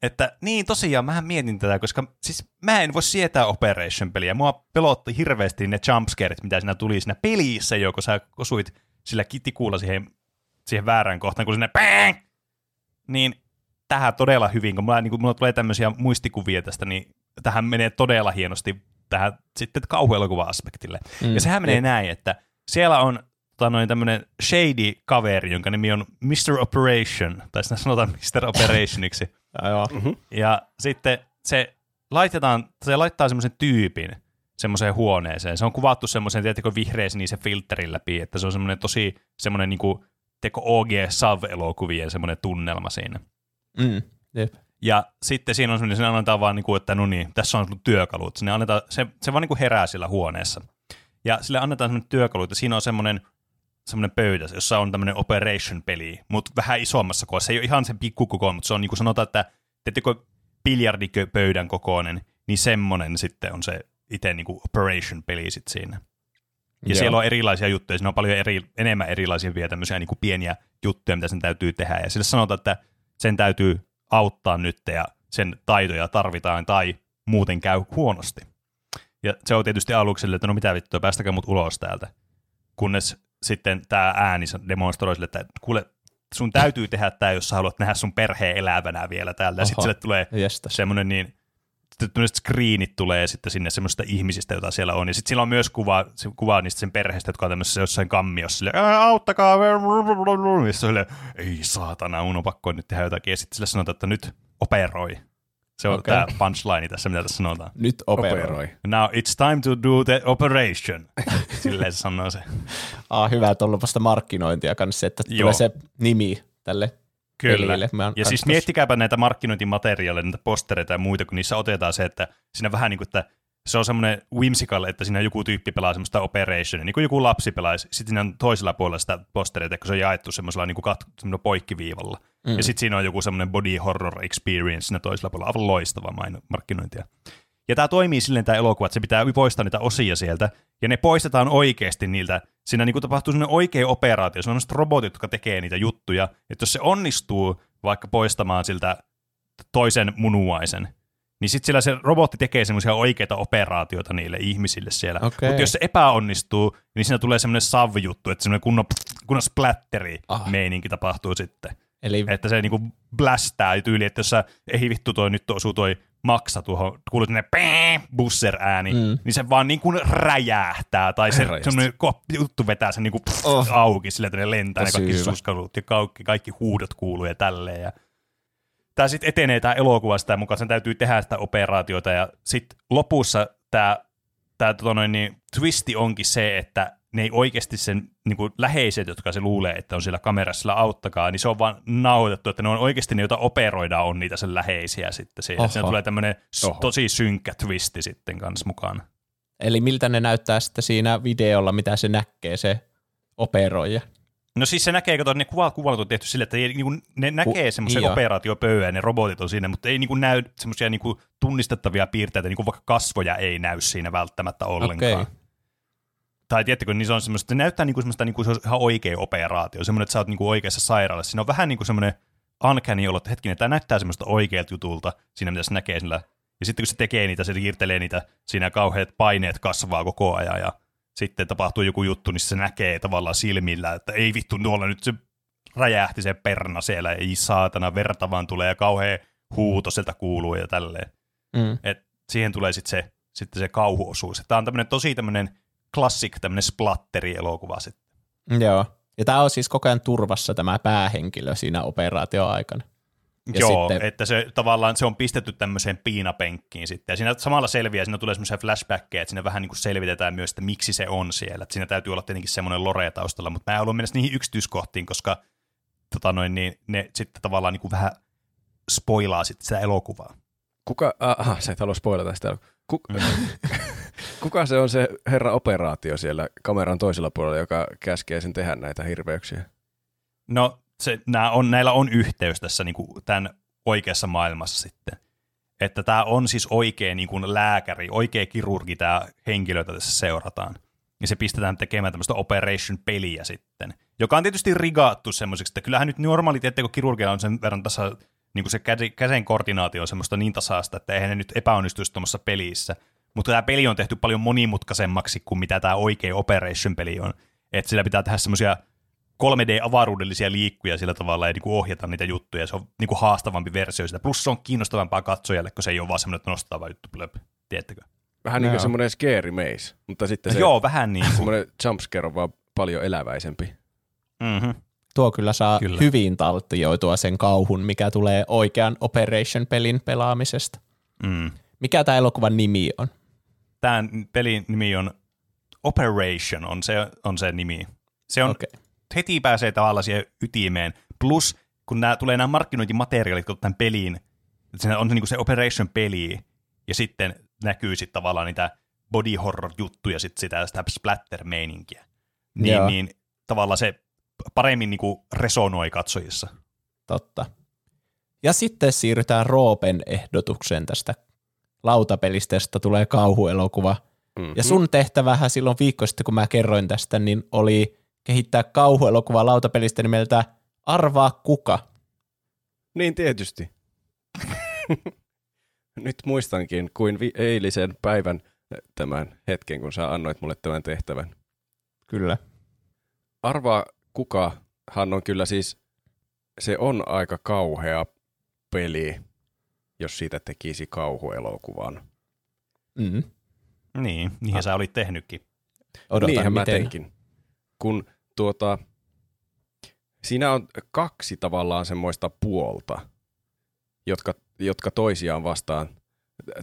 Että niin tosiaan, mähän mietin tätä, koska siis mä en voi sietää Operation-peliä. Mua pelotti hirveästi ne jumpscareit, mitä siinä tuli siinä pelissä jo, kun sä osuit sillä kitikuulla siihen, siihen väärään kohtaan, kun sinne bang! Niin tähän todella hyvin, kun mulla, niin kun mulla tulee tämmöisiä muistikuvia tästä, niin tähän menee todella hienosti tähän sitten kauhuelokuva-aspektille. Mm. Ja sehän menee näin, että siellä on tota noin tämmöinen shady kaveri, jonka nimi on Mr. Operation, tai sitä sanotaan Mr. Operationiksi. Ja, joo. Ja sitten se laitetaan, se laittaa semmoisen tyypin semmoiseen huoneeseen. Se on kuvattu semmoisen, tiedätkö, vihreä-sinisen filterin läpi, että se on semmoinen tosi semmoinen niinku, teko OG Sav-elokuvien semmoinen tunnelma siinä. Mm. Jep. Ja sitten siinä on semmoinen, siinä annetaan vaan, niinku, että no niin, tässä on sun työkalut. Sinne annetaan, se, se vaan niinku herää sillä huoneessa. Ja sille annetaan semmoinen työkalu, että siinä on semmoinen, semmoinen pöytä, jossa on tämmöinen operation-peli, mutta vähän isommassa kokoissa. Se ei ole ihan sen pikkukoko, mutta se on niin kuin sanotaan, että teettekö biljardipöydän kokoinen, niin semmoinen sitten on se itse niin kuin operation-peli sitten siinä. Ja Joo. siellä on erilaisia juttuja, siinä on paljon eri, enemmän erilaisia vielä tämmöisiä niin kuin pieniä juttuja, mitä sen täytyy tehdä. Ja sille sanotaan, että sen täytyy auttaa nyt ja sen taitoja tarvitaan tai muuten käy huonosti. Ja se on tietysti aluksi silleen, että no mitä vittua, päästäkää mut ulos täältä. Kunnes sitten tämä ääni demonstroi sille, että kuule, sun täytyy tehdä tämä, jos sä haluat nähdä sun perheen elävänä vielä täältä. Ja sitten sille tulee Jestä. semmoinen niin, tämmöiset screenit tulee sitten sinne semmoista ihmisistä, joita siellä on. Ja sitten sillä on myös kuva, se kuva niistä sen perheestä, jotka on tämmöisessä jossain kammiossa. Sille, "Ää, auttakaa! Ja sille, ei saatana, mun on pakko nyt tehdä jotakin. Ja sitten sille sanotaan, että nyt operoi. Se on okay. tämä punchline tässä, mitä tässä sanotaan. Nyt operoi. Now it's time to do the operation. Silleen se sanoo se. Ah, hyvä, että on ollut vasta markkinointia kanssa, että Joo. tulee se nimi tälle Kyllä. pelille. Mä oon Ja kans siis miettikääpä näitä markkinointimateriaaleja, näitä postereita ja muita, kun niissä otetaan se, että siinä vähän niin kuin, että se on semmoinen whimsical, että siinä joku tyyppi pelaa semmoista operationia, niin kuin joku lapsi pelaisi. Sitten siinä on toisella puolella sitä postereita, kun se on jaettu semmoisella niin kuin kat- poikkiviivalla. Mm. Ja sitten siinä on joku semmoinen body horror experience siinä toisella puolella. Aivan loistava markkinointia. Ja tämä toimii silleen tämä elokuva, että se pitää poistaa niitä osia sieltä, ja ne poistetaan oikeasti niiltä. Siinä niin tapahtuu sellainen oikea operaatio, se on sellaiset robotit, jotka tekee niitä juttuja, että jos se onnistuu vaikka poistamaan siltä toisen munuaisen, niin sitten sillä se robotti tekee semmoisia oikeita operaatioita niille ihmisille siellä. Okei. Mutta jos se epäonnistuu, niin siinä tulee semmoinen savjuttu, että semmoinen kunnon, kunnon splatteri Ah. meininki tapahtuu sitten. Eli Että se niinku blästää tyyli, että jos sä, ei vittu toi nyt osuu toi maksa tuohon, kuulut ne busser-ääni, Mm. mm. niin se vaan niin kuin räjähtää, tai se semmoinen juttu vetää sen niin kuin Oh. auki, sillä että ne lentää, Tosi ne kaikki hyvä. suskalut ja kaikki, kaikki huudot kuuluu ja tälleen. Ja tämä sitten etenee tämä elokuva sitä mukaan, sen täytyy tehdä sitä operaatiota, ja sitten lopussa tämä tää, tota noin, niin, twisti onkin se, että ne ei oikeasti sen niin kuin läheiset, jotka se luulee, että on siellä kamerassa sillä auttakaa, niin se on vaan nauhoitettu, että ne on oikeasti ne, joita operoidaan, on niitä sen läheisiä sitten siihen. Oho. Siinä tulee tämmöinen Oho. tosi synkkä twisti sitten kanssa mukaan. Eli miltä ne näyttää sitten siinä videolla, mitä se näkee, se operoija. No siis se näkee, kato, ne kuvat, kuvat on tehty sille, että ei, niin kuin, ne näkee semmoisen operaatiopöydän, ne robotit on siinä, mutta ei niin kuin näy semmoisia niin kuin tunnistettavia piirteitä, niin kuin vaikka kasvoja ei näy siinä välttämättä ollenkaan. Okei. Tai tiedättekö, niin se on semmoista, se näyttää niin kuin semmoista, niin kuin se olisi ihan oikea operaatio, semmoinen, että sä oot niin kuin oikeassa sairaalassa. Siinä on vähän niin kuin semmoinen uncanny olo, että hetkinen, tämä näyttää semmoista oikealta jutulta siinä, mitä se näkee sillä. Ja sitten kun se tekee niitä, se siirtelee niitä, siinä kauheat paineet kasvaa koko ajan ja sitten tapahtuu joku juttu, niin se näkee tavallaan silmillä, että ei vittu, tuolla nyt se räjähti se perna siellä, ei saatana, verta vaan tulee ja kauhea huuto sieltä kuuluu ja tälleen. Mm. Et siihen tulee sitten se, sitten se kauhuosuus. Tämä on tämmöinen tosi tämmöinen klassik, tämmöinen splatteri-elokuva sitten. Joo. Ja tämä on siis koko ajan turvassa tämä päähenkilö siinä operaatioaikana. Ja Joo, sitten- että se tavallaan se on pistetty tämmöiseen piinapenkkiin sitten. Ja siinä samalla selviää, siinä tulee semmoisia flashbackkejä, että siinä vähän niin kuin selvitetään myös, että miksi se on siellä. Että siinä täytyy olla tietenkin semmoinen lore taustalla, mutta mä en halua mennä niihin yksityiskohtiin, koska tota noin, niin ne sitten tavallaan niin kuin vähän spoilaa sitten sitä elokuvaa. Kuka, aha, sä et halua spoilata sitä. Kuka, kuka se on se herra operaatio siellä kameran toisella puolella, joka käskee sen tehdä näitä hirveyksiä? No, se, nää on, näillä on yhteys tässä niin kuin tämän oikeassa maailmassa sitten. Että tämä on siis oikea niin kuin lääkäri, oikea kirurgi tämä henkilö, jota tässä seurataan. Ja se pistetään tekemään tämmöistä Operation-peliä sitten, joka on tietysti rigaattu semmoiseksi, että kyllähän nyt normaali, kun kirurgia on sen verran tasa, niin kuin se käsen koordinaatio on semmoista niin tasaista, että eihän ne nyt epäonnistuisi tuommoissa pelissä. Mutta tämä peli on tehty paljon monimutkaisemmaksi kuin mitä tämä oikea Operation-peli on. Että sillä pitää tehdä semmoisia 3D-avaruudellisia liikkuja sillä tavalla ja niin kuin ohjata niitä juttuja. Se on niin kuin haastavampi versio sitä. Plus se on kiinnostavampaa katsojalle, kun se ei ole vaan semmoinen, että nostava juttu. Blöp. Tiedättekö? Vähän niin kuin semmoinen scary maze, mutta sitten se Joo, vähän niin kuin. semmoinen jumpscare on vaan paljon eläväisempi. mm-hmm. Tuo kyllä saa Kyllä. kyllä. hyvin taltioitua sen kauhun, mikä tulee oikean Operation-pelin pelaamisesta. mm. Mikä tämä elokuvan nimi on? Tämän pelin nimi on Operation, on se, on se nimi. Se on, Okei. heti pääsee tavallaan siihen ytimeen. Plus, kun nämä, tulee nämä markkinointimateriaalit tämän peliin, siinä on se, niin se Operation-peli, ja sitten näkyy sitten tavallaan niitä body horror-juttuja, sit sitä, sitä splatter-meininkiä. Niin, Joo. niin tavallaan se paremmin niin kuin resonoi katsojissa. Totta. Ja sitten siirrytään Roopen ehdotukseen tästä lautapelistä, tulee kauhuelokuva. Mm. Ja sun tehtävähän silloin viikko sitten, kun mä kerroin tästä, niin oli kehittää kauhuelokuva lautapelistä nimeltä Arvaa kuka. Niin tietysti. Nyt muistankin kuin vi- eilisen päivän eh, tämän hetken, kun sä annoit mulle tämän tehtävän. Kyllä. Arvaa kukahan on kyllä siis, se on aika kauhea peli, jos siitä tekisi kauhuelokuvan. Mm. Niin, niinhän sä olit tehnytkin. Odotan, Niinhän mä miten. teinkin. Kun tuota, siinä on kaksi tavallaan semmoista puolta, jotka, jotka toisiaan vastaan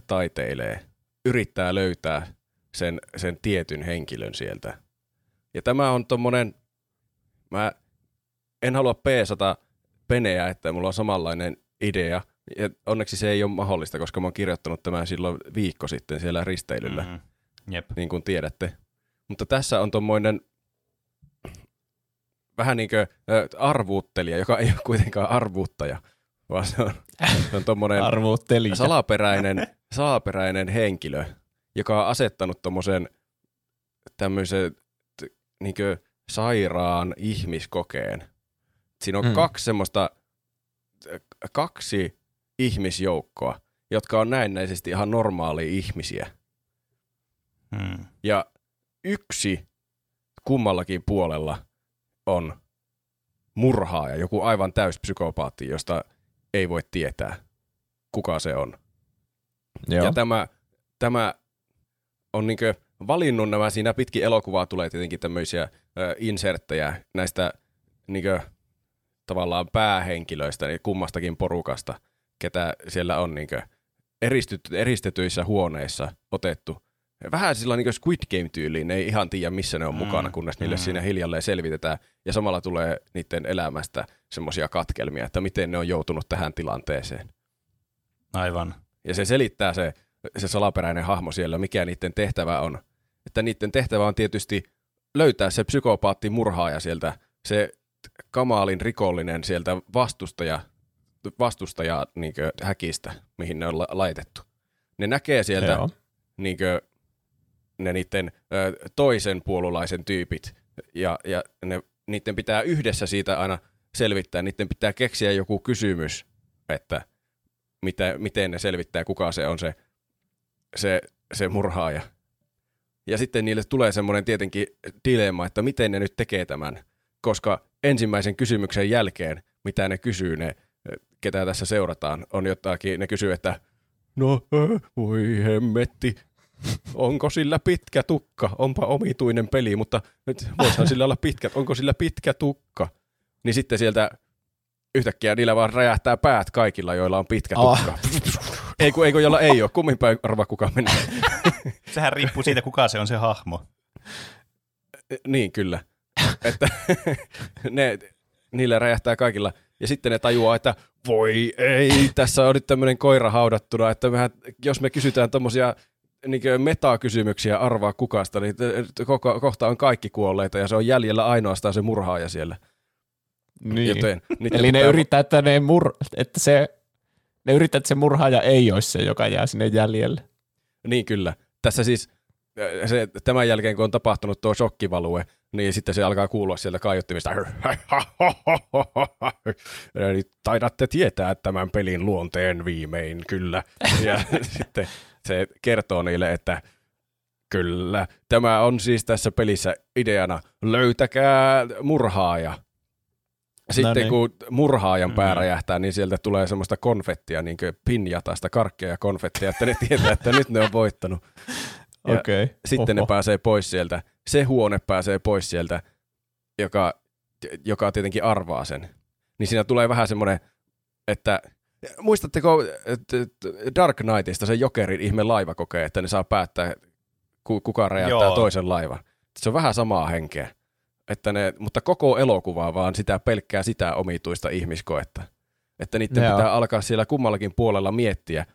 taiteilee. Yrittää löytää sen, sen tietyn henkilön sieltä. Ja tämä on tommonen, mä en halua peesata peneä, että mulla on samanlainen idea. Ja onneksi se ei ole mahdollista, koska mä oon kirjoittanut tämän silloin viikko sitten siellä risteilyllä Mm. Jep. niin kuin tiedätte. Mutta tässä on tuommoinen vähän niin kuin arvuuttelija, joka ei ole kuitenkaan arvuuttaja, vaan se on, se on tuommoinen salaperäinen, salaperäinen henkilö, joka on asettanut tuommoisen tämmöisen niin sairaan ihmiskokeen. Siinä on mm. kaksi semmoista, kaksi ihmisjoukkoa, jotka on näennäisesti ihan normaalia ihmisiä. Mm. Ja yksi kummallakin puolella on murhaaja, joku aivan täys psykopaatti, josta ei voi tietää, kuka se on. Joo. Ja tämä, tämä on niinkö valinnut nämä, siinä pitkin elokuvaa tulee tietenkin tämmöisiä ö, inserttejä näistä niinkö tavallaan päähenkilöistä, niin kummastakin porukasta, ketä siellä on niinkö eristetty, eristetyissä huoneissa otettu. Vähän sillä niin Squid Game-tyyliin, ne ei ihan tiedä missä ne on Mm, mukana, kunnes niille mm. siinä hiljalleen selvitetään. Ja samalla tulee niiden elämästä semmoisia katkelmia, että miten ne on joutunut tähän tilanteeseen. Aivan. Ja se selittää se, se salaperäinen hahmo siellä, mikä niiden tehtävä on. Että niiden tehtävä on tietysti löytää se psykopaatti murhaaja sieltä, se kamaalin rikollinen sieltä vastustaja, vastustaja niin häkistä, mihin ne on la- laitettu. Ne näkee sieltä Joo. niin ne niiden ö, toisen puolulaisen tyypit, ja, ja ne, niiden pitää yhdessä siitä aina selvittää, niiden pitää keksiä joku kysymys, että mitä, miten ne selvittää, kuka se on se, se, se murhaaja. Ja sitten niille tulee semmoinen tietenkin dilemma, että miten ne nyt tekee tämän, koska ensimmäisen kysymyksen jälkeen, mitä ne kysyy, ne, ketä tässä seurataan, on jotakin, ne kysyy, että no äh, voi hemmetti, onko sillä pitkä tukka? Onpa omituinen peli, mutta nyt voisihan sillä olla pitkä, onko sillä pitkä tukka? Niin sitten sieltä yhtäkkiä niillä vaan räjähtää päät kaikilla, joilla on pitkä tukka. Ei kun, ei kun jolla ei ole, kummin päin arva kuka menee. Sehän riippuu siitä, kuka se on se hahmo. niin, kyllä. Että ne, niillä räjähtää kaikilla. Ja sitten ne tajuaa, että voi ei, tässä on nyt tämmöinen koira haudattuna, että mehän, jos me kysytään tommosia niin metakysymyksiä arvaa kukasta, niin koko, kohta on kaikki kuolleita ja se on jäljellä ainoastaan se murhaaja siellä. Niin. Joten, Eli ne pitää- yrittää, että, ne mur, että se, ne yrittää, että se murhaaja ei olisi se, joka jää sinne jäljelle. Niin kyllä. Tässä siis se, tämän jälkeen, kun on tapahtunut tuo shokkivalue, niin sitten se alkaa kuulua sieltä kaiuttimista. Taidatte tietää tämän pelin luonteen viimein, kyllä. Ja sitten se kertoo niille, että kyllä, tämä on siis tässä pelissä ideana, löytäkää murhaaja. Sitten No niin. kun murhaajan pää Mm. räjähtää, niin sieltä tulee semmoista konfettia, niin kuin pinjatasta, karkkeja ja konfettia, että ne tietää, että nyt ne on voittanut. Ja Okei. Okay. Sitten ne pääsee pois sieltä. Se huone pääsee pois sieltä, joka, joka tietenkin arvaa sen. Niin siinä tulee vähän semmoinen, että muistatteko että Dark Knightista se Jokerin ihme laiva kokee, että ne saa päättää, ku- kuka räjäyttää Joo. toisen laivan. Se on vähän samaa henkeä. Että ne, mutta koko elokuva vaan sitä pelkkää sitä omituista ihmiskoetta. Että niiden Joo. pitää alkaa siellä kummallakin puolella miettiä,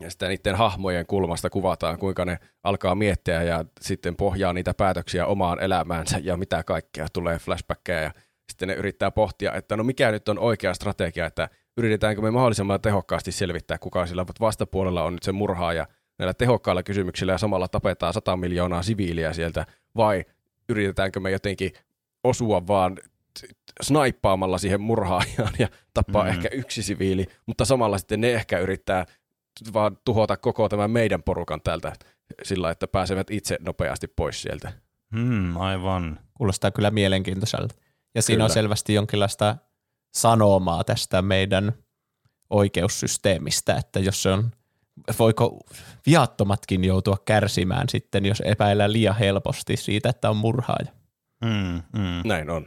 ja sitä niiden hahmojen kulmasta kuvataan, kuinka ne alkaa miettiä ja sitten pohjaa niitä päätöksiä omaan elämäänsä ja mitä kaikkea tulee flashbackkejä ja sitten ne yrittää pohtia, että no mikä nyt on oikea strategia, että yritetäänkö me mahdollisimman tehokkaasti selvittää, kuka sillä vastapuolella on nyt se murhaaja näillä tehokkailla kysymyksillä ja samalla tapetaan 100 miljoonaa siviiliä sieltä, vai yritetäänkö me jotenkin osua vaan snaippaamalla siihen murhaajaan ja tappaa mm. ehkä yksi siviili, mutta samalla sitten ne ehkä yrittää vaan tuhota koko tämän meidän porukan täältä sillä, että pääsevät itse nopeasti pois sieltä. Hmm, aivan. Kuulostaa kyllä mielenkiintoiselta. Ja siinä Kyllä. on selvästi jonkinlaista sanomaa tästä meidän oikeussysteemistä, että jos se on, voiko viattomatkin joutua kärsimään sitten, jos epäillään liian helposti siitä, että on murhaaja. Hmm, hmm. Näin on.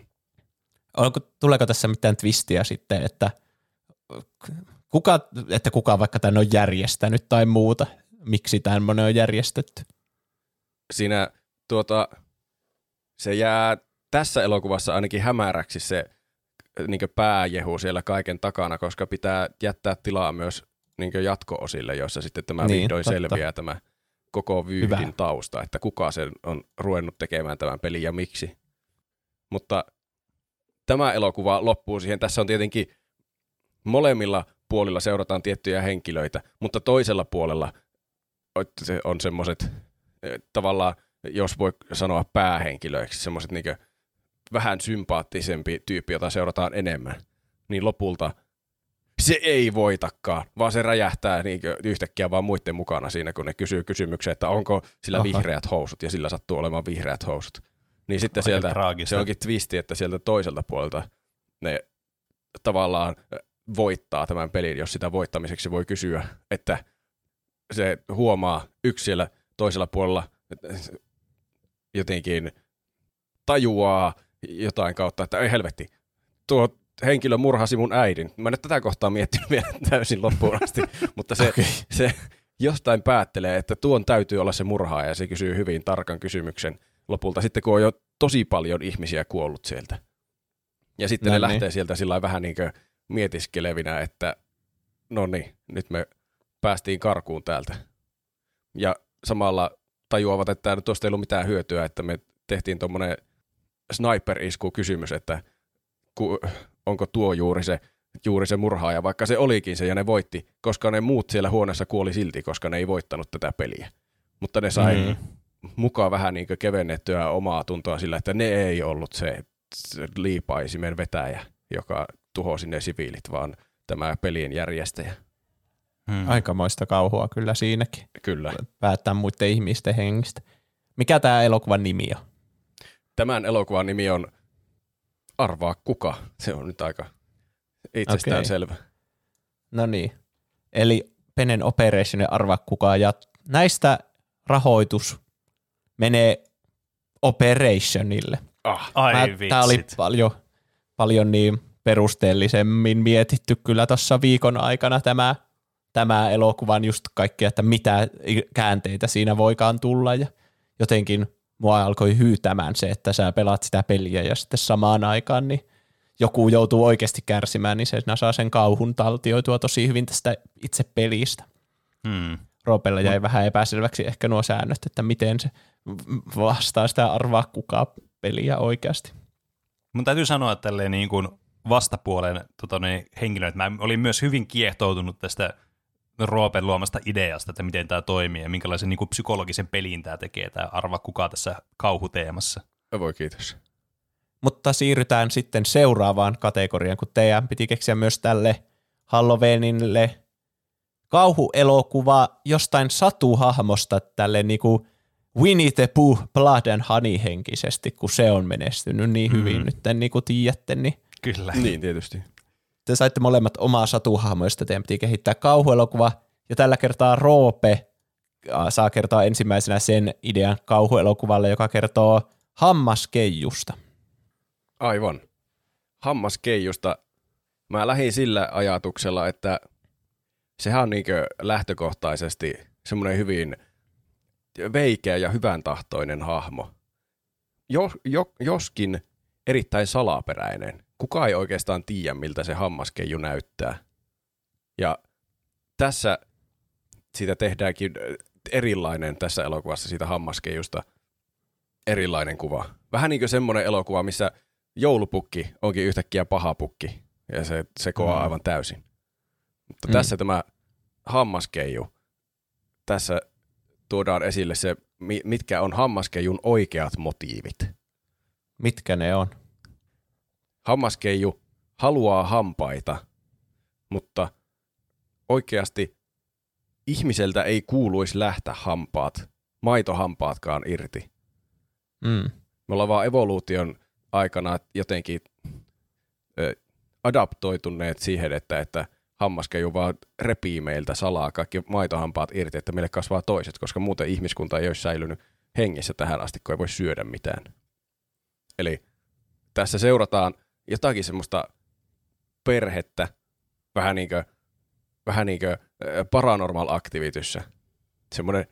Onko, tuleeko tässä mitään twistiä sitten, että kuka, että kuka vaikka tämän on järjestänyt tai muuta, miksi tämmöinen on järjestetty? Siinä tuota, se jää tässä elokuvassa ainakin hämäräksi se niin pääjehu siellä kaiken takana, koska pitää jättää tilaa myös niin jatko-osille, joissa sitten tämä Niin, niin, vihdoin totta. selviää tämä koko vyyhdin Hyvä. tausta, että kuka sen on ruvennut tekemään tämän pelin ja miksi. Mutta tämä elokuva loppuu siihen. Tässä on tietenkin molemmilla puolilla seurataan tiettyjä henkilöitä, mutta toisella puolella se on semmoiset tavallaan, jos voi sanoa päähenkilöiksi, semmoiset niin vähän sympaattisempi tyyppi, jota seurataan enemmän, niin lopulta se ei voitakaan, vaan se räjähtää niin yhtäkkiä vaan muiden mukana siinä, kun ne kysyy kysymyksiä, että onko sillä Aha. vihreät housut, ja sillä sattuu olemaan vihreät housut. Niin sitten Aika sieltä traagista. se onkin twisti, että sieltä toiselta puolelta ne tavallaan voittaa tämän pelin, jos sitä voittamiseksi voi kysyä, että se huomaa yksi siellä toisella puolella jotenkin tajuaa jotain kautta, että ei helvetti, tuo henkilö murhasi mun äidin. Mä en tätä kohtaa miettinyt vielä täysin loppuun asti, mutta se, okay. se jostain päättelee, että tuon täytyy olla se murhaaja ja se kysyy hyvin tarkan kysymyksen lopulta, sitten kun on jo tosi paljon ihmisiä kuollut sieltä. Ja sitten Näin ne niin. lähtee sieltä sillä vähän niin kuin mietiskelevinä, että no niin, nyt me päästiin karkuun täältä. Ja samalla tajuavat, että tuosta ei ollut mitään hyötyä, että me tehtiin tuommoinen sniper-isku kysymys, että ku, onko tuo juuri se, juuri se murhaaja, vaikka se olikin se ja ne voitti, koska ne muut siellä huoneessa kuoli silti, koska ne ei voittanut tätä peliä. Mutta ne sai mm. mukaan vähän niin kevennettyä omaa tuntoa sillä, että ne ei ollut se, se liipaisimen vetäjä, joka tuhosi ne siviilit, vaan tämä pelien järjestäjä. Hmm. Aikamoista kauhua kyllä siinäkin. Kyllä. Päättää muiden ihmisten hengistä. Mikä tämä elokuvan nimi on? Tämän elokuvan nimi on Arvaa kuka. Se on nyt aika itsestään okay. selvä. No niin. Eli Penen Operation ja Arvaa kuka. Ja näistä rahoitus menee Operationille. Ah, ai Tämä oli paljon, paljon niin perusteellisemmin mietitty kyllä tuossa viikon aikana tämä, tämä elokuvan just kaikkea, että mitä käänteitä siinä voikaan tulla ja jotenkin mua alkoi hyytämään se, että sä pelaat sitä peliä ja sitten samaan aikaan niin joku joutuu oikeasti kärsimään, niin se saa sen kauhun taltioitua tosi hyvin tästä itse pelistä. Hmm. Roopella jäi no. vähän epäselväksi ehkä nuo säännöt, että miten se vastaa sitä arvaa kuka peliä oikeasti. Mun täytyy sanoa, että niin kuin vastapuolen tota, niin, henkilö, että mä olin myös hyvin kiehtoutunut tästä Roopen luomasta ideasta, että miten tämä toimii ja minkälaisen niin kuin, psykologisen pelin tämä tekee, tämä arva kuka tässä kauhuteemassa. Voi kiitos. Mutta siirrytään sitten seuraavaan kategoriaan, kun teidän piti keksiä myös tälle Halloweenille kauhuelokuva jostain satuhahmosta tälle niinku Winnie the Pooh Blood and Honey henkisesti, kun se on menestynyt niin hyvin mm. nyt, niin kuin tiedätte, niin Kyllä. Niin, tietysti. Te saitte molemmat omaa satuhahmoa, josta teidän piti kehittää kauhuelokuva, ja tällä kertaa Roope saa kertoa ensimmäisenä sen idean kauhuelokuvalle, joka kertoo hammaskeijusta. Aivan. Hammaskeijusta. Mä lähdin sillä ajatuksella, että sehän on niinkö lähtökohtaisesti semmoinen hyvin veikeä ja hyvän tahtoinen hahmo. Jo, jo, joskin erittäin salaperäinen kukaan ei oikeastaan tiedä, miltä se hammaskeiju näyttää. Ja tässä siitä tehdäänkin erilainen tässä elokuvassa siitä hammaskeijusta erilainen kuva. Vähän niin kuin semmoinen elokuva, missä joulupukki onkin yhtäkkiä paha pukki ja se sekoaa mm. aivan täysin. Mutta mm. tässä tämä hammaskeiju, tässä tuodaan esille se, mitkä on hammaskeijun oikeat motiivit. Mitkä ne on? Hammaskeiju haluaa hampaita, mutta oikeasti ihmiseltä ei kuuluisi lähteä hampaat, maitohampaatkaan irti. Mm. Me ollaan vaan evoluution aikana jotenkin ö, adaptoituneet siihen, että, että hammaskeiju vaan repii meiltä salaa kaikki maitohampaat irti, että meille kasvaa toiset, koska muuten ihmiskunta ei olisi säilynyt hengissä tähän asti, kun ei voi syödä mitään. Eli tässä seurataan jotakin semmoista perhettä, vähän niin kuin, vähän niin kuin paranormal activityssä. Semmoinen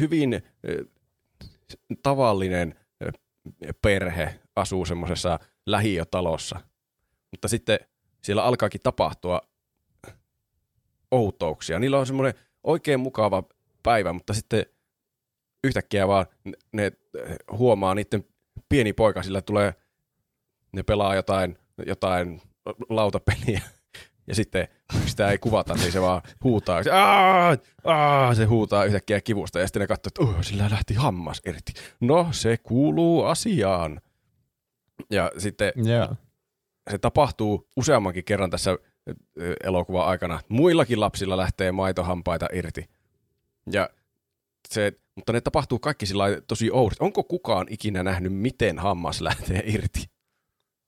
hyvin tavallinen perhe asuu semmoisessa lähiötalossa. Mutta sitten siellä alkaakin tapahtua outouksia. Niillä on semmoinen oikein mukava päivä, mutta sitten yhtäkkiä vaan ne huomaa niiden pieni poika, sillä tulee – ne pelaa jotain, jotain lautapeliä, ja sitten sitä ei kuvata, niin se vaan huutaa. Se, aah, aah, se huutaa yhtäkkiä kivusta, ja sitten ne katsoo, että oh, sillä lähti hammas irti. No, se kuuluu asiaan. Ja sitten yeah. se tapahtuu useammankin kerran tässä elokuvan aikana. Muillakin lapsilla lähtee maitohampaita irti. Ja se, mutta ne tapahtuu kaikki sillä tosi oudosti. Onko kukaan ikinä nähnyt, miten hammas lähtee irti?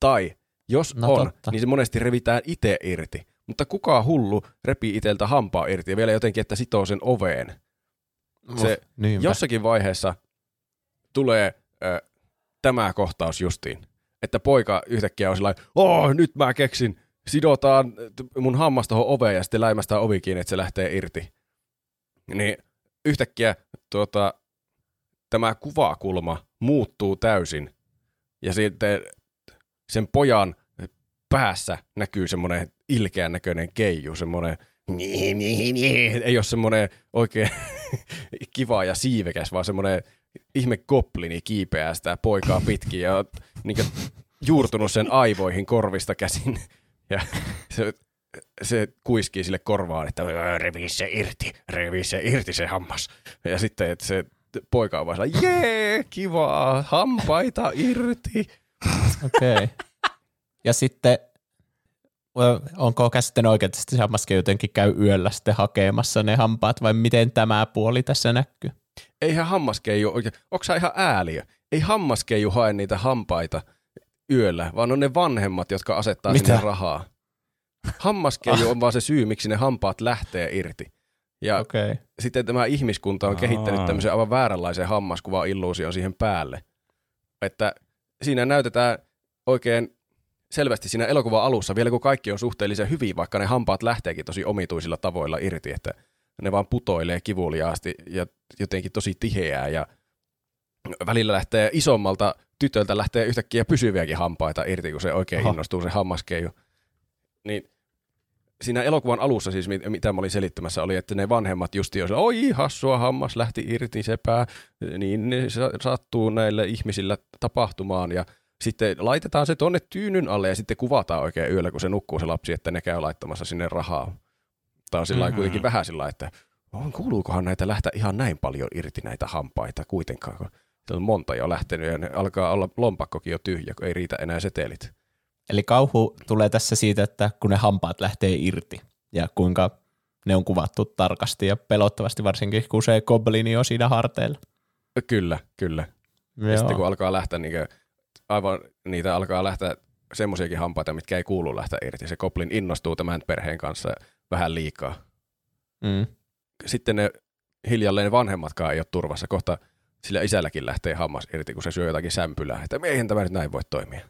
Tai jos no, on, totta. niin se monesti revitään itse irti. Mutta kuka hullu repii iteltä hampaa irti ja vielä jotenkin, että sitoo sen oveen. Se Niinpä. jossakin vaiheessa tulee ö, tämä kohtaus justiin, että poika yhtäkkiä on sillä oh, nyt mä keksin, sidotaan mun hammas tuohon oveen ja sitten läimästään ovi kiinni, että se lähtee irti. Niin yhtäkkiä tuota, tämä kuvakulma muuttuu täysin ja sitten sen pojan päässä näkyy semmoinen ilkeän näköinen keiju, semmoinen ei ole semmoinen oikein kiva ja siivekäs, vaan semmoinen ihme goblini kiipeää sitä poikaa pitkin ja on niin juurtunut sen aivoihin korvista käsin. Ja se, se kuiskii sille korvaan, että revi se irti, revi se irti se hammas. Ja sitten että se poika on vaan jee, kivaa, hampaita irti. Okei. Okay. Ja sitten, onko käsittänyt oikein, että se hammaskin jotenkin käy yöllä sitten hakemassa ne hampaat, vai miten tämä puoli tässä näkyy? Eihän hammaskeiju oikein, onko sä ihan ääliö? Ei hammaskeiju hae niitä hampaita yöllä, vaan on ne vanhemmat, jotka asettaa Mitä? sinne rahaa. Hammaskeiju on vaan se syy, miksi ne hampaat lähtee irti. Ja Okei. Okay. sitten tämä ihmiskunta on kehittänyt Aa. tämmöisen aivan vääränlaisen hammaskuva-illuusion siihen päälle. Että siinä näytetään oikein selvästi siinä elokuvan alussa, vielä kun kaikki on suhteellisen hyvin, vaikka ne hampaat lähteekin tosi omituisilla tavoilla irti, että ne vaan putoilee kivuliaasti ja jotenkin tosi tiheää ja välillä lähtee isommalta tytöltä lähtee yhtäkkiä pysyviäkin hampaita irti, kun se oikein Aha. innostuu se hammaskeiju. Niin siinä elokuvan alussa siis, mit- mitä mä olin selittämässä, oli, että ne vanhemmat justi olisivat, oi hassua, hammas lähti irti sepää, niin ne sa- sattuu näille ihmisillä tapahtumaan ja sitten laitetaan se tonne tyynyn alle ja sitten kuvataan oikein yöllä, kun se nukkuu se lapsi, että ne käy laittamassa sinne rahaa. Tämä on sillä mm-hmm. Mhm. kuitenkin vähän sillä että on, kuuluukohan näitä lähteä ihan näin paljon irti näitä hampaita kuitenkaan, kun on monta jo lähtenyt ja ne alkaa olla lompakkokin jo tyhjä, kun ei riitä enää setelit. Eli kauhu tulee tässä siitä, että kun ne hampaat lähtee irti ja kuinka ne on kuvattu tarkasti ja pelottavasti varsinkin, kun se goblini on siinä harteilla. Kyllä, kyllä. Ja sitten kun alkaa lähteä, niin aivan niitä alkaa lähteä semmoisiakin hampaita, mitkä ei kuulu lähteä irti. Se Koplin innostuu tämän perheen kanssa vähän liikaa. mm. Sitten ne hiljalleen ne vanhemmatkaan ei ole turvassa. Kohta sillä isälläkin lähtee hammas irti, kun se syö jotakin sämpylää. Että eihän tämä nyt näin voi toimia.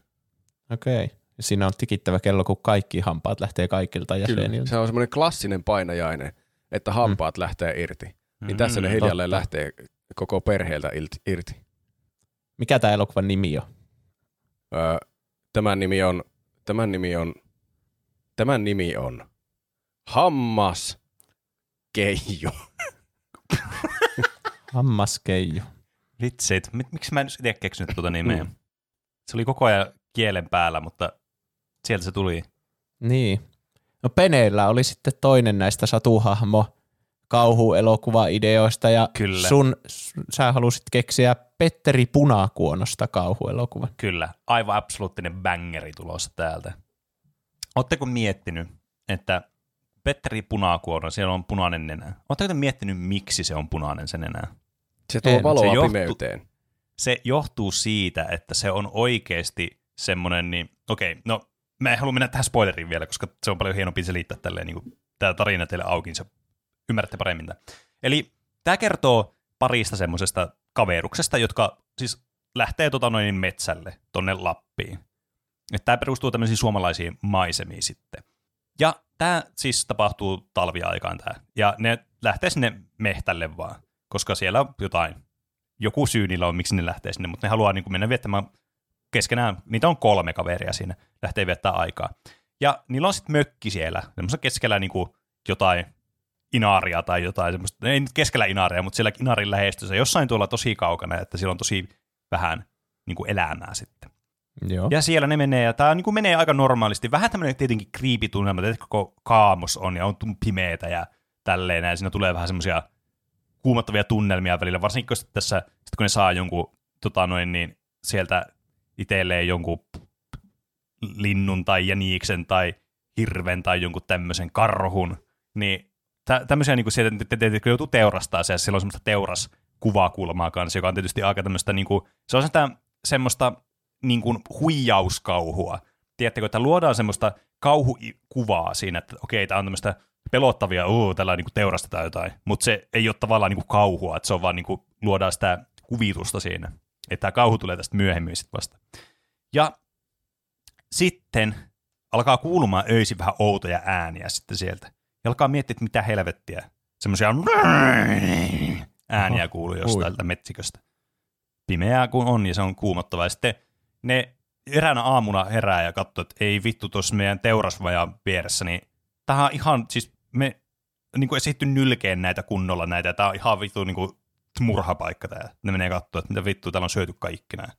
Okei. Okay. Siinä on tikittävä kello, kun kaikki hampaat lähtee kaikilta jäseniltä. Se on semmoinen klassinen painajainen, että hampaat mm. lähtee irti. Niin tässä ne Mm, hiljalleen totta. lähtee koko perheeltä ilti- irti. Mikä tämä elokuvan nimi on? Öö, tämän nimi on, tämän nimi on, tämän nimi on Hammas Keijo. Hammaskeiju. Vitsit, Mit- miksi mä en itse keksinyt tuota nimeä? Mm. Se oli koko ajan kielen päällä, mutta sieltä se tuli. Niin. No Peneillä oli sitten toinen näistä satuhahmo kauhuelokuva-ideoista ja Kyllä. sun, sä halusit keksiä Petteri Punakuonosta kauhuelokuvan. Kyllä, aivan absoluuttinen bangeri tulossa täältä. Oletteko miettinyt, että Petteri Punakuono, siellä on punainen nenä. Oletteko te miettinyt, miksi se on punainen se nenä? Se tuo En. valoa Se johtu- pimeyteen. Se johtuu siitä, että se on oikeasti semmoinen, niin okei, no mä en halua mennä tähän spoileriin vielä, koska se on paljon hienompi selittää tälleen, niin kuin tämä tarina teille auki, niin se ymmärrätte paremmin tämän. Eli tämä kertoo parista semmoisesta kaveruksesta, jotka siis lähtee tota noin metsälle tonne Lappiin. Tämä perustuu tämmöisiin suomalaisiin maisemiin sitten. Ja tämä siis tapahtuu talviaikaan tämä. Ja ne lähtee sinne mehtälle vaan, koska siellä on jotain, joku syy niillä on, miksi ne lähtee sinne, mutta ne haluaa niin kuin mennä viettämään keskenään, niitä on kolme kaveria siinä, lähtee viettää aikaa. Ja niillä on sitten mökki siellä, semmoisessa keskellä niin kuin jotain inaaria tai jotain semmoista, ei nyt keskellä inaaria, mutta siellä inaarin lähestössä, jossain tuolla tosi kaukana, että siellä on tosi vähän niin kuin elämää sitten. Joo. Ja siellä ne menee, ja tämä niin menee aika normaalisti. Vähän tämmöinen tietenkin kriipitunnelma, että koko kaamos on ja on pimeetä ja tälleen, ja siinä tulee vähän semmoisia kuumottavia tunnelmia välillä, varsinkin kun tässä, sit kun ne saa jonkun tota noin, niin sieltä itselleen jonkun linnun tai jäniiksen tai hirven tai jonkun tämmöisen karhun, niin tä- tämmöisiä niin kuin sieltä te- te- te- joutuu teurastaa se, ja siellä on semmoista teuraskuvakulmaa kanssa, joka on tietysti aika tämmöistä, niin kuin, se on sitä semmoista niin kuin huijauskauhua, tiedättekö, että luodaan semmoista kauhukuvaa siinä, että okei, tämä on tämmöistä pelottavia, uu, tällä niin teurastetaan jotain, mutta se ei ole tavallaan niin kuin kauhua, että se on vaan niin kuin, luodaan sitä kuvitusta siinä. Että tämä kauhu tulee tästä myöhemmin sitten vasta. Ja sitten alkaa kuulumaan öisin vähän outoja ääniä sitten sieltä. Ja alkaa miettiä, että mitä helvettiä. Semmoisia ääniä kuuluu jostain metsiköstä. Pimeää kun on ja se on kuumottavaa. Ja sitten ne eräänä aamuna herää ja katsoo, että ei vittu tuossa meidän teurasvajan vieressä, niin tähän on ihan, siis me niin kuin esitty nylkeen näitä kunnolla näitä, tämä on ihan vittu niin kuin murhapaikka tämä. Ne menee katsoa, että mitä vittu täällä on syöty kaikki näin.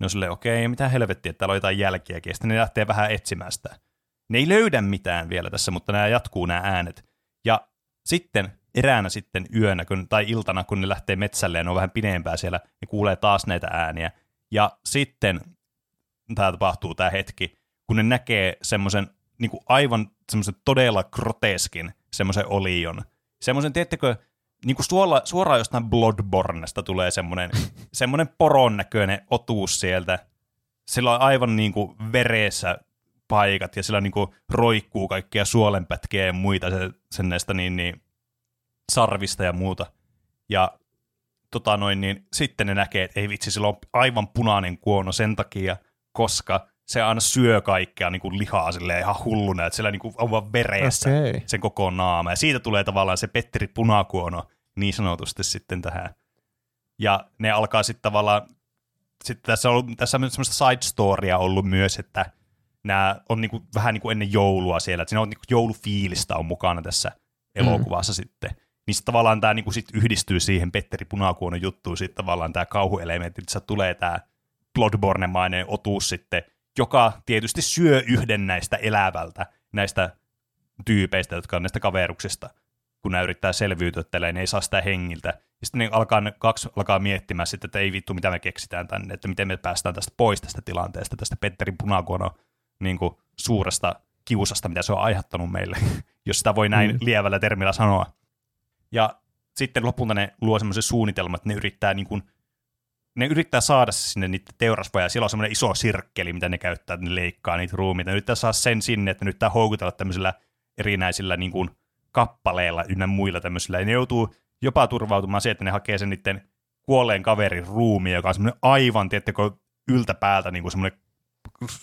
Ne on silleen, okei, mitä helvettiä, että täällä on jotain jälkiäkin, ja sitten ne lähtee vähän etsimään sitä. Ne ei löydä mitään vielä tässä, mutta nämä jatkuu nämä äänet. Ja sitten eräänä sitten yönä kun, tai iltana, kun ne lähtee metsälle ja ne on vähän pidempää siellä, ne kuulee taas näitä ääniä. Ja sitten tämä tapahtuu tämä hetki, kun ne näkee semmoisen niin aivan semmoisen todella groteskin semmoisen olion. Semmoisen, tiedättekö, niin kuin suola, suoraan jostain Bloodbornesta tulee semmoinen, semmoinen poron näköinen otuus sieltä. Sillä on aivan niin kuin veressä paikat ja sillä niin kuin roikkuu kaikkia suolenpätkiä ja muita se, sen näistä niin, niin, sarvista ja muuta. Ja tota noin, niin sitten ne näkee, että ei vitsi, sillä on aivan punainen kuono sen takia, koska se aina syö kaikkea niin kuin lihaa silleen ihan hulluna, että siellä niin kuin on vaan veressä okay. sen koko naama. Ja siitä tulee tavallaan se Petteri Punakuono niin sanotusti sitten tähän. Ja ne alkaa sitten tavallaan, sitten tässä on, tässä on semmoista side storya ollut myös, että nämä on niin kuin, vähän niin kuin ennen joulua siellä, että siinä on niin kuin joulufiilistä on mukana tässä elokuvassa mm. sitten. Niin sitten tavallaan tämä niin kuin sit yhdistyy siihen Petteri Punakuonon juttuun, sitten tavallaan tämä kauhuelementti, että tulee tämä Bloodborne-mainen otuus sitten, joka tietysti syö yhden näistä elävältä, näistä tyypeistä, jotka on näistä kaveruksista, kun ne yrittää selviytyä tälleen, ne ei saa sitä hengiltä. Ja sitten ne alkaa, ne kaksi alkaa miettimään sitten, että ei vittu, mitä me keksitään tänne, että miten me päästään tästä pois tästä tilanteesta, tästä Petterin punakuono niin kuin, suuresta kiusasta, mitä se on aiheuttanut meille, jos sitä voi näin mm. lievällä termillä sanoa. Ja sitten lopulta ne luo semmoisen suunnitelman, että ne yrittää niin kuin, ne yrittää saada sinne niitä teurasvaja, siellä on semmoinen iso sirkkeli, mitä ne käyttää, että ne leikkaa niitä ruumiita. Ne yrittää saada sen sinne, että ne yrittää houkutella tämmöisillä erinäisillä niin kuin, kappaleilla ynnä muilla tämmöisillä. Ja ne joutuu jopa turvautumaan siihen, että ne hakee sen niiden kuolleen kaverin ruumi, joka on semmoinen aivan, tiettekö, yltäpäältä niin kuin semmoinen,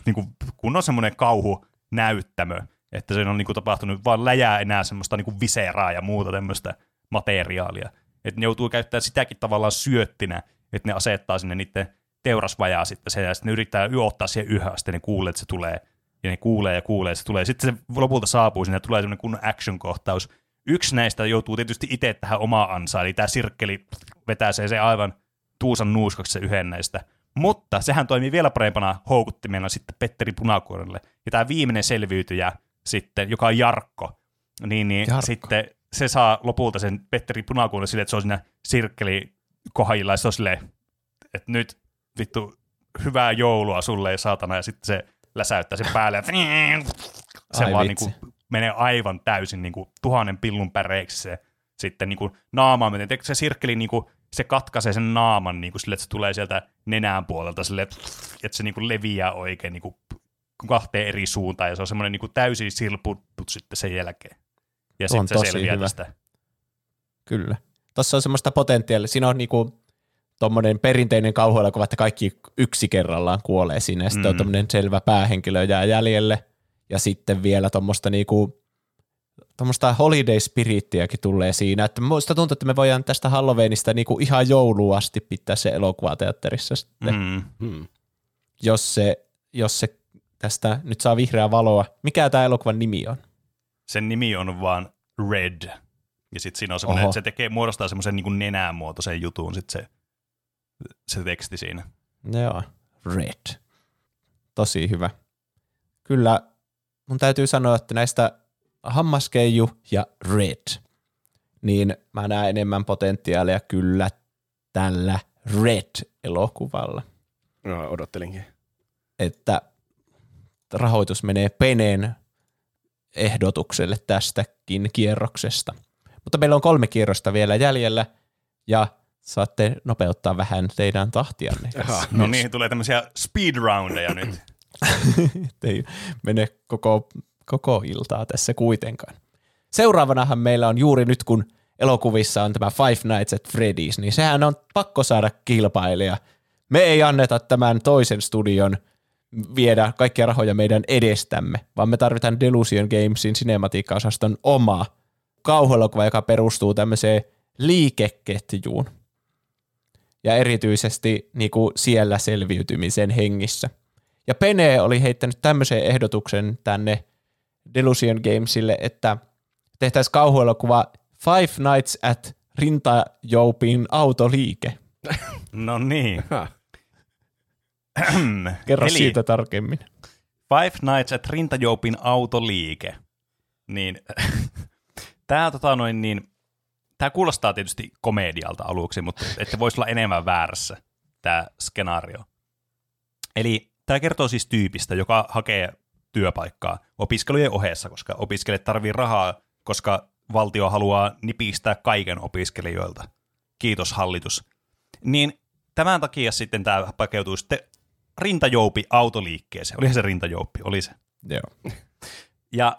niin kuin, kun on semmoinen kauhu näyttämö, että se on niin kuin, tapahtunut, vaan läjää enää semmoista niin kuin viseraa ja muuta tämmöistä materiaalia. Että ne joutuu käyttämään sitäkin tavallaan syöttinä, että ne asettaa sinne niiden teurasvajaa sitten sen, ja sitten ne yrittää yottaa siihen yhä, sitten ne kuulee, että se tulee, ja ne kuulee ja kuulee, että se tulee. Sitten se lopulta saapuu sinne, tulee semmoinen kunnon action-kohtaus. Yksi näistä joutuu tietysti itse tähän omaa ansaan, eli tämä sirkkeli vetää se, se aivan tuusan nuuskaksi se yhden näistä. Mutta sehän toimii vielä parempana houkuttimena sitten Petteri Punakuorelle. Ja tämä viimeinen selviytyjä sitten, joka on Jarkko, niin, niin Jarkko. sitten se saa lopulta sen Petteri Punakuorelle silleen, että se on siinä sirkkeli kohdilla, ja se on silleen, että nyt vittu hyvää joulua sulle ja saatana, ja sitten se läsäyttää sen päälle, ja se Ai vaan niin kuin, menee aivan täysin niin kuin, tuhannen pillun päreiksi se sitten niin kuin, naamaan meten. Se sirkkeli niin kuin, se katkaisee sen naaman niin kuin, sille, että se tulee sieltä nenään puolelta sille, että se niin kuin, leviää oikein niin kuin, kahteen eri suuntaan, ja se on semmoinen niin kuin, täysin silputtu sitten sen jälkeen. Ja sitten se selviää hyvä. tästä. Kyllä. Tuossa on semmoista potentiaalia. Siinä on niinku tuommoinen perinteinen kauhuelokuva, että kaikki yksi kerrallaan kuolee sinne, ja sitten mm. on tuommoinen selvä päähenkilö jää jäljelle, ja sitten vielä tuommoista niinku, tuommoista holiday spirittiäkin tulee siinä, että muista tuntuu, että me voidaan tästä Halloweenista niinku ihan jouluun asti pitää se elokuvateatterissa sitten, mm. Hmm. jos, se, jos se tästä nyt saa vihreää valoa. Mikä tämä elokuvan nimi on? Sen nimi on vaan Red. Ja sitten siinä on semmoinen, että se tekee, muodostaa semmoisen niin nenään muotoisen jutun sit se, se teksti siinä. Joo, Red. Tosi hyvä. Kyllä mun täytyy sanoa, että näistä Hammaskeiju ja Red, niin mä näen enemmän potentiaalia kyllä tällä Red-elokuvalla. No, odottelinkin. Että rahoitus menee peneen ehdotukselle tästäkin kierroksesta. Mutta meillä on kolme kierrosta vielä jäljellä ja saatte nopeuttaa vähän teidän tahtianne. no niin, tulee tämmöisiä speedroundeja nyt. Ei mene koko, koko iltaa tässä kuitenkaan. Seuraavanahan meillä on juuri nyt, kun elokuvissa on tämä Five Nights at Freddy's, niin sehän on pakko saada kilpailija. Me ei anneta tämän toisen studion viedä kaikkia rahoja meidän edestämme, vaan me tarvitaan Delusion Gamesin cinematiikka-osaston oma kauhuelokuva, joka perustuu tämmöiseen liikeketjuun ja erityisesti niin kuin siellä selviytymisen hengissä. Ja Pene oli heittänyt tämmöisen ehdotuksen tänne Delusion Gamesille, että tehtäisiin kauhuelokuva Five Nights at Rintajoupin autoliike. No niin. Kerro Eli siitä tarkemmin. Five Nights at Rintajoupin autoliike. Niin, tämä tota noin niin, tämä kuulostaa tietysti komedialta aluksi, mutta että voisi olla enemmän väärässä tämä skenaario. Eli tämä kertoo siis tyypistä, joka hakee työpaikkaa opiskelujen ohessa, koska opiskelijat tarvii rahaa, koska valtio haluaa nipistää kaiken opiskelijoilta. Kiitos hallitus. Niin tämän takia sitten tämä pakeutuu sitten rintajoupi autoliikkeeseen. Olihan se rintajouppi, oli se. Joo. Ja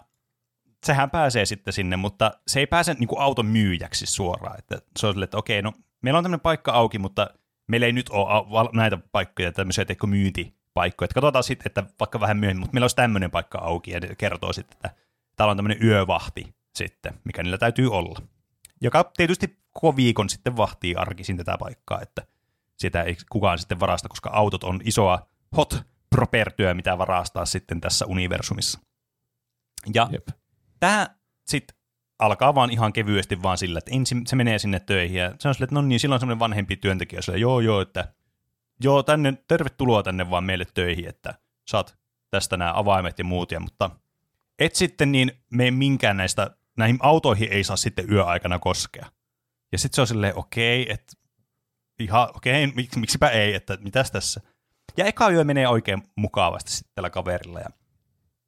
sehän pääsee sitten sinne, mutta se ei pääse niin kuin auton myyjäksi suoraan. Että se on silleen, että okei, no meillä on tämmöinen paikka auki, mutta meillä ei nyt ole näitä paikkoja, tämmöisiä teikö myyntipaikkoja. Että katsotaan sitten, että vaikka vähän myöhemmin, mutta meillä olisi tämmöinen paikka auki ja ne kertoo sitten, että täällä on tämmöinen yövahti sitten, mikä niillä täytyy olla. Joka tietysti koko viikon sitten vahtii arkisin tätä paikkaa, että sitä ei kukaan sitten varasta, koska autot on isoa hot propertyä, mitä varastaa sitten tässä universumissa. Ja Jep. Tämä sitten alkaa vaan ihan kevyesti vaan sillä, että ensin se menee sinne töihin ja se on sille, että no niin, silloin semmoinen vanhempi työntekijä, sille, joo joo, että joo, tänne, tervetuloa tänne vaan meille töihin, että saat tästä nämä avaimet ja muut, ja, mutta et sitten niin me minkään näistä, näihin autoihin ei saa sitten yöaikana koskea. Ja sitten se on silleen, okei, että ihan, okei, mik, miksipä ei, että mitäs tässä. Ja eka yö menee oikein mukavasti sitten tällä kaverilla, ja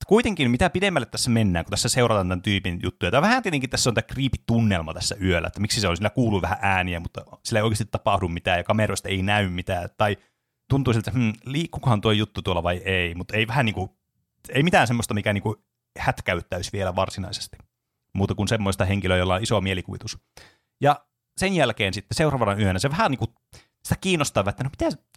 kuitenkin mitä pidemmälle tässä mennään, kun tässä seurataan tämän tyypin juttuja, tämä vähän tietenkin tässä on tämä creepy-tunnelma tässä yöllä, että miksi se on, sillä kuuluu vähän ääniä, mutta sillä ei oikeasti tapahdu mitään ja kameroista ei näy mitään, tai tuntuu siltä, että hmm, liikkukohan tuo juttu tuolla vai ei, mutta ei vähän niin kuin, ei mitään semmoista, mikä niin kuin hätkäyttäisi vielä varsinaisesti, muuta kuin semmoista henkilöä, jolla on iso mielikuvitus. Ja sen jälkeen sitten seuraavana yönä se vähän niin kuin sitä kiinnostaa, että no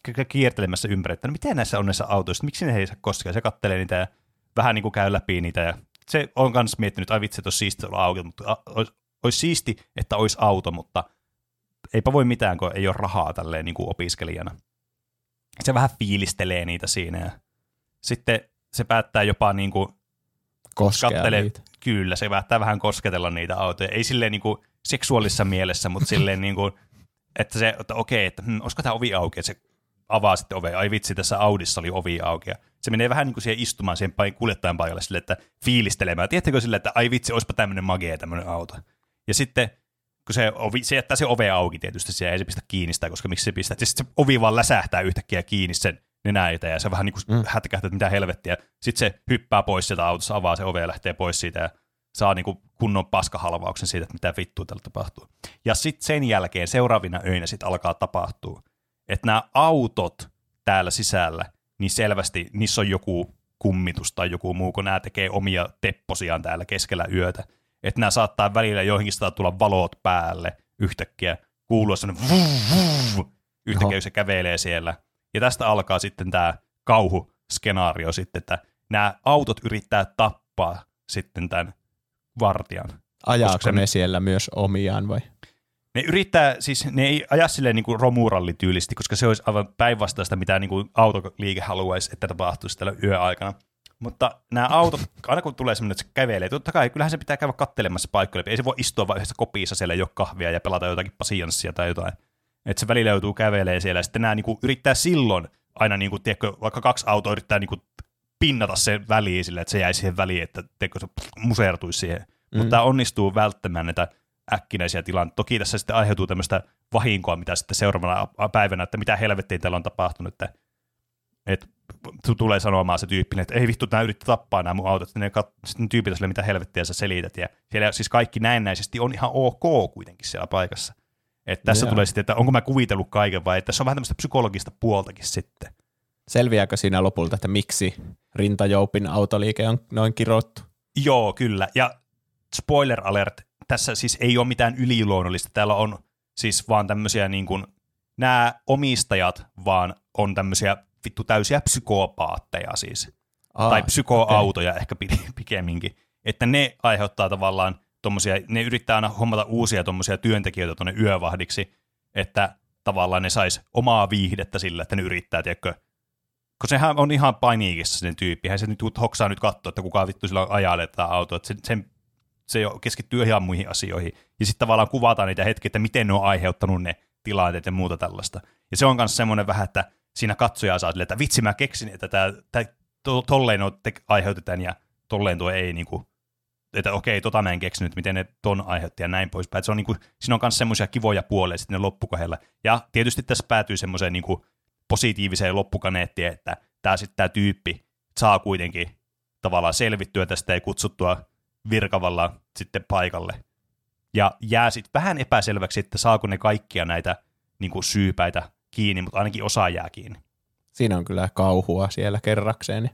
mitä kiertelemässä ympäri, että no miten näissä on näissä autoissa, miksi ne ei saa koskea, se kattelee niitä vähän niin kuin käy läpi niitä ja se on myös miettinyt, että ai vitsi, että olisi siisti olla auto, mutta a, olisi, olisi siisti, että olisi auto, mutta eipä voi mitään, kun ei ole rahaa tälleen niin kuin opiskelijana. Se vähän fiilistelee niitä siinä ja sitten se päättää jopa niin kuin Koskea niitä. kyllä, se päättää vähän kosketella niitä autoja. Ei silleen niin kuin seksuaalisessa mielessä, mutta silleen niin kuin, että se, että okei, että hm, olisiko tämä ovi auki, että se avaa sitten ove. Ai vitsi, tässä Audissa oli ovi auki. Ja se menee vähän niin kuin siihen istumaan siihen kuljettajan paikalle sille, että fiilistelemään. Tiedättekö sille, että ai vitsi, olisipa tämmöinen magea tämmöinen auto. Ja sitten kun se, ovi, se jättää se ove auki tietysti, siellä ei se pistä kiinni sitä, koska miksi se pistää. Sitten se ovi vaan läsähtää yhtäkkiä kiinni sen nenäitä ja se vähän niin kuin mm. hätkähtää, että mitä helvettiä. Sitten se hyppää pois sieltä autossa, avaa se ove ja lähtee pois siitä ja saa niin kuin kunnon paskahalvauksen siitä, että mitä vittua tällä tapahtuu. Ja sitten sen jälkeen seuraavina öinä sitten alkaa tapahtua, että nämä autot täällä sisällä, niin selvästi niissä on joku kummitus tai joku muu, kun nämä tekee omia tepposiaan täällä keskellä yötä. Että nämä saattaa välillä joihinkin saattaa tulla valot päälle yhtäkkiä, kuulua sellainen vuh, vuh, yhtäkkiä, Oho. kun se kävelee siellä. Ja tästä alkaa sitten tämä kauhuskenaario sitten, että nämä autot yrittää tappaa sitten tämän vartijan. Ajaako se- ne siellä myös omiaan vai? Ne yrittää, siis ne ei aja silleen niin kuin romurallityylisti, koska se olisi aivan päinvastaista, mitä niin kuin autoliike haluaisi, että tapahtuisi tällä yöaikana. Mutta nämä autot, aina kun tulee semmoinen, että se kävelee, totta kai kyllähän se pitää käydä kattelemassa paikkoja. Ei se voi istua vain yhdessä kopissa siellä, ei ole kahvia ja pelata jotakin pasianssia tai jotain. Että se välillä joutuu kävelee siellä ja sitten nämä niin kuin, yrittää silloin aina, niin kuin, tiedätkö, vaikka kaksi autoa yrittää niin kuin, pinnata sen väliin sillä, että se jäisi siihen väliin, että tiedätkö, se musertuisi siihen. Mm. Mutta tämä onnistuu välttämään näitä äkkinäisiä tilanteita. Toki tässä sitten aiheutuu tämmöistä vahinkoa, mitä sitten seuraavana päivänä, että mitä helvettiin täällä on tapahtunut, että, että tu- tulee sanomaan se tyyppinen, että ei vittu, nämä yritti tappaa nämä mun autot, ne kat- sitten tyypit sille, mitä helvettiä sä selität, ja siellä siis kaikki näennäisesti on ihan ok kuitenkin siellä paikassa. Että tässä Joo. tulee sitten, että onko mä kuvitellut kaiken vai että tässä on vähän tämmöistä psykologista puoltakin sitten. Selviääkö siinä lopulta, että miksi rintajoupin autoliike on noin kirottu? Joo, kyllä. Ja spoiler alert, tässä siis ei ole mitään yliluonnollista. Täällä on siis vaan tämmöisiä niin kuin, nämä omistajat vaan on tämmöisiä vittu täysiä psykopaatteja siis. Aa, tai psykoautoja okay. ehkä pikemminkin. Että ne aiheuttaa tavallaan tommosia, ne yrittää aina hommata uusia tommosia työntekijöitä tuonne yövahdiksi, että tavallaan ne sais omaa viihdettä sillä, että ne yrittää, tiedätkö, kun sehän on ihan paniikissa sen tyyppi, hän se nyt hoksaa nyt katsoa, että kuka vittu sillä ajalee tätä autoa, että sen, sen, se jo keskittyy ihan muihin asioihin. Ja sitten tavallaan kuvataan niitä hetkiä, että miten ne on aiheuttanut ne tilanteet ja muuta tällaista. Ja se on myös semmoinen vähän, että siinä katsoja saa silleen, että vitsi mä keksin, että tämä, tämä to, tolleen on te, aiheutetaan ja tolleen tuo ei niin kuin, että okei, tota mä en keksinyt, miten ne ton aiheutti ja näin poispäin. Että se on niin kuin, siinä on myös semmoisia kivoja puolia sitten ne. Ja tietysti tässä päätyy semmoiseen niin kuin positiiviseen loppukaneettiin, että tämä sitten tämä tyyppi saa kuitenkin tavallaan selvittyä tästä ja kutsuttua virkavalla sitten paikalle. Ja jää sitten vähän epäselväksi, että saako ne kaikkia näitä niin kuin syypäitä kiinni, mutta ainakin osa jää kiinni. Siinä on kyllä kauhua siellä kerrakseen.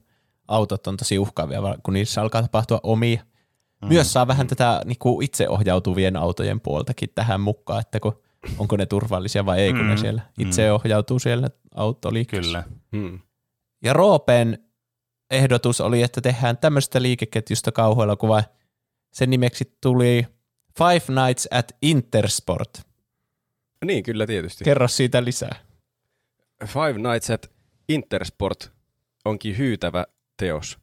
Autot on tosi uhkaavia, kun niissä alkaa tapahtua omia. Mm. Myös saa vähän tätä niin kuin itseohjautuvien autojen puoltakin tähän mukaan, että kun, onko ne turvallisia vai ei, kun mm. ne siellä itse ohjautuu siellä autoliikkeessä. Kyllä. Mm. Ja Roopen ehdotus oli, että tehdään tämmöistä liikeketjusta kauhuelokuva. Sen nimeksi tuli Five Nights at Intersport. Niin, kyllä tietysti. Kerro siitä lisää. Five Nights at Intersport onkin hyytävä teos.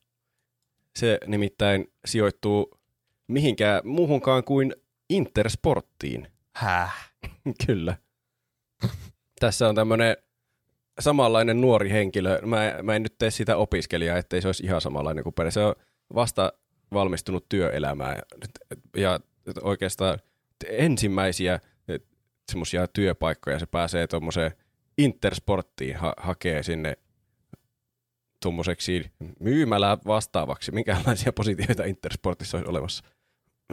Se nimittäin sijoittuu mihinkään muuhunkaan kuin Intersporttiin. Häh? Kyllä. Tässä on tämmöinen samanlainen nuori henkilö. Mä, mä en nyt tee sitä opiskelijaa, ettei se olisi ihan samanlainen kuin perhe. Se on vasta valmistunut työelämään ja, oikeastaan ensimmäisiä semmoisia työpaikkoja se pääsee tuommoiseen Intersporttiin ha- hakee sinne tuommoiseksi myymälää vastaavaksi. Minkälaisia positioita Intersportissa olisi olemassa?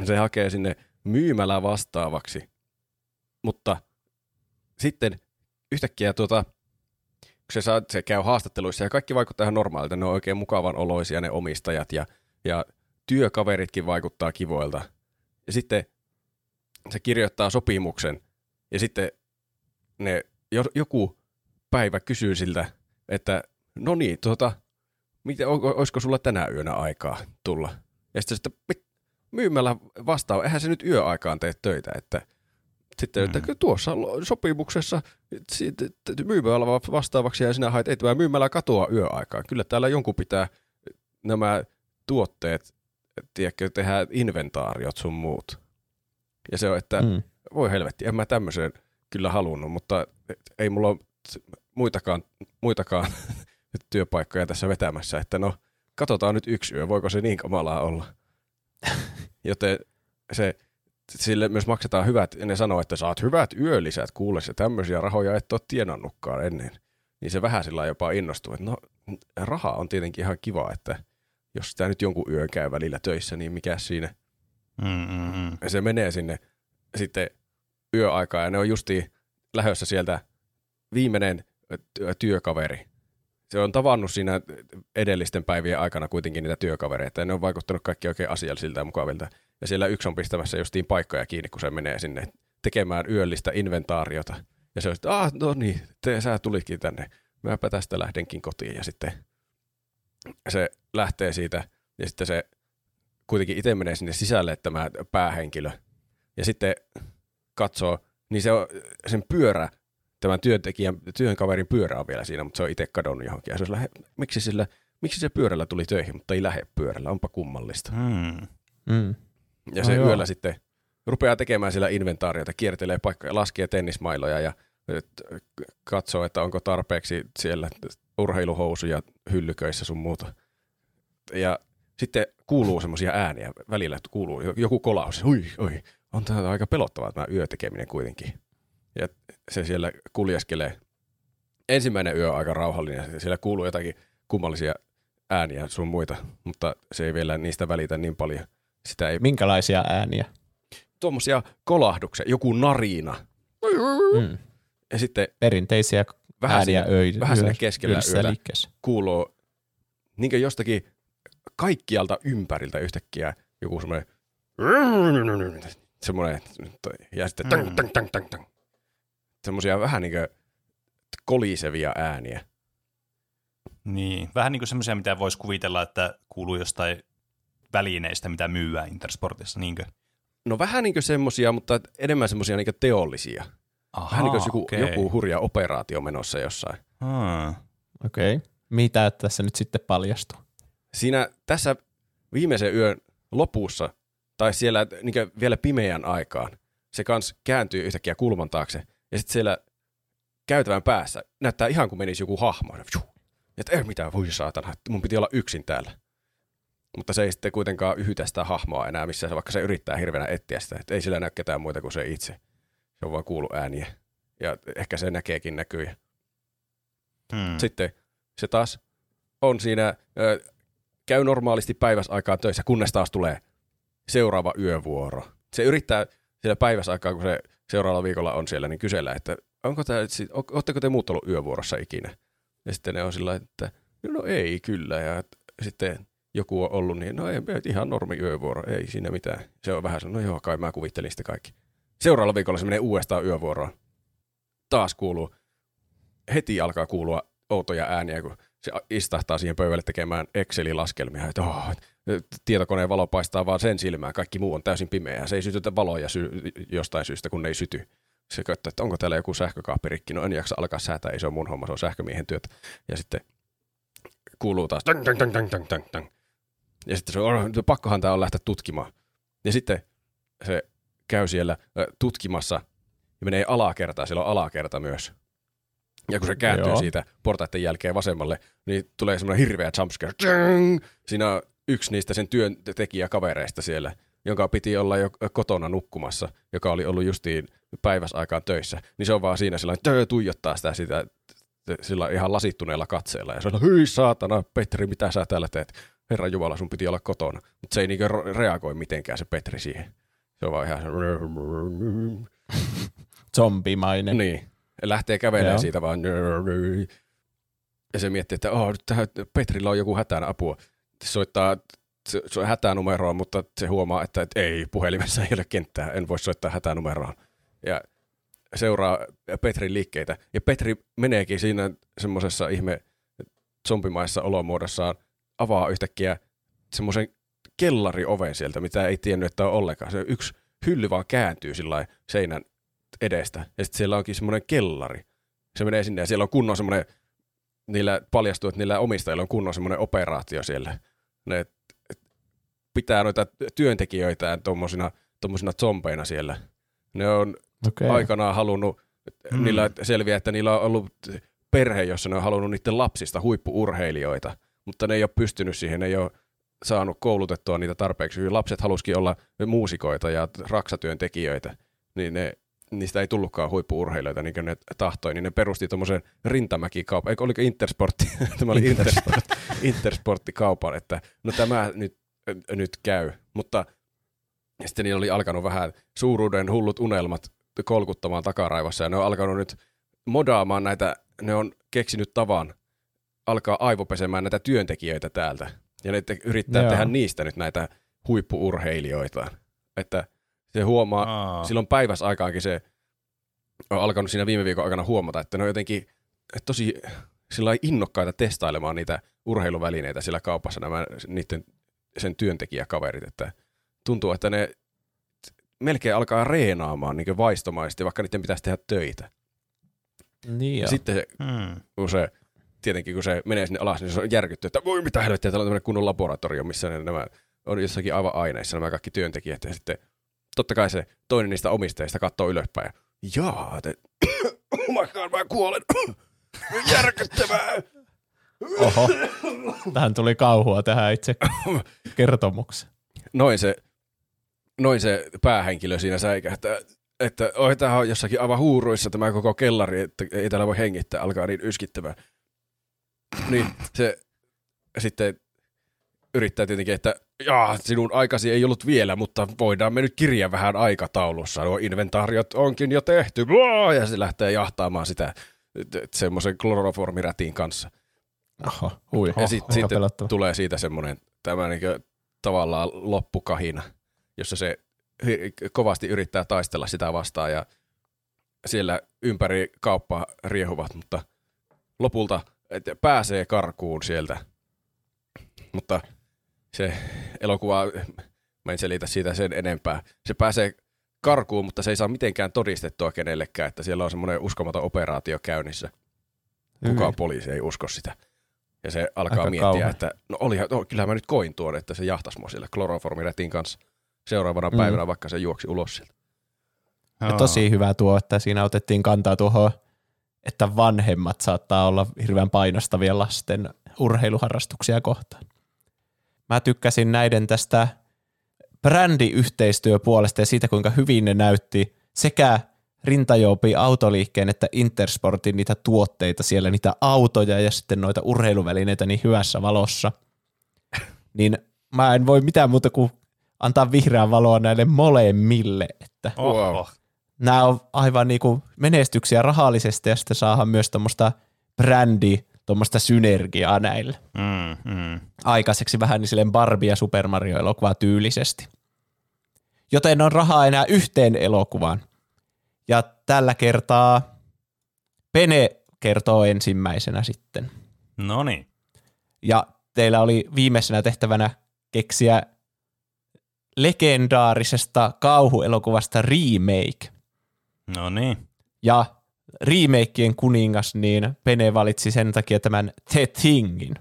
Se hakee sinne myymälää vastaavaksi. Mutta sitten yhtäkkiä tuota, kun se, saa, se käy haastatteluissa ja kaikki vaikuttaa ihan normaalilta, ne on oikein mukavan oloisia ne omistajat ja, ja työkaveritkin vaikuttaa kivoilta. Ja sitten se kirjoittaa sopimuksen ja sitten ne, joku päivä kysyy siltä, että no niin, tuota, mitä, olisiko sulla tänä yönä aikaa tulla? Ja sitten että myymällä vastaa, eihän se nyt yöaikaan tee töitä, että sitten, mm. että tuossa sopimuksessa myymällä vastaavaksi ja sinä hait, ei tämä myymällä katoa yöaikaan. Kyllä täällä jonkun pitää nämä tuotteet, tiedätkö, tehdä inventaariot sun muut. Ja se on, että mm. voi helvetti, en mä tämmöiseen kyllä halunnut, mutta ei mulla ole muitakaan, muitakaan työpaikkoja tässä vetämässä, että no katsotaan nyt yksi yö, voiko se niin kamalaa olla. Joten se, sille myös maksetaan hyvät, ja ne sanoo, että saat hyvät yölisät, kuule se tämmöisiä rahoja et ole tienannutkaan ennen. Niin se vähän sillä jopa innostuu, että no raha on tietenkin ihan kiva, että jos sitä nyt jonkun yön käy välillä töissä, niin mikä siinä. Mm-mm. Ja se menee sinne sitten yöaikaa ja ne on justiin lähössä sieltä viimeinen työkaveri. Se on tavannut siinä edellisten päivien aikana kuitenkin niitä työkavereita ja ne on vaikuttanut kaikki oikein asiallisilta ja mukavilta. Ja siellä yksi on pistämässä justiin paikkoja kiinni, kun se menee sinne tekemään yöllistä inventaariota. Ja se on sitten, ah, no niin, te, sä tulitkin tänne. Mäpä tästä lähdenkin kotiin. Ja sitten se lähtee siitä ja sitten se kuitenkin itse menee sinne sisälle tämä päähenkilö. Ja sitten katsoo, niin se on sen pyörä, tämän työntekijän, työnkaverin pyörä on vielä siinä, mutta se on itse kadonnut johonkin. Ja se lähe, miksi, sillä, miksi se pyörällä tuli töihin, mutta ei lähde pyörällä, onpa kummallista. Mm. Mm. Ja no se joo. yöllä sitten rupeaa tekemään sillä inventaariota, kiertelee paikkoja, laskee tennismailoja ja katsoo, että onko tarpeeksi siellä urheiluhousuja hyllyköissä sun muuta. Ja sitten kuuluu semmoisia ääniä, välillä kuuluu joku kolaus, oi, oi, on tämä aika pelottavaa tämä yötekeminen kuitenkin. Ja se siellä kuljeskelee. Ensimmäinen yö on aika rauhallinen, siellä kuuluu jotakin kummallisia ääniä sun muita, mutta se ei vielä niistä välitä niin paljon. Sitä ei... Minkälaisia ääniä? Tuommoisia kolahduksia, joku narina. Mm. Ja sitten... Perinteisiä vähän ääniä siinä- öi, vähän siinä ylös- keskellä yötä. liikkeessä. kuuluu niin jostakin kaikkialta ympäriltä yhtäkkiä joku semmoinen semmoinen, ja sitten tang, tang, tang, tang, tang. Semmoisia vähän niin kuin kolisevia ääniä. Niin, vähän niin kuin semmoisia, mitä voisi kuvitella, että kuuluu jostain välineistä, mitä myyään Intersportissa, niinkö? No vähän niin kuin semmoisia, mutta enemmän semmoisia niin teollisia. Aha, Vähän niin kuin joku, okei. joku hurja operaatio menossa jossain. Hmm. Okei. Okay. Mitä tässä nyt sitten paljastuu? Siinä tässä viimeisen yön lopussa, tai siellä niin vielä pimeän aikaan, se kans kääntyy yhtäkkiä kulman taakse, ja sitten siellä käytävän päässä näyttää ihan kuin menisi joku hahmo. Että ei mitään, voi saatana, mun piti olla yksin täällä. Mutta se ei sitten kuitenkaan yhytä sitä hahmoa enää missään, vaikka se yrittää hirveänä etsiä sitä. Että ei sillä näy ketään muita kuin se itse. Se on vaan kuulu ääniä. Ja ehkä se näkeekin näkyy. Hmm. Sitten se taas on siinä, ö, käy normaalisti päiväsaikaan töissä, kunnes taas tulee seuraava yövuoro. Se yrittää siellä päiväsaikaa, kun se seuraavalla viikolla on siellä, niin kysellä, että onko tämä, ootteko te muut ollut yövuorossa ikinä? Ja sitten ne on sillä että no ei kyllä. Ja sitten joku on ollut, niin no ei, ihan normi yövuoro, ei siinä mitään. Se on vähän no joo, kai mä kuvittelin sitä kaikki. Seuraavalla viikolla se menee uudestaan yövuoroon. Taas kuuluu, heti alkaa kuulua outoja ääniä, kun se istahtaa siihen pöydälle tekemään Excel-laskelmia, että oh, tietokoneen valo paistaa vaan sen silmään, kaikki muu on täysin pimeää. Se ei sytytä valoja sy- jostain syystä, kun ne ei syty. Se katsoo, että onko täällä joku sähkökaappi rikki. No en jaksa alkaa säätää, ei se ole mun homma, se on sähkömiehen työtä. Ja sitten kuuluu taas tang, tang, tang, tang, tang, tang, tang. Ja sitten se on, "Oh, pakkohan tämä on lähteä tutkimaan. Ja sitten se käy siellä tutkimassa ja menee alakertaan, siellä on alakerta myös. Ja kun se kääntyy Joo. siitä portaiden jälkeen vasemmalle, niin tulee semmoinen hirveä jumpscare. Siinä on yksi niistä sen työntekijäkavereista siellä, jonka piti olla jo kotona nukkumassa, joka oli ollut justiin päiväsaikaan töissä. Niin se on vaan siinä sillä tuijottaa sitä, sitä sillä ihan lasittuneella katseella. Ja se on, hyi saatana, Petri, mitä sä täällä teet? Herra Jumala, sun piti olla kotona. Mutta se ei niinku reagoi mitenkään se Petri siihen. Se on vaan ihan. Zombimainen. Niin. Lähtee kävelemään Joo. siitä vaan. Ja se miettii, että oh, nyt Petrillä on joku hätään apua. Soittaa se, hätänumeroa, mutta se huomaa, että, että ei, puhelimessa ei ole kenttää, en voi soittaa hätänumeroon. Ja seuraa Petrin liikkeitä. Ja Petri meneekin siinä semmoisessa ihme zombimaissa olomuodossaan, avaa yhtäkkiä semmoisen kellarioven sieltä, mitä ei tiennyt, että on ollenkaan. Se yksi hylly vaan kääntyy sillä seinän edestä. Ja sitten siellä onkin semmoinen kellari. Se menee sinne ja siellä on kunnon semmoinen, niillä paljastuu, että niillä omistajilla on kunnon semmoinen operaatio siellä. Ne pitää noita työntekijöitään tuommoisina tommosina zombeina siellä. Ne on Okei. aikanaan halunnut, Hmm. niillä selviää, että niillä on ollut perhe, jossa ne on halunnut niiden lapsista huippuurheilijoita, mutta ne ei ole pystynyt siihen, ne ei ole saanut koulutettua niitä tarpeeksi. Lapset halusikin olla muusikoita ja raksatyöntekijöitä, niin ne, niistä ei tullutkaan huippuurheilijoita, niin kuin ne tahtoi, niin ne perusti tuommoisen rintamäkikaupan, eikö oliko Intersportti, tämä oli Intersport, Intersporttikaupan, että no tämä nyt, nyt käy, mutta sitten niillä oli alkanut vähän suuruuden hullut unelmat kolkuttamaan takaraivossa ja ne on alkanut nyt modaamaan näitä, ne on keksinyt tavan alkaa aivopesemään näitä työntekijöitä täältä. Ja ne te- yrittää Joo. tehdä niistä nyt näitä huippuurheilijoita. Että se huomaa, Aa. silloin päiväsaikaankin se on alkanut siinä viime viikon aikana huomata, että ne on jotenkin tosi sillä innokkaita testailemaan niitä urheiluvälineitä sillä kaupassa, nämä niiden sen työntekijäkaverit, että tuntuu, että ne melkein alkaa reenaamaan niin vaistomaisesti, vaikka niiden pitäisi tehdä töitä. Niin Ja sitten se, Hmm. kun se, tietenkin kun se menee sinne alas, niin se on järkytty, että voi mitä helvettiä, täällä on tämmöinen kunnon laboratorio, missä ne, nämä on jossakin aivan aineissa nämä kaikki työntekijät. Ja sitten totta kai se toinen niistä omistajista katsoo ylöspäin. Ja, Jaa, te... oh my god, mä kuolen. Järkyttävää. Oho. Tähän tuli kauhua tähän itse kertomukseen. Noin se, noin se päähenkilö siinä säikähtää, että oi, tämä on jossakin aivan huuruissa tämä koko kellari, että ei täällä voi hengittää, alkaa niin yskittävää. Niin se sitten yrittää tietenkin, että jaa, sinun aikasi ei ollut vielä, mutta voidaan me nyt kirja vähän aikataulussa. Nuo inventaariot onkin jo tehty. Blah! Ja se lähtee jahtaamaan sitä semmoisen kloroformirätin kanssa. Oho, hui. Ja sit, sitten pelottava. tulee siitä semmoinen tämä niin tavallaan loppukahina, jossa se kovasti yrittää taistella sitä vastaan ja siellä ympäri kauppaa riehuvat, mutta lopulta et pääsee karkuun sieltä. Mutta se elokuva, mä en selitä siitä sen enempää. Se pääsee karkuun, mutta se ei saa mitenkään todistettua kenellekään, että siellä on semmoinen uskomaton operaatio käynnissä. Kukaan poliisi ei usko sitä. Ja se alkaa Aika miettiä, kauhea. että no, olihan, no kyllähän mä nyt koin tuon, että se jahtas mua sillä kloroformirätin kanssa seuraavana Mm. päivänä, vaikka se juoksi ulos sieltä. Ja tosi hyvä tuo, että siinä otettiin kantaa tuohon, että vanhemmat saattaa olla hirveän painostavia lasten urheiluharrastuksia kohtaan. Mä tykkäsin näiden tästä brändiyhteistyöpuolesta ja siitä, kuinka hyvin ne näytti sekä Rintajoupi autoliikkeen että Intersportin niitä tuotteita siellä, niitä autoja ja sitten noita urheiluvälineitä niin hyvässä valossa. Niin mä en voi mitään muuta kuin antaa vihreää valoa näille molemmille, että Oho. Nämä on aivan niinku menestyksiä rahallisesti ja sitten saadaan myös tuommoista brändi, tuommoista synergiaa näille. Mm, mm. Aikaiseksi vähän niin silleen Barbie ja Super Mario elokuva tyylisesti. Joten on rahaa enää yhteen elokuvaan. Ja tällä kertaa Pene kertoo ensimmäisenä sitten. No niin. Ja teillä oli viimeisenä tehtävänä keksiä legendaarisesta kauhuelokuvasta remake. No niin. Ja remakeien kuningas, niin Pene valitsi sen takia tämän The Thingin.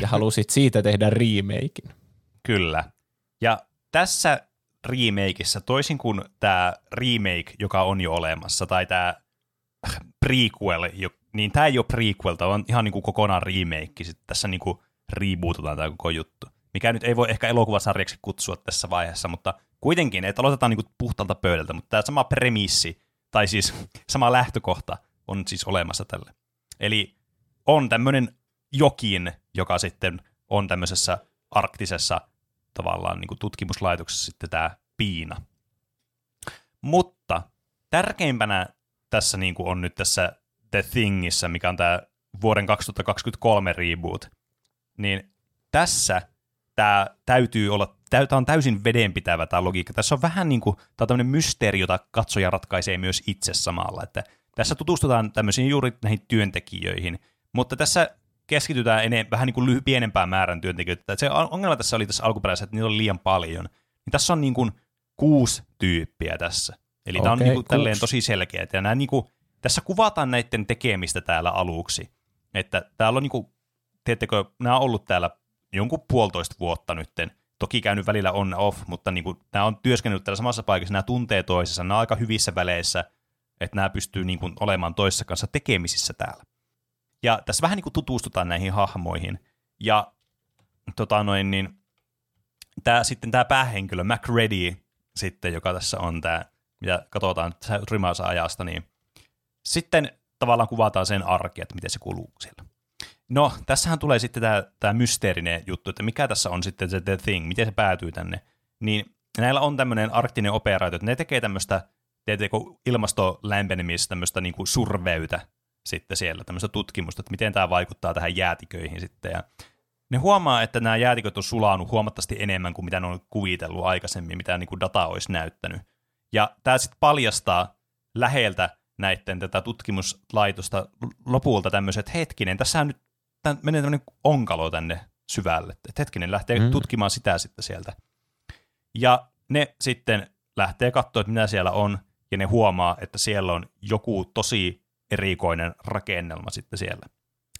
Ja halusit siitä tehdä remakein. Kyllä. Ja tässä remakeissa, toisin kuin tämä remake, joka on jo olemassa, tai tämä prequel, niin tämä ei ole prequel, tämä on ihan niin kuin kokonaan remake. Sitten tässä niin kuin rebootataan tämä koko juttu. Mikä nyt ei voi ehkä elokuvasarjaksi kutsua tässä vaiheessa, mutta kuitenkin, että aloitetaan niin kuin puhtaalta pöydältä, mutta tämä sama premissi, tai siis sama lähtökohta on siis olemassa tälle. Eli on tämmöinen jokin, joka sitten on tämmöisessä arktisessa tavallaan niin kuin tutkimuslaitoksessa sitten tämä piina. Mutta tärkeimpänä tässä niin kuin on nyt tässä The Thingissä, mikä on tämä vuoden 2023 reboot, niin tässä tämä täytyy olla, tämä on täysin vedenpitävä tämä logiikka. Tässä on vähän niin kuin, tämä on tämmöinen mysteeri, jota katsoja ratkaisee myös itse samalla. Että tässä tutustutaan tämmöisiin juuri näihin työntekijöihin, mutta tässä keskitytään enemmän, vähän niin kuin lyhy- pienempään määrän työntekijöitä. Että se ongelma tässä oli tässä alkuperäisessä, että niitä oli liian paljon. Niin tässä on niin kuin kuusi tyyppiä tässä. Eli tämä on niin kuin tälleen tosi selkeä. Ja nämä niin kuin, tässä kuvataan näiden tekemistä täällä aluksi. Että täällä on niin kuin, tiedättekö, nämä on ollut täällä jonkun puolitoista vuotta nytten. Toki käynyt välillä on off, mutta niin kuin, nämä on työskennellyt täällä samassa paikassa, nämä tuntee toisensa, nämä on aika hyvissä väleissä, että nämä pystyy niin kuin, olemaan toisessa kanssa tekemisissä täällä. Ja tässä vähän niin kuin tutustutaan näihin hahmoihin. Ja tota noin, niin, tämä, sitten tämä päähenkilö, MacReady, sitten, joka tässä on tämä, mitä katsotaan rimaansa ajasta, niin sitten tavallaan kuvataan sen arki, että miten se kuluu siellä. No, tässähän tulee sitten tämä, tämä mysteerinen juttu, että mikä tässä on sitten se The Thing, miten se päätyy tänne. Niin näillä on tämmöinen arktinen operaatio, että ne tekee tämmöistä, tiedätkö, ilmastolämpenemistä, tämmöistä niin kuin surveytä sitten siellä, tämmöistä tutkimusta, että miten tämä vaikuttaa tähän jäätiköihin sitten. Ja ne huomaa, että nämä jäätiköt on sulanut huomattavasti enemmän kuin mitä ne on kuvitellut aikaisemmin, mitä niin kuin data olisi näyttänyt. Ja tämä sitten paljastaa läheltä näiden tätä tutkimuslaitosta lopulta tämmöiset, hetkinen, tässä nyt tän, menee tämmöinen onkalo tänne syvälle. Että hetkinen, lähtee mm. tutkimaan sitä sitten sieltä. Ja ne sitten lähtee katsoa, että mitä siellä on, ja ne huomaa, että siellä on joku tosi erikoinen rakennelma sitten siellä.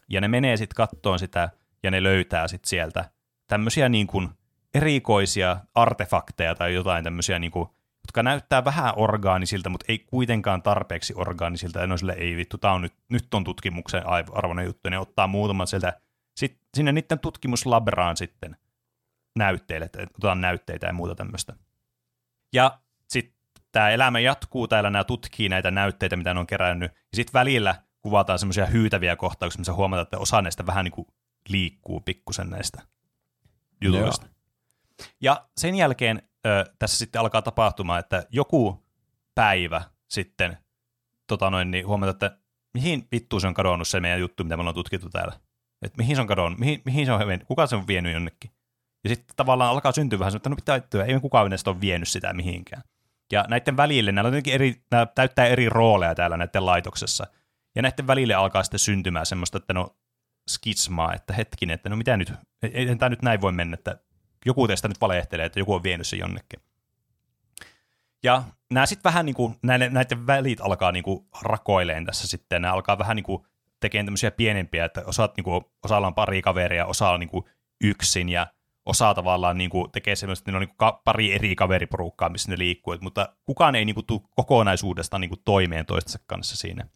Ja ne menee sitten kattoon sitä, ja ne löytää sitten sieltä tämmöisiä niin kuin erikoisia artefakteja tai jotain tämmöisiä, niin kuin, jotka näyttää vähän orgaanisilta, mutta ei kuitenkaan tarpeeksi orgaanisilta. Ja ne on sille, ei vittu, tämä on nyt, nyt on tutkimuksen arvoinen juttu. Ne ottaa muutaman sieltä sit, sinne niiden tutkimuslabraan sitten näytteille, että otetaan näytteitä ja muuta tämmöistä. Ja sitten tämä elämä jatkuu, täällä nämä tutkii näitä näytteitä, mitä ne on kerännyt, ja sitten välillä kuvataan semmoisia hyytäviä kohtauksia, missä huomataan, että osa näistä vähän niin kuin liikkuu pikkusen näistä jutuista. Ja sen jälkeen ö, tässä sitten alkaa tapahtumaan, että joku päivä sitten tota noin, niin huomata, että mihin vittuun se on kadonnut se meidän juttu, mitä me ollaan tutkittu täällä. Että mihin se on kadonnut, mihin, mihin se on vienyt, kuka se on vienyt jonnekin. Ja sitten tavallaan alkaa syntyä vähän että no pitää ajattua, ei kukaan näistä ole vienyt sitä mihinkään. Ja näiden välille, nämä, on eri, nämä täyttää eri rooleja täällä näiden laitoksessa. Ja näiden välille alkaa sitten syntymään semmoista, että no skitsmaa, että hetkinen, että no mitä nyt, ei tämä nyt näin voi mennä, että joku teistä nyt valehtelee, että joku on vienyt se jonnekin. Ja nämä sitten vähän niin kuin, näiden, näiden välit alkaa niin kuin rakoileen tässä sitten, nämä alkaa vähän niin kuin tekemään tämmöisiä pienempiä, että osaat, niin kuin, osalla on pari kaveria, osa on niin kuin yksin ja osa tavallaan niin kuin, tekee semmoista, että ne on niin kuin, pari eri kaveriporukkaa, missä ne liikkuu, mutta kukaan ei niin kuin, tule kokonaisuudesta niin kuin, toimeen toistensa kanssa siinä.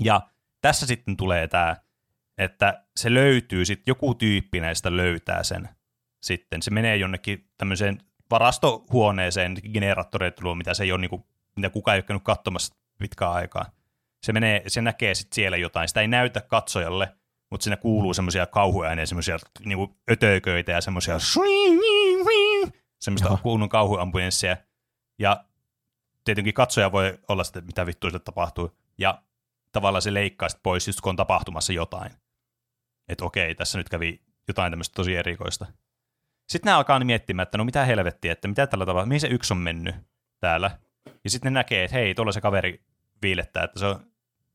Ja tässä sitten tulee tämä, että se löytyy, sitten joku tyyppi näistä löytää sen sitten. Se menee jonnekin tämmöiseen varastohuoneeseen generaattoreita luo, mitä se ei ole, niin kuin, mitä kukaan ei ole käynyt katsomassa pitkään aikaa. Se, menee, se näkee sitten siellä jotain. Sitä ei näytä katsojalle, mutta siinä kuuluu semmoisia kauhuääniä, semmoisia niin ötököitä ja semmoisia semmoista kunnon kauhuambulanssia. Ja tietenkin katsoja voi olla sitten, mitä vittua sille tapahtuu. Ja tavallaan se leikkaa sitten pois, just kun on tapahtumassa jotain. Että okei, tässä nyt kävi jotain tämmöistä tosi erikoista. Sitten ne alkaa miettimään, että no mitä helvettiä, että mitä tällä tavalla, mihin se yksi on mennyt täällä. Ja sitten ne näkee, että hei, tuolla se kaveri viilettää, että se on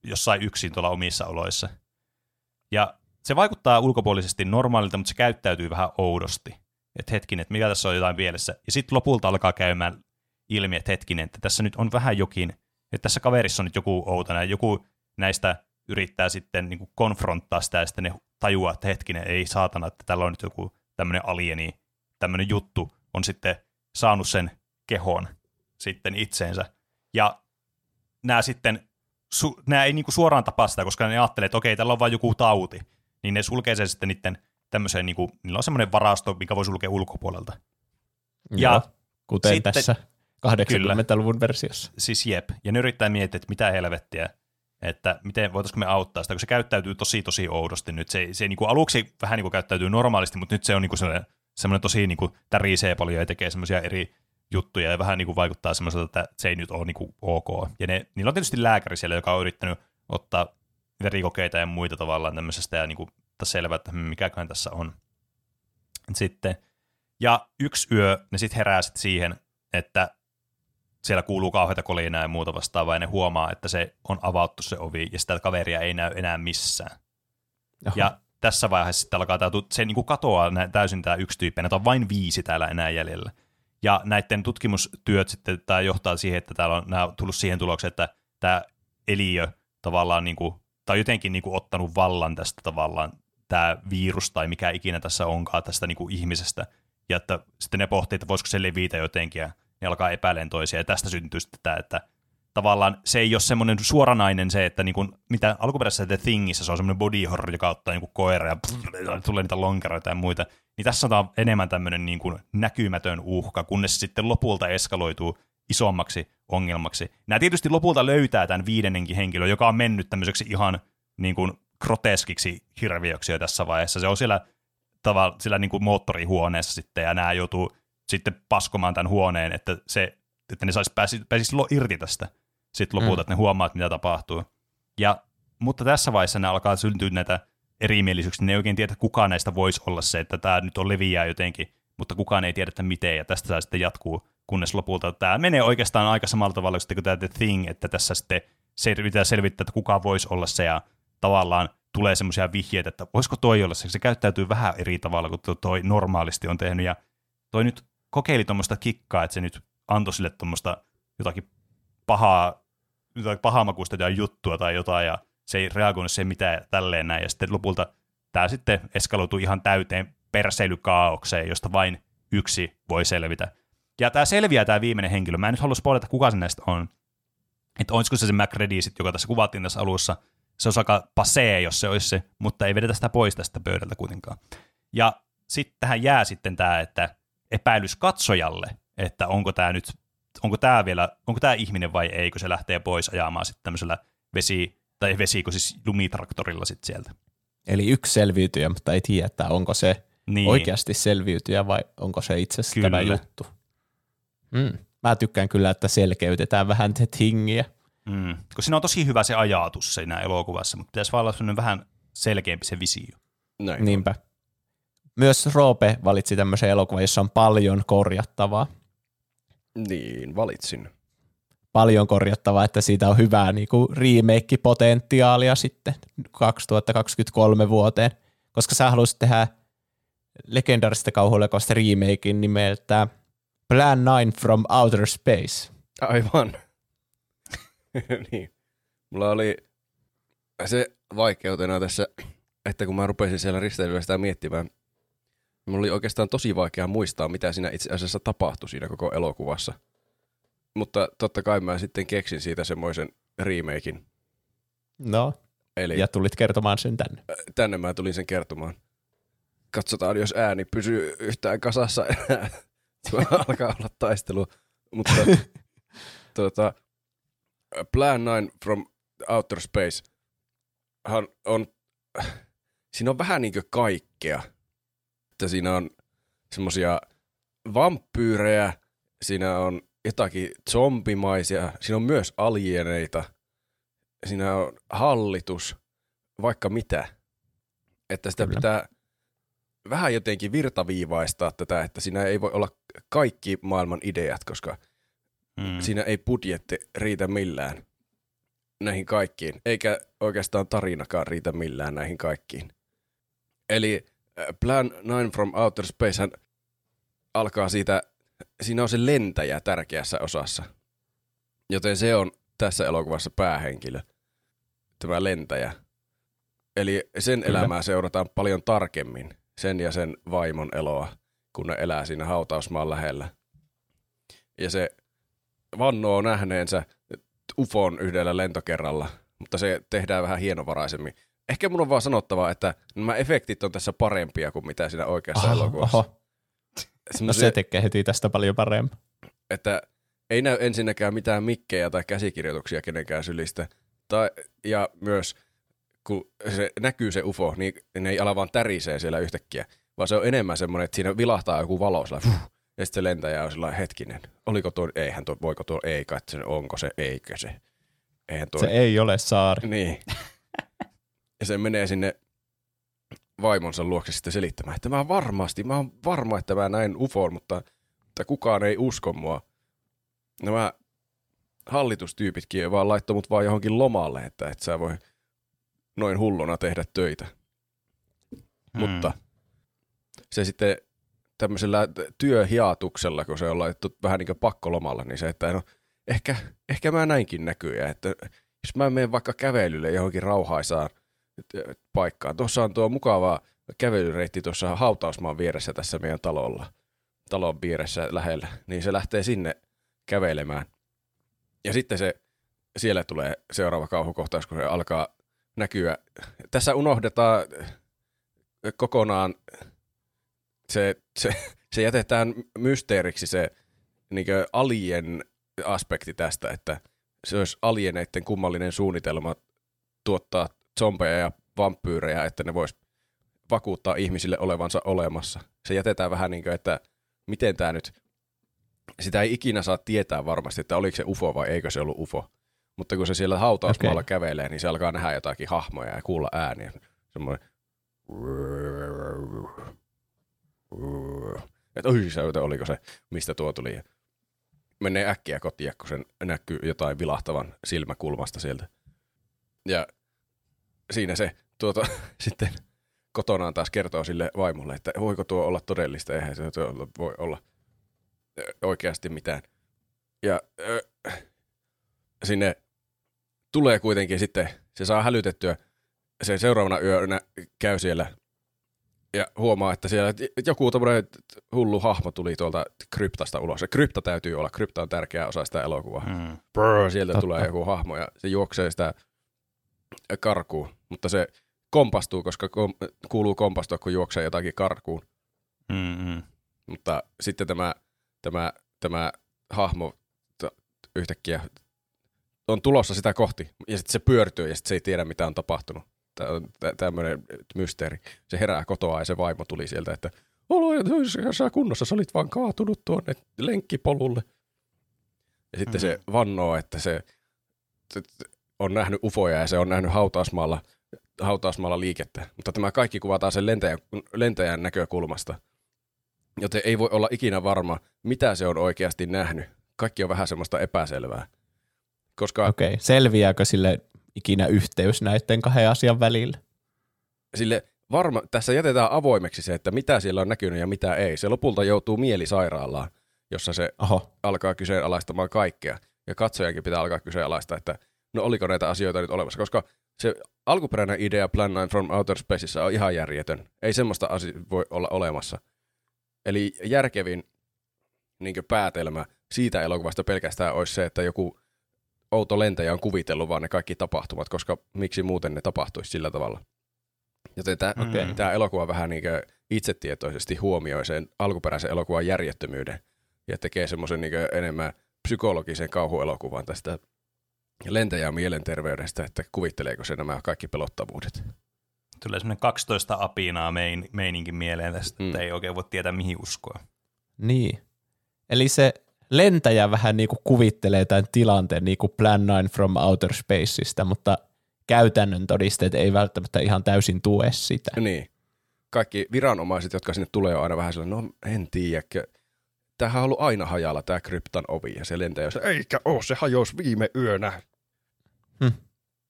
jossain yksin tuolla omissa oloissa. Ja se vaikuttaa ulkopuolisesti normaalilta, mutta se käyttäytyy vähän oudosti. Että hetkinen, että mikä tässä on jotain mielessä. Ja sitten lopulta alkaa käymään ilmi, että hetkinen, että tässä nyt on vähän jokin, että tässä kaverissa on nyt joku outoinen, ja joku näistä yrittää sitten niin konfronttaa sitä, ja sitten ne tajuaa, että hetkinen, ei saatana, että tällä on nyt joku tämmöinen alieni, tämmöinen juttu on sitten saanut sen kehon sitten itseensä. Ja nämä sitten, su, nämä ei niinku suoraan tapaa sitä, koska ne ajattelee, että okei, tällä on vain joku tauti, niin ne sulkee sen sitten niiden tämmöiseen, niinku, niillä on semmoinen varasto, mikä voi sulkea ulkopuolelta. Ja Joo, kuten sitten, tässä 80-luvun versiossa. Siis jep, ja ne yrittää miettiä, että mitä helvettiä, että miten voitaisiinko me auttaa sitä, kun se käyttäytyy tosi tosi oudosti nyt. Se, se niin kuin aluksi vähän niin kuin käyttäytyy normaalisti, mutta nyt se on niin kuin semmoinen, semmoinen tosi niin kuin tärisee paljon ja tekee semmoisia eri juttuja ja vähän niin kuin vaikuttaa semmoiselta, että se ei nyt ole niin kuin ok. Ja ne, niillä on tietysti lääkäri siellä, joka on yrittänyt ottaa verikokeita ja muita tavallaan tämmöisestä ja niin kuin selvää, että mikäköhän tässä on. Sitten, ja yksi yö ne sitten herää sit siihen, että siellä kuuluu kauheita kolinaa ja muuta vastaavaa, ja ne huomaa, että se on avattu se ovi, ja sitä kaveria ei näy enää missään. Oho. Ja tässä vaiheessa sitten alkaa tämä, se niin kuin katoaa täysin tämä yksi tyyppi, näitä on vain viisi täällä enää jäljellä. Ja näiden tutkimustyöt sitten tämä johtaa siihen, että täällä on nämä tullut siihen tulokseen, että tämä eliö tavallaan, niin kuin, tai jotenkin niin kuin ottanut vallan tästä tavallaan tämä virus tai mikä ikinä tässä onkaan tästä niin kuin ihmisestä. Ja että sitten ne pohtii, että voisiko se levitä jotenkin, ja ne alkaa epäileen toisia, ja tästä syntyy sitten tämä, että tavallaan se ei ole semmoinen suoranainen se, että niin kuin, mitä alkuperäisessä The Thingissä se on semmoinen body horror, joka ottaa niin kuin koira ja pff, tulee niitä lonkeroita ja muita, niin tässä on enemmän tämmöinen niin kuin näkymätön uhka, kunnes sitten lopulta eskaloituu isommaksi ongelmaksi. Nämä tietysti lopulta löytää tämän viidennenkin henkilö, joka on mennyt tämmöiseksi ihan niin kuin groteskiksi hirviöksi jo tässä vaiheessa. Se on siellä, tavalla, siellä niin kuin moottorihuoneessa sitten, ja nämä joutuu sitten paskomaan tämän huoneen, että, se, että ne saisi pääsi, pääsisi irti tästä sitten lopulta, mm. että ne huomaa, että mitä tapahtuu. Ja, mutta tässä vaiheessa ne alkaa syntyä näitä erimielisyyksiä, ne ei oikein tiedä, että kukaan näistä voisi olla se, että tämä nyt on leviää jotenkin, mutta kukaan ei tiedä, että miten, ja tästä tämä sitten jatkuu, kunnes lopulta tämä menee oikeastaan aika samalla tavalla kuin tämä The Thing, että tässä sitten se pitää selvittää, että kuka voisi olla se, ja tavallaan tulee semmoisia vihjeitä, että voisiko toi olla se, se käyttäytyy vähän eri tavalla kuin toi normaalisti on tehnyt, ja toi nyt kokeili tuommoista kikkaa, että se nyt antoi sille tuommoista jotakin pahaa, jotakin pahamakuista jotain juttua tai jotain, ja se ei reagoinut siihen mitään tälleen näin, ja sitten lopulta tämä sitten eskaloitui ihan täyteen perseilykaaukseen, josta vain yksi voi selvitä. Ja tämä selviää tämä viimeinen henkilö. Mä en nyt halua spoilata, kuka se näistä on. Että olisiko se se McReady sit, joka tässä kuvattiin tässä alussa. Se olisi aika pasee, jos se olisi se, mutta ei vedetä sitä pois tästä pöydältä kuitenkaan. Ja sitten tähän jää sitten tämä, että epäilys katsojalle, että onko tämä nyt, onko tämä vielä, onko tämä ihminen vai ei, kun se lähtee pois ajamaan sitten tämmöisellä vesi, tai vesiko siis lumitraktorilla sitten sieltä. Eli yksi selviytyjä, mutta ei tiedä, että onko se niin. oikeasti selviytyjä vai onko se itse asiassa tämä juttu. Mm. Mä tykkään kyllä, että selkeytetään vähän te tingiä. Mm. Kun siinä on tosi hyvä se ajatus siinä elokuvassa, mutta pitäisi vaan olla sellainen vähän selkeämpi se visio. Näin. Niinpä. Myös Roope valitsi tämmöisen elokuvan, jossa on paljon korjattavaa. Niin, valitsin. Paljon korjattavaa, että siitä on hyvää niin kuin remake-potentiaalia sitten 2023 vuoteen. Koska sä haluaisit tehdä legendaarista kauhulekosta remakein nimeltä Plan 9 from Outer Space. Aivan. niin. Mulla oli se vaikeutena tässä, että kun mä rupesin siellä risteilyllä sitä miettimään, mulla oli oikeastaan tosi vaikea muistaa, mitä siinä itse asiassa tapahtui siinä koko elokuvassa. Mutta totta kai mä sitten keksin siitä semmoisen remakein. No, Eli ja tulit kertomaan sen tänne. tänne mä tulin sen kertomaan. Katsotaan, jos ääni pysyy yhtään kasassa enää. Alkaa olla taistelu. Mutta tuota, Plan 9 from Outer Space hän on, siinä on vähän niin kuin kaikkea. Että siinä on semmosia vampyyrejä, siinä on jotakin zombimaisia, siinä on myös alieneita, siinä on hallitus, vaikka mitä. Että sitä Kyllä. pitää vähän jotenkin virtaviivaistaa tätä, että siinä ei voi olla kaikki maailman ideat, koska Mm. siinä ei budjetti riitä millään näihin kaikkiin, eikä oikeastaan tarinakaan riitä millään näihin kaikkiin. Eli Plan 9 from Outer Space hän alkaa siitä, siinä on se lentäjä tärkeässä osassa, joten se on tässä elokuvassa päähenkilö, tämä lentäjä. Eli sen Kyllä. elämää seurataan paljon tarkemmin, sen ja sen vaimon eloa, kun ne elää siinä hautausmaan lähellä. Ja se vannoo nähneensä UFOn yhdellä lentokerralla, mutta se tehdään vähän hienovaraisemmin. Ehkä mun on vaan sanottava, että nämä efektit on tässä parempia kuin mitä siinä oikeassa Oho, elokuvassa. oho. No se tekee heti tästä paljon paremmin. että ei näy ensinnäkään mitään mikkejä tai käsikirjoituksia kenenkään sylistä. Tai, ja myös kun se näkyy se UFO, niin ne ei ala vaan tärisee siellä yhtäkkiä, vaan se on enemmän semmoinen, että siinä vilahtaa joku valo sillä, fuh, ja sitten se lentäjä on sillä hetkinen, oliko tuo, eihän tuo, voiko tuo, ei kai, se, onko se, eikö se, eihän tuo, Se ei ole saari. niin. Ja se menee sinne vaimonsa luokse sitten selittämään, että mä varmasti, mä oon varma, että mä näin UFOn, mutta, mutta kukaan ei usko mua. Nämä hallitustyypitkin vaan laittoi mut vaan johonkin lomalle, että et sä voi noin hulluna tehdä töitä. Mm. Mutta se sitten tämmöisellä työhiatuksella, kun se on laitettu vähän niin kuin pakkolomalla, niin se, että no, ehkä, ehkä mä näinkin näkyjä, että jos mä menen vaikka kävelylle johonkin rauhaisaan paikkaan, tuossa on tuo mukava kävelyreitti tuossa hautausmaan vieressä tässä meidän talolla, talon vieressä lähellä, niin se lähtee sinne kävelemään. Ja sitten se, siellä tulee seuraava kauhukohtaus, kun se alkaa näkyä. Tässä unohdetaan kokonaan se, se, se jätetään mysteeriksi se niin alien aspekti tästä, että se olisi alieneiden kummallinen suunnitelma tuottaa zombeja ja vampyyrejä, että ne vois vakuuttaa ihmisille olevansa olemassa. Se jätetään vähän niin kuin, että miten tämä nyt, sitä ei ikinä saa tietää varmasti, että oliko se UFO vai eikö se ollut UFO. Mutta kun se siellä hautausmaalla Okei. kävelee, niin se alkaa nähdä jotakin hahmoja ja kuulla ääniä. Semmoinen että oi se, että oliko se, mistä tuo tuli. Ja menee äkkiä kotiin, kun sen näkyy jotain vilahtavan silmäkulmasta sieltä. Ja siinä se tuota, sitten kotonaan taas kertoo sille vaimolle, että voiko tuo olla todellista, eihän se voi olla oikeasti mitään. Ja ö, sinne tulee kuitenkin sitten, se saa hälytettyä, se seuraavana yönä käy siellä ja huomaa, että siellä joku tämmöinen hullu hahmo tuli tuolta kryptasta ulos. Ja krypta täytyy olla, krypta on tärkeä osa sitä elokuvaa. Mm. Brr, sieltä Totta. tulee joku hahmo ja se juoksee sitä karkuun, mutta se kompastuu, koska kom- kuuluu kompastua, kun juoksee jotakin karkuun. Mm-mm. Mutta sitten tämä, tämä, tämä hahmo t- yhtäkkiä on tulossa sitä kohti ja sitten se pyörtyy ja sitten se ei tiedä, mitä on tapahtunut. Tämä on tä- tämmöinen mysteeri. Se herää kotoa ja se vaimo tuli sieltä, että olo, sä kunnossa, sä olit vaan kaatunut tuonne lenkkipolulle. Ja sitten Mm. se vannoo, että se on nähnyt ufoja ja se on nähnyt hautausmaalla, hautausmaalla liikettä. Mutta tämä kaikki kuvataan sen lentäjän, lentäjän näkökulmasta. Joten ei voi olla ikinä varma, mitä se on oikeasti nähnyt. Kaikki on vähän semmoista epäselvää. Koska Okei, selviääkö sille ikinä yhteys näiden kahden asian välillä? sille varma, tässä jätetään avoimeksi se, että mitä siellä on näkynyt ja mitä ei. Se lopulta joutuu mielisairaalaan, jossa se Oho, alkaa kyseenalaistamaan kaikkea. Ja katsojankin pitää alkaa kyseenalaistaa, että no oliko näitä asioita nyt olemassa. Koska se alkuperäinen idea Plan 9 from Outer Spaceissa on ihan järjetön. Ei semmoista asia voi olla olemassa. Eli järkevin niin päätelmä siitä elokuvasta pelkästään olisi se, että joku outo lentäjä on kuvitellut vaan ne kaikki tapahtumat, koska miksi muuten ne tapahtuisi sillä tavalla. Joten tämä, Okei. tämä elokuva vähän niin itsetietoisesti huomioi sen alkuperäisen elokuvan järjettömyyden ja tekee semmoisen niin enemmän psykologisen kauhuelokuvan tästä lentäjän mielenterveydestä, että kuvitteleeko se nämä kaikki pelottavuudet. Tulee semmoinen 12 apinaa mein, meininkin mieleen tästä, Mm. että ei oikein voi tietää mihin uskoa. niin. Eli se lentäjä vähän niin kuin kuvittelee tämän tilanteen niin kuin Plan 9 from Outer Spaceista, mutta käytännön todisteet ei välttämättä ihan täysin tue sitä. Niin. Kaikki viranomaiset, jotka sinne tulee, on aina vähän sellainen, no en tiedä, tämähän on ollut aina hajalla tämä kryptan ovi, ja se lentäjä on eikä oo, se hajosi viime yönä.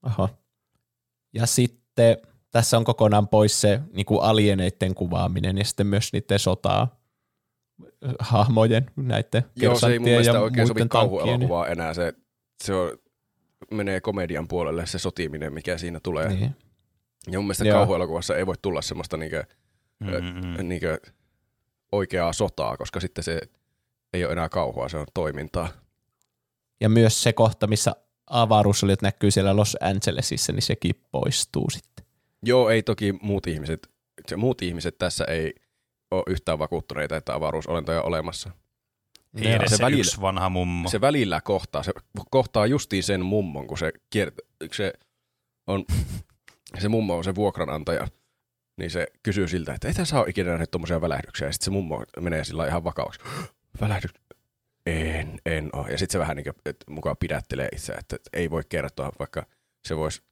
Oho. Ja sitten tässä on kokonaan pois se niin kuin alieneiden kuvaaminen ja sitten myös niiden sotaa hahmojen, näiden Joo, se ei mun mielestä oikein sovi kauhuelokuvaan enää, se, se on, menee komedian puolelle se sotiminen, mikä siinä tulee. Niin. Ja mun mielestä Joo. kauhuelokuvassa ei voi tulla semmoista niinkö, Mm-mm. niinkö oikeaa sotaa, koska sitten se ei ole enää kauhua, se on toimintaa. Ja myös se kohta, missä avaruusolijat näkyy siellä Los Angelesissa, niin sekin poistuu sitten. Joo, ei toki muut ihmiset, se muut ihmiset tässä ei ole yhtään vakuuttuneita, että avaruusolentoja on olemassa. Ei Joo. edes Se se, välillä- yksi vanha mummo. Se välillä kohtaa, se kohtaa justiin sen mummon, kun se, kier- se on, se mummo on se vuokranantaja, niin se kysyy siltä, että ethän sä ole ikinä nähnyt tommosia välähdyksiä, ja sitten se mummo menee sillä ihan vakavaksi. Välähdys? En, en ole. Ja sitten se vähän niin kuin, mukaan pidättelee itse, että ei voi kertoa, vaikka se voisi,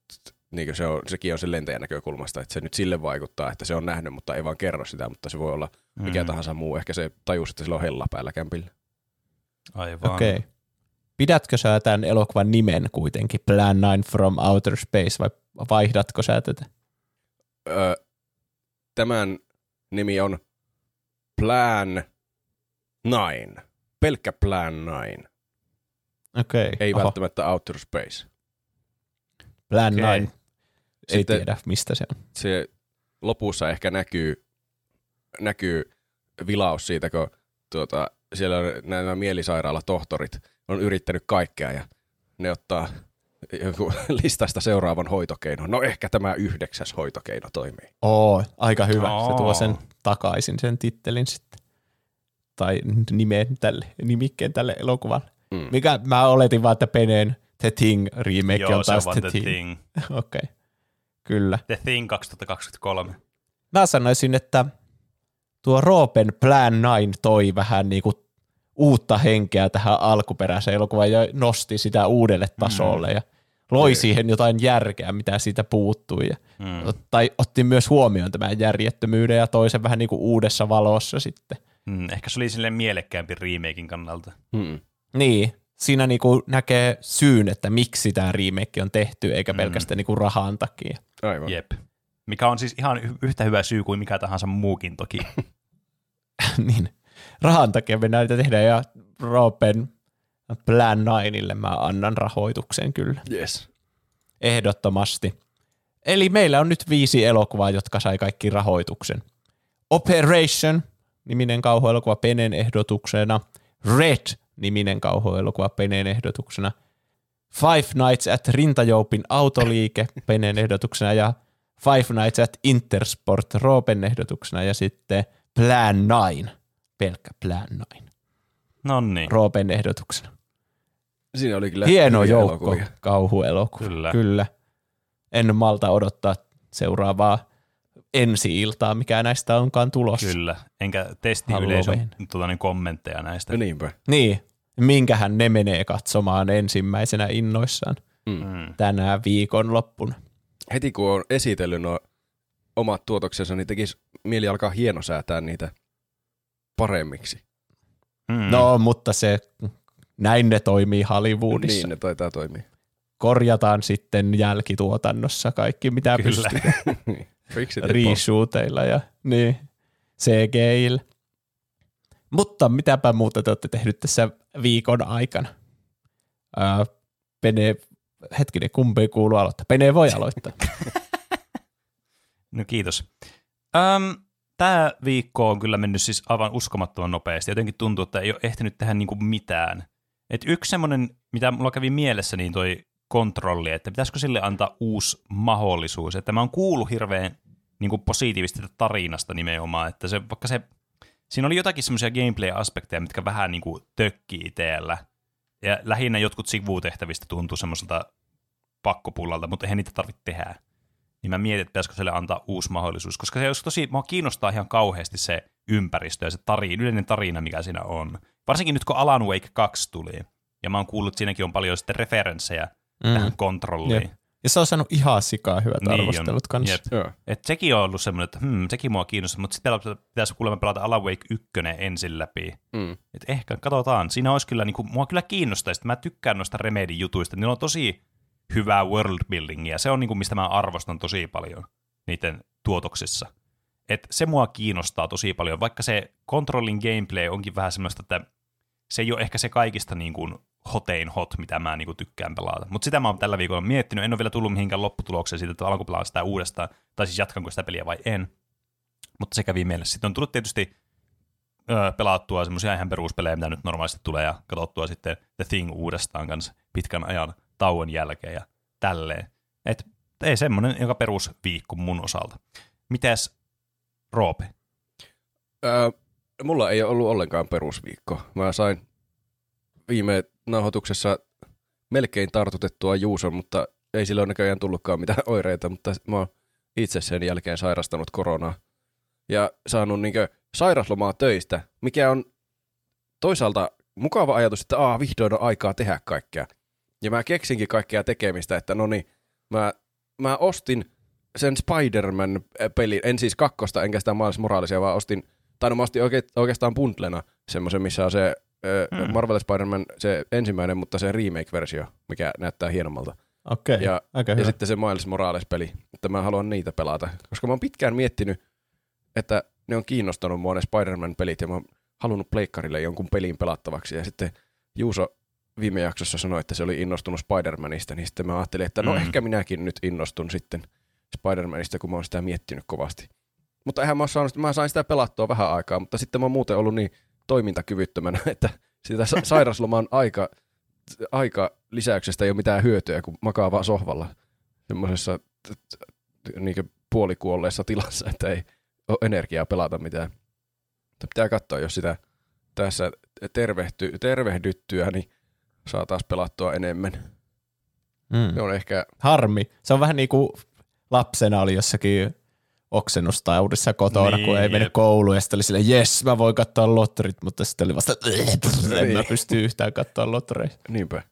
niin se on, sekin on sen lentäjän näkökulmasta, että se nyt sille vaikuttaa, että se on nähnyt, mutta ei vaan kerro sitä, mutta se voi olla mikä Mm. tahansa muu. Ehkä se tajusi, että sillä on hella päällä kämpillä. Aivan. Okei. Okay. Pidätkö sä tämän elokuvan nimen kuitenkin, Plan 9 from Outer Space, vai vaihdatko sä tätä? Öö, tämän nimi on Plan 9. Pelkkä Plan 9. Okei. Okay. Ei välttämättä Outer Space. Plan. 9. Ei Sitten- tiedä, mistä se on. Se lopussa ehkä näkyy, näkyy vilaus siitä, kun tuota, siellä on nämä mielisairaalatohtorit on yrittänyt kaikkea ja ne ottaa joku listasta seuraavan hoitokeinon. No ehkä tämä yhdeksäs hoitokeino toimii. Oo, aika hyvä. Se tuo Oo. sen takaisin, sen tittelin sitten. Tai nimen tälle, nimikkeen tälle elokuvalle. Mm. Mikä mä oletin vaan, että Peneen The Thing remake Joo, on taas The, The Thing. Thing. Okei, okay. kyllä. The Thing 2023. Mä sanoisin, että tuo Roopen Plan 9 toi vähän niinku uutta henkeä tähän alkuperäiseen elokuvaan ja nosti sitä uudelle tasolle ja loi Niin. siihen jotain järkeä, mitä siitä puuttui. Ja, Mm. tai otti myös huomioon tämän järjettömyyden ja toisen vähän niinku uudessa valossa sitten. Mm. Ehkä se oli silleen mielekkäämpi remakein kannalta. Mm. Niin, siinä niinku näkee syyn, että miksi tämä remake on tehty, eikä Mm. pelkästään niinku rahan takia. Aivan. Jep. Mikä on siis ihan yhtä hyvä syy kuin mikä tahansa muukin toki. niin, rahan takia me näitä tehdään ja Roopen Plan 9 mä annan rahoituksen kyllä. Yes. Ehdottomasti. Eli meillä on nyt viisi elokuvaa, jotka sai kaikki rahoituksen. Operation, niminen kauhuelokuva Penen ehdotuksena. Red, niminen kauhuelokuva Penen ehdotuksena. Five Nights at Rintajoupin autoliike Penen ehdotuksena ja Five Nights at Intersport Roopen ehdotuksena ja sitten Plan 9, pelkkä Plan 9 No niin, Roopen ehdotuksena. Siinä oli kyllä Hieno joukko elokuvia. kauhuelokuvia. Kyllä. Kyllä. En malta odottaa seuraavaa ensi-iltaa, mikä näistä onkaan tulossa. kyllä. Enkä testiyleisön tuota, niin kommentteja näistä. No niinpä. Niin, minkähän ne menee katsomaan ensimmäisenä innoissaan. Mm. tänä viikonloppuna. Heti kun on esitellyt nuo omat tuotoksensa, niin tekisi mieli alkaa hienosäätää niitä paremmiksi. Mm. No, mutta se, näin ne toimii Hollywoodissa. Niin ne taitaa toimia. Korjataan sitten jälkituotannossa kaikki, mitä Kyllä. pystytään boss. reshooteilla ja niin, CGIllä. Mutta mitäpä muuta te olette tehnyt tässä viikon aikana? Ää, Pene, hetkinen, kumpi kuuluu aloittaa? Pene voi aloittaa. No kiitos. Öm, Tämä viikko on kyllä mennyt siis aivan uskomattoman nopeasti. Jotenkin tuntuu, että ei ole ehtinyt tehdä niinku mitään. Et yksi semmoinen, mitä mulla kävi mielessä, niin toi kontrolli, että pitäisikö sille antaa uusi mahdollisuus. Että mä oon kuullut hirveän niinku positiivisesti tästä tarinasta nimenomaan, että se, vaikka se, siinä oli jotakin semmoisia gameplay-aspekteja, mitkä vähän niinku tökkii itsellä. Ja lähinnä jotkut sivutehtävistä tuntuu semmoiselta pakkopullalta, mutta eihän niitä tarvitse tehdä niin mä mietin, että pitäisikö sille antaa uusi mahdollisuus, koska se olisi tosi, mua kiinnostaa ihan kauheasti se ympäristö ja se tarina, yleinen tarina, mikä siinä on. Varsinkin nyt, kun Alan Wake 2 tuli, ja mä oon kuullut, että siinäkin on paljon sitten referenssejä mm. tähän kontrolliin. Jep. Ja se on saanut ihan sikaa hyvät Niin on. arvostelut kanssa. Jep. Joo. Et sekin on ollut semmoinen, että hmm, sekin mua kiinnostaa, mutta sitten pitäisi kuulemma pelata Alan Wake 1 ensin läpi. Mm. Et ehkä, katsotaan. Siinä olisi kyllä, niin kuin, mua kyllä kiinnostaisi, että mä tykkään noista Remedin jutuista. Niillä on tosi hyvää worldbuildingia. Se on niin kuin, mistä mä arvostan tosi paljon niiden tuotoksissa. Et se mua kiinnostaa tosi paljon, vaikka se kontrollin gameplay onkin vähän semmoista, että se ei ole ehkä se kaikista niin kuin hotein hot, mitä mä niin kuin tykkään pelata. Mutta sitä mä oon tällä viikolla miettinyt, en ole vielä tullut mihinkään lopputulokseen siitä, että alanko sitä uudestaan, tai siis jatkanko sitä peliä vai en. Mutta se kävi mielessä. Sitten on tullut tietysti öö, pelattua semmoisia ihan peruspelejä, mitä nyt normaalisti tulee, ja katsottua sitten The Thing uudestaan kanssa pitkän ajan tauon jälkeen ja tälleen. Et ei semmoinen joka perusviikko mun osalta. Mitäs Roope? Öö, mulla ei ole ollut ollenkaan perusviikko. Mä sain viime nauhoituksessa melkein tartutettua Juuson, mutta ei sillä ole näköjään tullutkaan mitään oireita, mutta mä oon itse sen jälkeen sairastanut koronaa. Ja saanut niinkö sairaslomaa töistä, mikä on toisaalta mukava ajatus, että aa, vihdoin on aikaa tehdä kaikkea. Ja mä keksinkin kaikkea tekemistä, että no niin, mä, mä ostin sen Spider-Man-pelin, en siis kakkosta, enkä sitä moraalisia, vaan ostin, tai no mä ostin oike, oikeastaan bundlena semmoisen, missä on se. Mm. Marvel Spider-Man, se ensimmäinen, mutta se remake-versio, mikä näyttää hienommalta. Okei, okay, Ja, aika ja hyvä. sitten se Miles Morales-peli, että mä haluan niitä pelata. Koska mä oon pitkään miettinyt, että ne on kiinnostanut mua ne Spider-Man-pelit, ja mä oon halunnut pleikkarille jonkun pelin pelattavaksi. Ja sitten Juuso viime jaksossa sanoi, että se oli innostunut Spider-Manista, niin sitten mä ajattelin, että no Mm. ehkä minäkin nyt innostun sitten Spider-Manista, kun mä oon sitä miettinyt kovasti. Mutta eihän mä oon saanut, mä sain sitä pelattua vähän aikaa, mutta sitten mä oon muuten ollut niin toimintakyvyttömänä, että sitä sa- sairasloman aika, aika lisäyksestä ei ole mitään hyötyä, kun makaa vaan sohvalla semmoisessa niinkö puolikuolleessa tilassa, että ei ole energiaa pelata mitään. Mutta pitää katsoa, jos sitä tässä tervehty, tervehdyttyä, niin saa taas pelattua enemmän. Mm. Se on ehkä, Harmi. Se on vähän niin kuin lapsena oli jossakin oksennustaudissa kotona, Niin, kun ei mennyt jep. kouluun ja sitten oli silleen, jes, mä voin katsoa lotterit, mutta sitten oli vasta, en mä Niin. pysty yhtään katsoa lottereita. niinpä,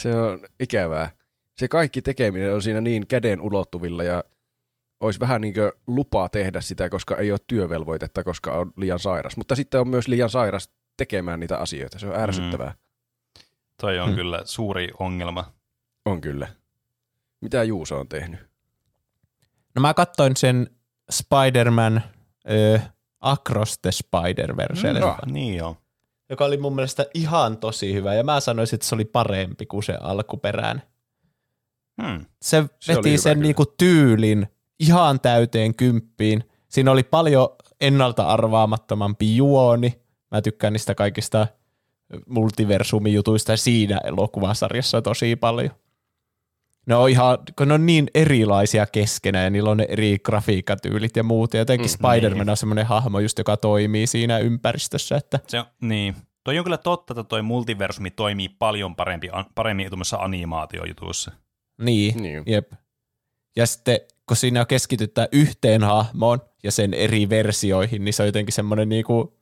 se on ikävää. Se kaikki tekeminen on siinä niin käden ulottuvilla ja olisi vähän niin kuin lupaa tehdä sitä, koska ei ole työvelvoitetta, koska on liian sairas. Mutta sitten on myös liian sairas tekemään niitä asioita. Se on ärsyttävää. Toi on Hmm. kyllä suuri ongelma. On kyllä. Mitä Juuso on tehnyt? No mä katsoin sen Spider-Man ö, Across the Spider-Verse, Mm, mm. Niin joo. joka oli mun mielestä ihan tosi hyvä, ja mä sanoisin, että se oli parempi kuin se alkuperäinen. Hmm. Se, Se veti sen kyllä. niinku tyylin ihan täyteen kymppiin. Siinä oli paljon ennalta arvaamattomampi juoni. Mä tykkään niistä kaikista multiversumijutuista siinä elokuvasarjassa tosi paljon. Ne on ihan, kun ne on niin erilaisia keskenään ja niillä on ne eri grafiikkatyylit ja muut. Ja jotenkin Mm, Spider-Man on semmoinen hahmo just, joka toimii siinä ympäristössä, että Se on, niin. Toi on kyllä totta, että toi multiversumi toimii paljon parempi, an, paremmin tuommoissa animaatiojutuissa. Niin, Niin. jep. Ja sitten kun siinä keskitytään yhteen hahmoon ja sen eri versioihin, niin se on jotenkin semmoinen niinku,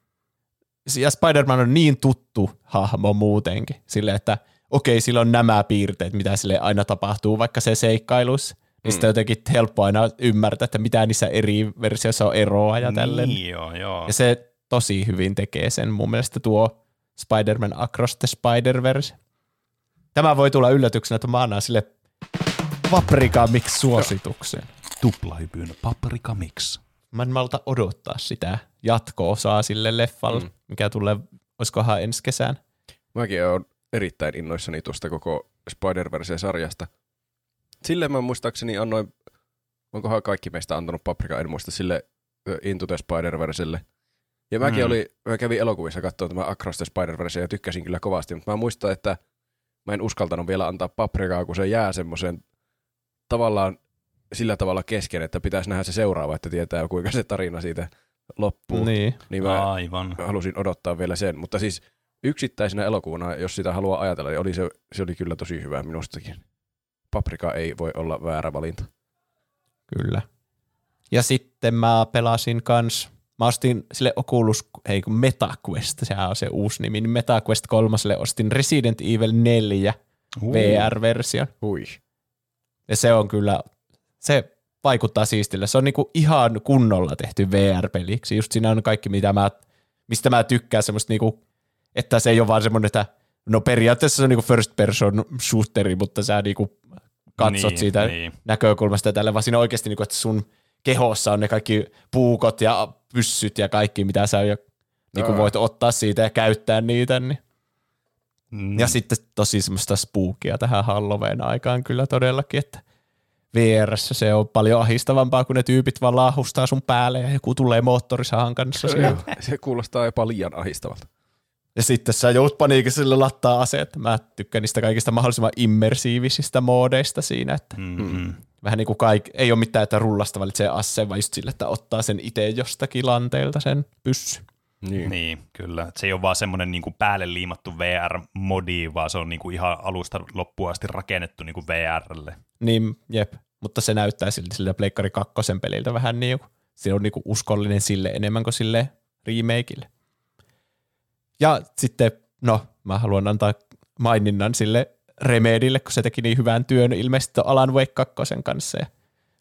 ja Spider-Man on niin tuttu hahmo muutenkin, sille että okei, sillä on nämä piirteet, mitä sille aina tapahtuu, vaikka se seikkailussa. Niin sitten jotenkin helppo aina ymmärtää, että mitä niissä eri versioissa on eroa ja tälleen. Niin, joo, joo. Ja se tosi hyvin tekee sen mun mielestä tuo Spider-Man Across the Spider-Verse. Tämä voi tulla yllätyksenä, että mä annan sille Paprika Mix suosituksen. Tuplahypyn paprika mix. Mä en malta odottaa sitä jatko-osaa sille leffalle, mm. mikä tulee, olisikohan ensi kesään. Mäkin olen erittäin innoissani tuosta koko Spider-Verse-sarjasta. Silleen mä muistaakseni annoin, onkohan kaikki meistä antanut paprika, en muista sille Into the Spider-Verselle. Ja mäkin Mm. oli, mä kävin elokuvissa katsoa tämä Across the Spider-Verse ja tykkäsin kyllä kovasti, mutta mä muistan, että mä en uskaltanut vielä antaa paprikaa, kun se jää semmoisen tavallaan sillä tavalla kesken, että pitäisi nähdä se seuraava, että tietää kuinka se tarina siitä loppuu. Niin. Niin mä Aivan. halusin odottaa vielä sen, mutta siis yksittäisenä elokuvana, jos sitä haluaa ajatella, niin oli se, se oli kyllä tosi hyvä minustakin. Paprika ei voi olla väärä valinta. Kyllä. Ja sitten mä pelasin kans, mä ostin sille Oculus, ei kun MetaQuest, sehän on se uusi nimi, niin MetaQuest kolmoselle ostin Resident Evil 4 Uh. VR-version. Hui. Ja se on kyllä, se vaikuttaa siistille. Se on niinku ihan kunnolla tehty VR-peliksi. Just siinä on kaikki, mitä mä, mistä mä tykkään, semmoista niinku, että se ei ole vaan semmoinen, että no periaatteessa se on niinku first person shooteri, mutta sä niinku katsot Niin, siitä niin. näkökulmasta ja tälle, vaan siinä oikeasti, niinku, että sun kehossa on ne kaikki puukot ja pyssyt ja kaikki, mitä sä jo, niinku voit ottaa siitä ja käyttää niitä. Niin. Mm. Ja sitten tosi semmoista spookia tähän Halloween aikaan kyllä todellakin, että VRssä se on paljon ahistavampaa, kun ne tyypit vaan laahustaa sun päälle ja joku tulee moottorisahan kanssa sieltä. Se kuulostaa jopa liian ahistavalta. Ja sitten sä joudut paniikissa lattaa aseet. Mä tykkään niistä kaikista mahdollisimman immersiivisistä moodeista siinä, että Mm-hmm. vähän niin kuin kaik, ei ole mitään, että rullasta valitsee aseen, vaan just sille, että ottaa sen itse jostakin lanteelta sen pyssy. Niin. Niin, kyllä. Et Se ei ole vaan semmoinen niinku päälle liimattu VR-modi, vaan se on niinku ihan alusta loppuun asti rakennettu niinku VRlle. Niin, jep. Mutta se näyttää silti sille Pleikkari 2 peliltä vähän niin kuin, se on niinku uskollinen sille enemmän kuin sille remakeille. Ja sitten, no, mä haluan antaa maininnan sille Remedille, kun se teki niin hyvän työn ilmeisesti Alan Wake 2 kanssa. Ja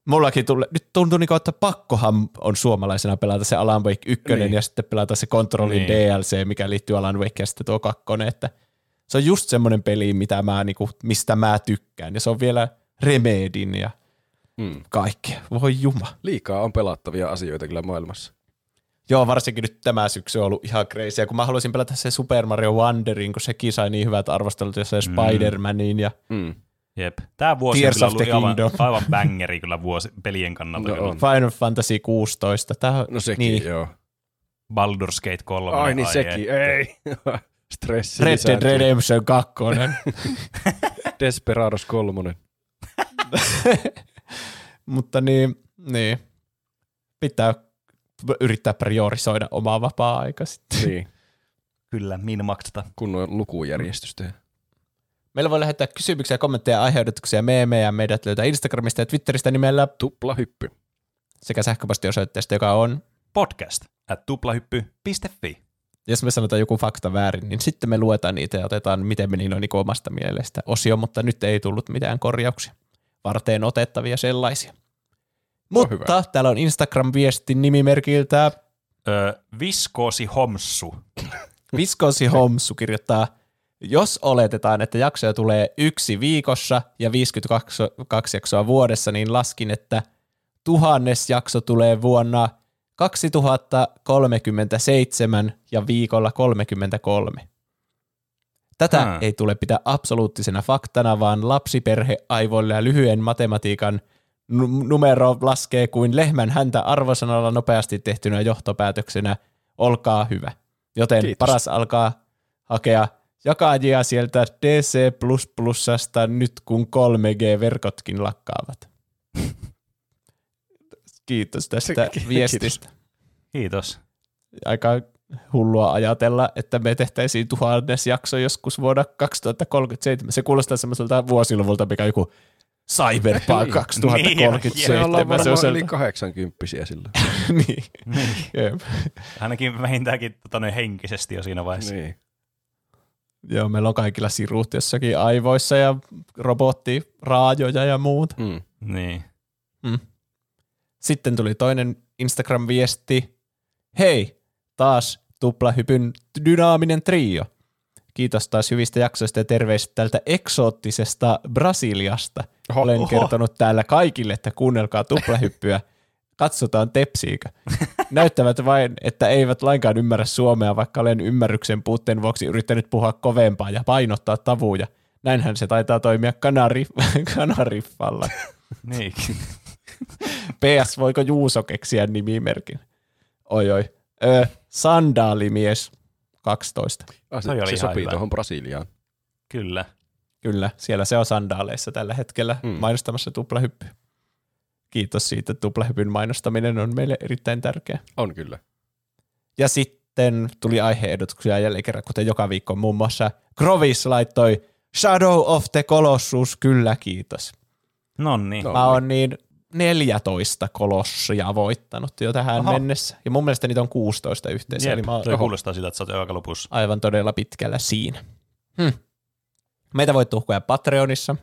mullakin tuli, nyt tuntuu niin kuin, että pakkohan on suomalaisena pelata se Alan Wake 1 Niin. niin. ja sitten pelata se Controlin Niin. DLC, mikä liittyy Alan Wake ja sitten tuo kakkonen, että se on just semmoinen peli, mitä mä, niinku, mistä mä tykkään. Ja se on vielä Remedin ja Mm. kaikkea. Voi juma. Liikaa on pelattavia asioita kyllä maailmassa. Joo, varsinkin nyt tämä syksy on ollut ihan crazy. Kun mä haluaisin pelata se Super Mario Wonderin, kun sekin sai niin hyvät arvostelut, ja se Mm. Spider-Manin ja Mm. Jep. Tämä vuosi Tears on kyllä ollut aivan, aivan bangeri kyllä vuosi, pelien kannalta. No on. Final Fantasy 16. Tää, No sekin, niin, joo. Baldur's Gate 3. Ai niin ai sekin, että. ei. Stressi Red Dead. Redemption 2. Desperados 3. Mutta niin, niin, pitää yrittää priorisoida omaa vapaa-aika sitten. Niin, Kyllä, min maksata. kunnon lukujärjestystä. Meillä voi lähettää kysymyksiä, kommentteja, aiheutuksia, meemejä. Meidät löytää Instagramista ja Twitteristä nimellä Tupla hyppy. sekä sähköpostiosoitteesta, joka on Podcast at tuplahyppy.fi. jos me sanotaan joku fakta väärin, niin sitten me luetaan niitä ja otetaan, miten meni noin niin omasta mielestä osio, mutta nyt ei tullut mitään korjauksia. Varteen otettavia sellaisia. Mutta hyvä. täällä on Instagram-viesti nimimerkiltä Öö, viskoosi homsu. Viskosi Homsu kirjoittaa, jos oletetaan, että jaksoja tulee yksi viikossa ja 52 kaksi jaksoa vuodessa, niin laskin, että tuhannes jakso tulee vuonna 2037 ja viikolla 33. Tätä Hmm. ei tule pitää absoluuttisena faktana, vaan lapsiperheaivoille ja lyhyen matematiikan numero laskee kuin lehmän häntä arvosanalla nopeasti tehtynä johtopäätöksenä. Olkaa hyvä. Joten Kiitos. paras alkaa hakea jakajia sieltä DC++ nyt kun 3G-verkotkin lakkaavat. Kiitos tästä Kiitos. viestistä. Kiitos. Aika hullua ajatella, että me tehtäisiin tuhannes jakso joskus vuonna 2037. Se kuulostaa semmoiselta vuosiluvulta, mikä joku Cyberpunk Niin, 2037. Me se on yli 80 silloin. niin. Jep. Ainakin vähintäänkin tota, noin henkisesti jo siinä vaiheessa. niin. Joo, meillä on kaikilla sirut jossakin aivoissa ja robottiraajoja ja muut. Mm. Niin. Sitten tuli toinen Instagram-viesti. Hei, taas tuplahypyn dynaaminen trio. Kiitos taas hyvistä jaksoista ja terveistä tältä eksoottisesta Brasiliasta. Oho, Olen oho. kertonut täällä kaikille, että kuunnelkaa tuplahyppyä. Katsotaan tepsiikö. Näyttävät vain, että eivät lainkaan ymmärrä suomea, vaikka olen ymmärryksen puutteen vuoksi yrittänyt puhua kovempaa ja painottaa tavuja. Näinhän se taitaa toimia kanari, kanariffalla. niin. PS, voiko Juuso keksiä nimimerkin? Oi oi. Ö, sandaalimies 12. Ah, se, se sopii hyvä. tuohon Brasiliaan. Kyllä. Kyllä, siellä se on sandaaleissa tällä hetkellä Mm. mainostamassa tuplahyppy. Kiitos siitä, että tuplahypyn mainostaminen on meille erittäin tärkeä. On kyllä. Ja sitten tuli aiheehdotuksia jälleen kerran, kuten joka viikko muun muassa Grovis laittoi Shadow of the Colossus, kyllä kiitos. Nonni. No. Mä oon niin 14 kolossia voittanut jo tähän. Oho. mennessä. Ja mun mielestä niitä on 16 yhteensä, eli Jep, mä oon toi kuulostaa siltä, että sä oot aika lopussa. aivan todella pitkällä siinä. Hm. Meitä voi tuhkoja Patreonissa.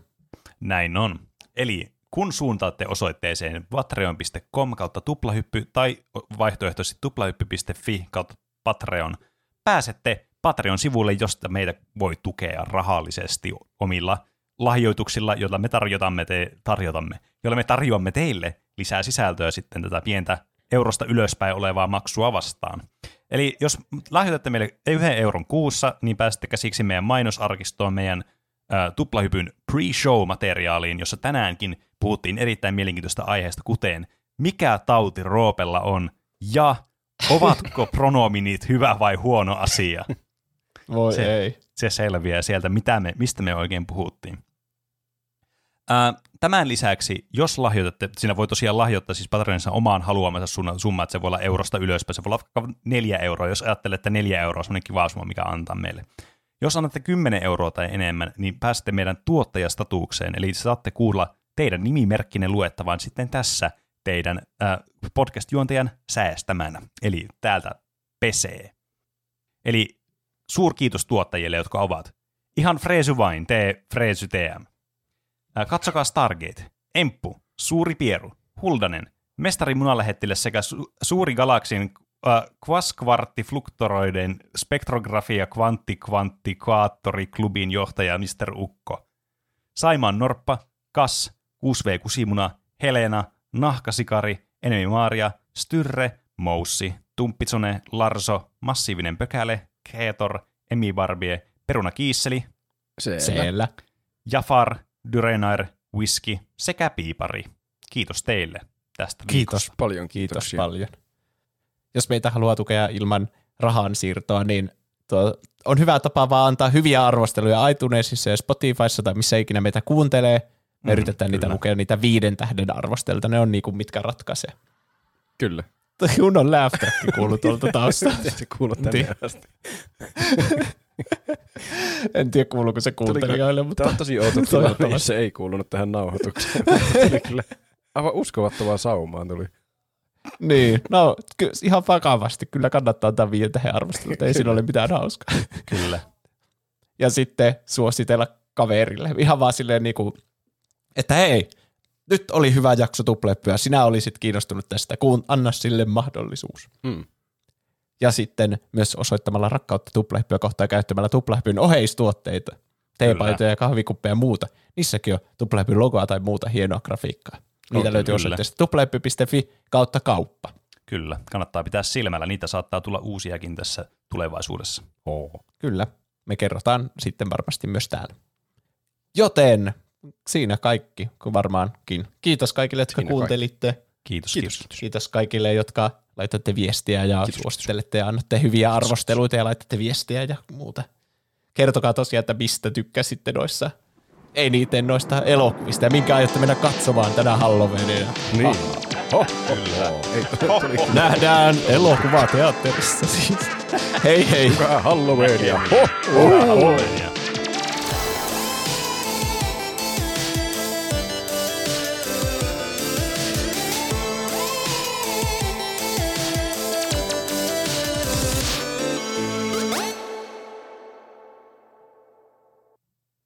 Näin on. Eli kun suuntaatte osoitteeseen patreon.com kautta tuplahyppy tai vaihtoehtoisesti tuplahyppy.fi kautta Patreon, pääsette Patreon-sivulle, josta meitä voi tukea rahallisesti omilla lahjoituksilla, joilla me tarjotamme, te, tarjotamme, joilla me tarjoamme teille lisää sisältöä sitten tätä pientä eurosta ylöspäin olevaa maksua vastaan. Eli jos lahjoitatte meille yhden euron kuussa, niin pääsette käsiksi meidän mainosarkistoon, meidän ä, tuplahypyn pre-show-materiaaliin, jossa tänäänkin puhuttiin erittäin mielenkiintoista aiheesta, kuten mikä tauti Roopella on ja ovatko pronominit hyvä vai huono asia. Voi Se- ei. Se selviää sieltä, mitä me, mistä me oikein puhuttiin. Tämän lisäksi, jos lahjoitatte, siinä voi tosiaan lahjoittaa siis Patreonissa omaan haluamansa summa, että se voi olla eurosta ylöspäin, se voi olla vaikka neljä euroa, jos ajattelee, että neljä euroa on semmoinen kiva summa, mikä antaa meille. Jos annatte 10 euroa tai enemmän, niin pääsette meidän tuottajastatuukseen, eli saatte kuulla teidän nimimerkkinne luettavan sitten tässä teidän äh, podcast-juontajan säästämänä, eli täältä pesee. Eli suurkiitos tuottajille, jotka ovat ihan Freesy vain, tee Freesy TM. Katsokaa Stargate, Emppu, Suuri Pieru, Huldanen, Mestari Munalähettilä sekä su- Suuri Galaksin äh, Quaskvarttifluktoroiden spektrografia kvanttikvanttikaattori klubin johtaja Mr. Ukko. Saimaan Norppa, Kas, 6V Kusimuna, Helena, Nahkasikari, Enemi Maaria, Styrre, Moussi, Tumppitsone, Larso, Massiivinen Pökäle, Keetor, Emi Barbie, Peruna Kiisseli, Se, Siellä. Jafar, Dyrenair, Whisky sekä Piipari. Kiitos teille tästä Kiitos. Paljon Kiitos kiitoksia. paljon. Jos meitä haluaa tukea ilman rahan siirtoa, niin tuo on hyvä tapa vaan antaa hyviä arvosteluja iTunesissa ja Spotifyssa tai missä ikinä meitä kuuntelee. Me Mm, yritetään niitä kyllä. lukea, niitä viiden tähden arvostelta. Ne on niinku mitkä ratkaisee. Kyllä. Kunnon laugh track kuuluu tuolta taustalta. Se kuuluu tänne Tiedä. asti. en tiedä kuuluuko se kuuntelijoille, mutta Tämä on tosi outo tilanne, se ei kuulunut tähän nauhoitukseen. Kyllä aivan uskovattavaa saumaan tuli. niin. No ky- ihan vakavasti. Kyllä kannattaa antaa viiden tähden arvostelut. Ei siinä ole mitään hauskaa. Kyllä. ja sitten suositella kaverille. Ihan vaan silleen niinku, että hei, nyt oli hyvä jakso tuplepyä, sinä olisit kiinnostunut tästä, kun anna sille mahdollisuus. Mm. Ja sitten myös osoittamalla rakkautta tuplepyä kohtaan käyttämällä tuplehpyn oheistuotteita, teepaitoja ja kahvikuppeja ja muuta. Niissäkin on tuplehpyn logoa tai muuta hienoa grafiikkaa. Niitä On, löytyy kyllä. osoitteesta tuplehpy.fi kautta kauppa. Kyllä, kannattaa pitää silmällä. Niitä saattaa tulla uusiakin tässä tulevaisuudessa. Oh. Kyllä, me kerrotaan sitten varmasti myös täällä. Joten siinä kaikki, kun varmaankin. Kiitos kaikille, jotka Siinä kuuntelitte. Kiitos, Kiitos. kiitos. Kiitos kaikille, jotka laitatte viestiä ja Kiitos. suosittelette ja annatte hyviä arvosteluita ja laitatte viestiä ja muuta. Kertokaa tosiaan, että mistä tykkäsitte noissa, ei niitä noista elokuvista ja minkä aiotte mennä katsomaan tänä Halloweenina. Niin. Tuli Nähdään elokuvateatterissa siis. hei hei. hyvää Halloweenia. Hyvää Halloweenia.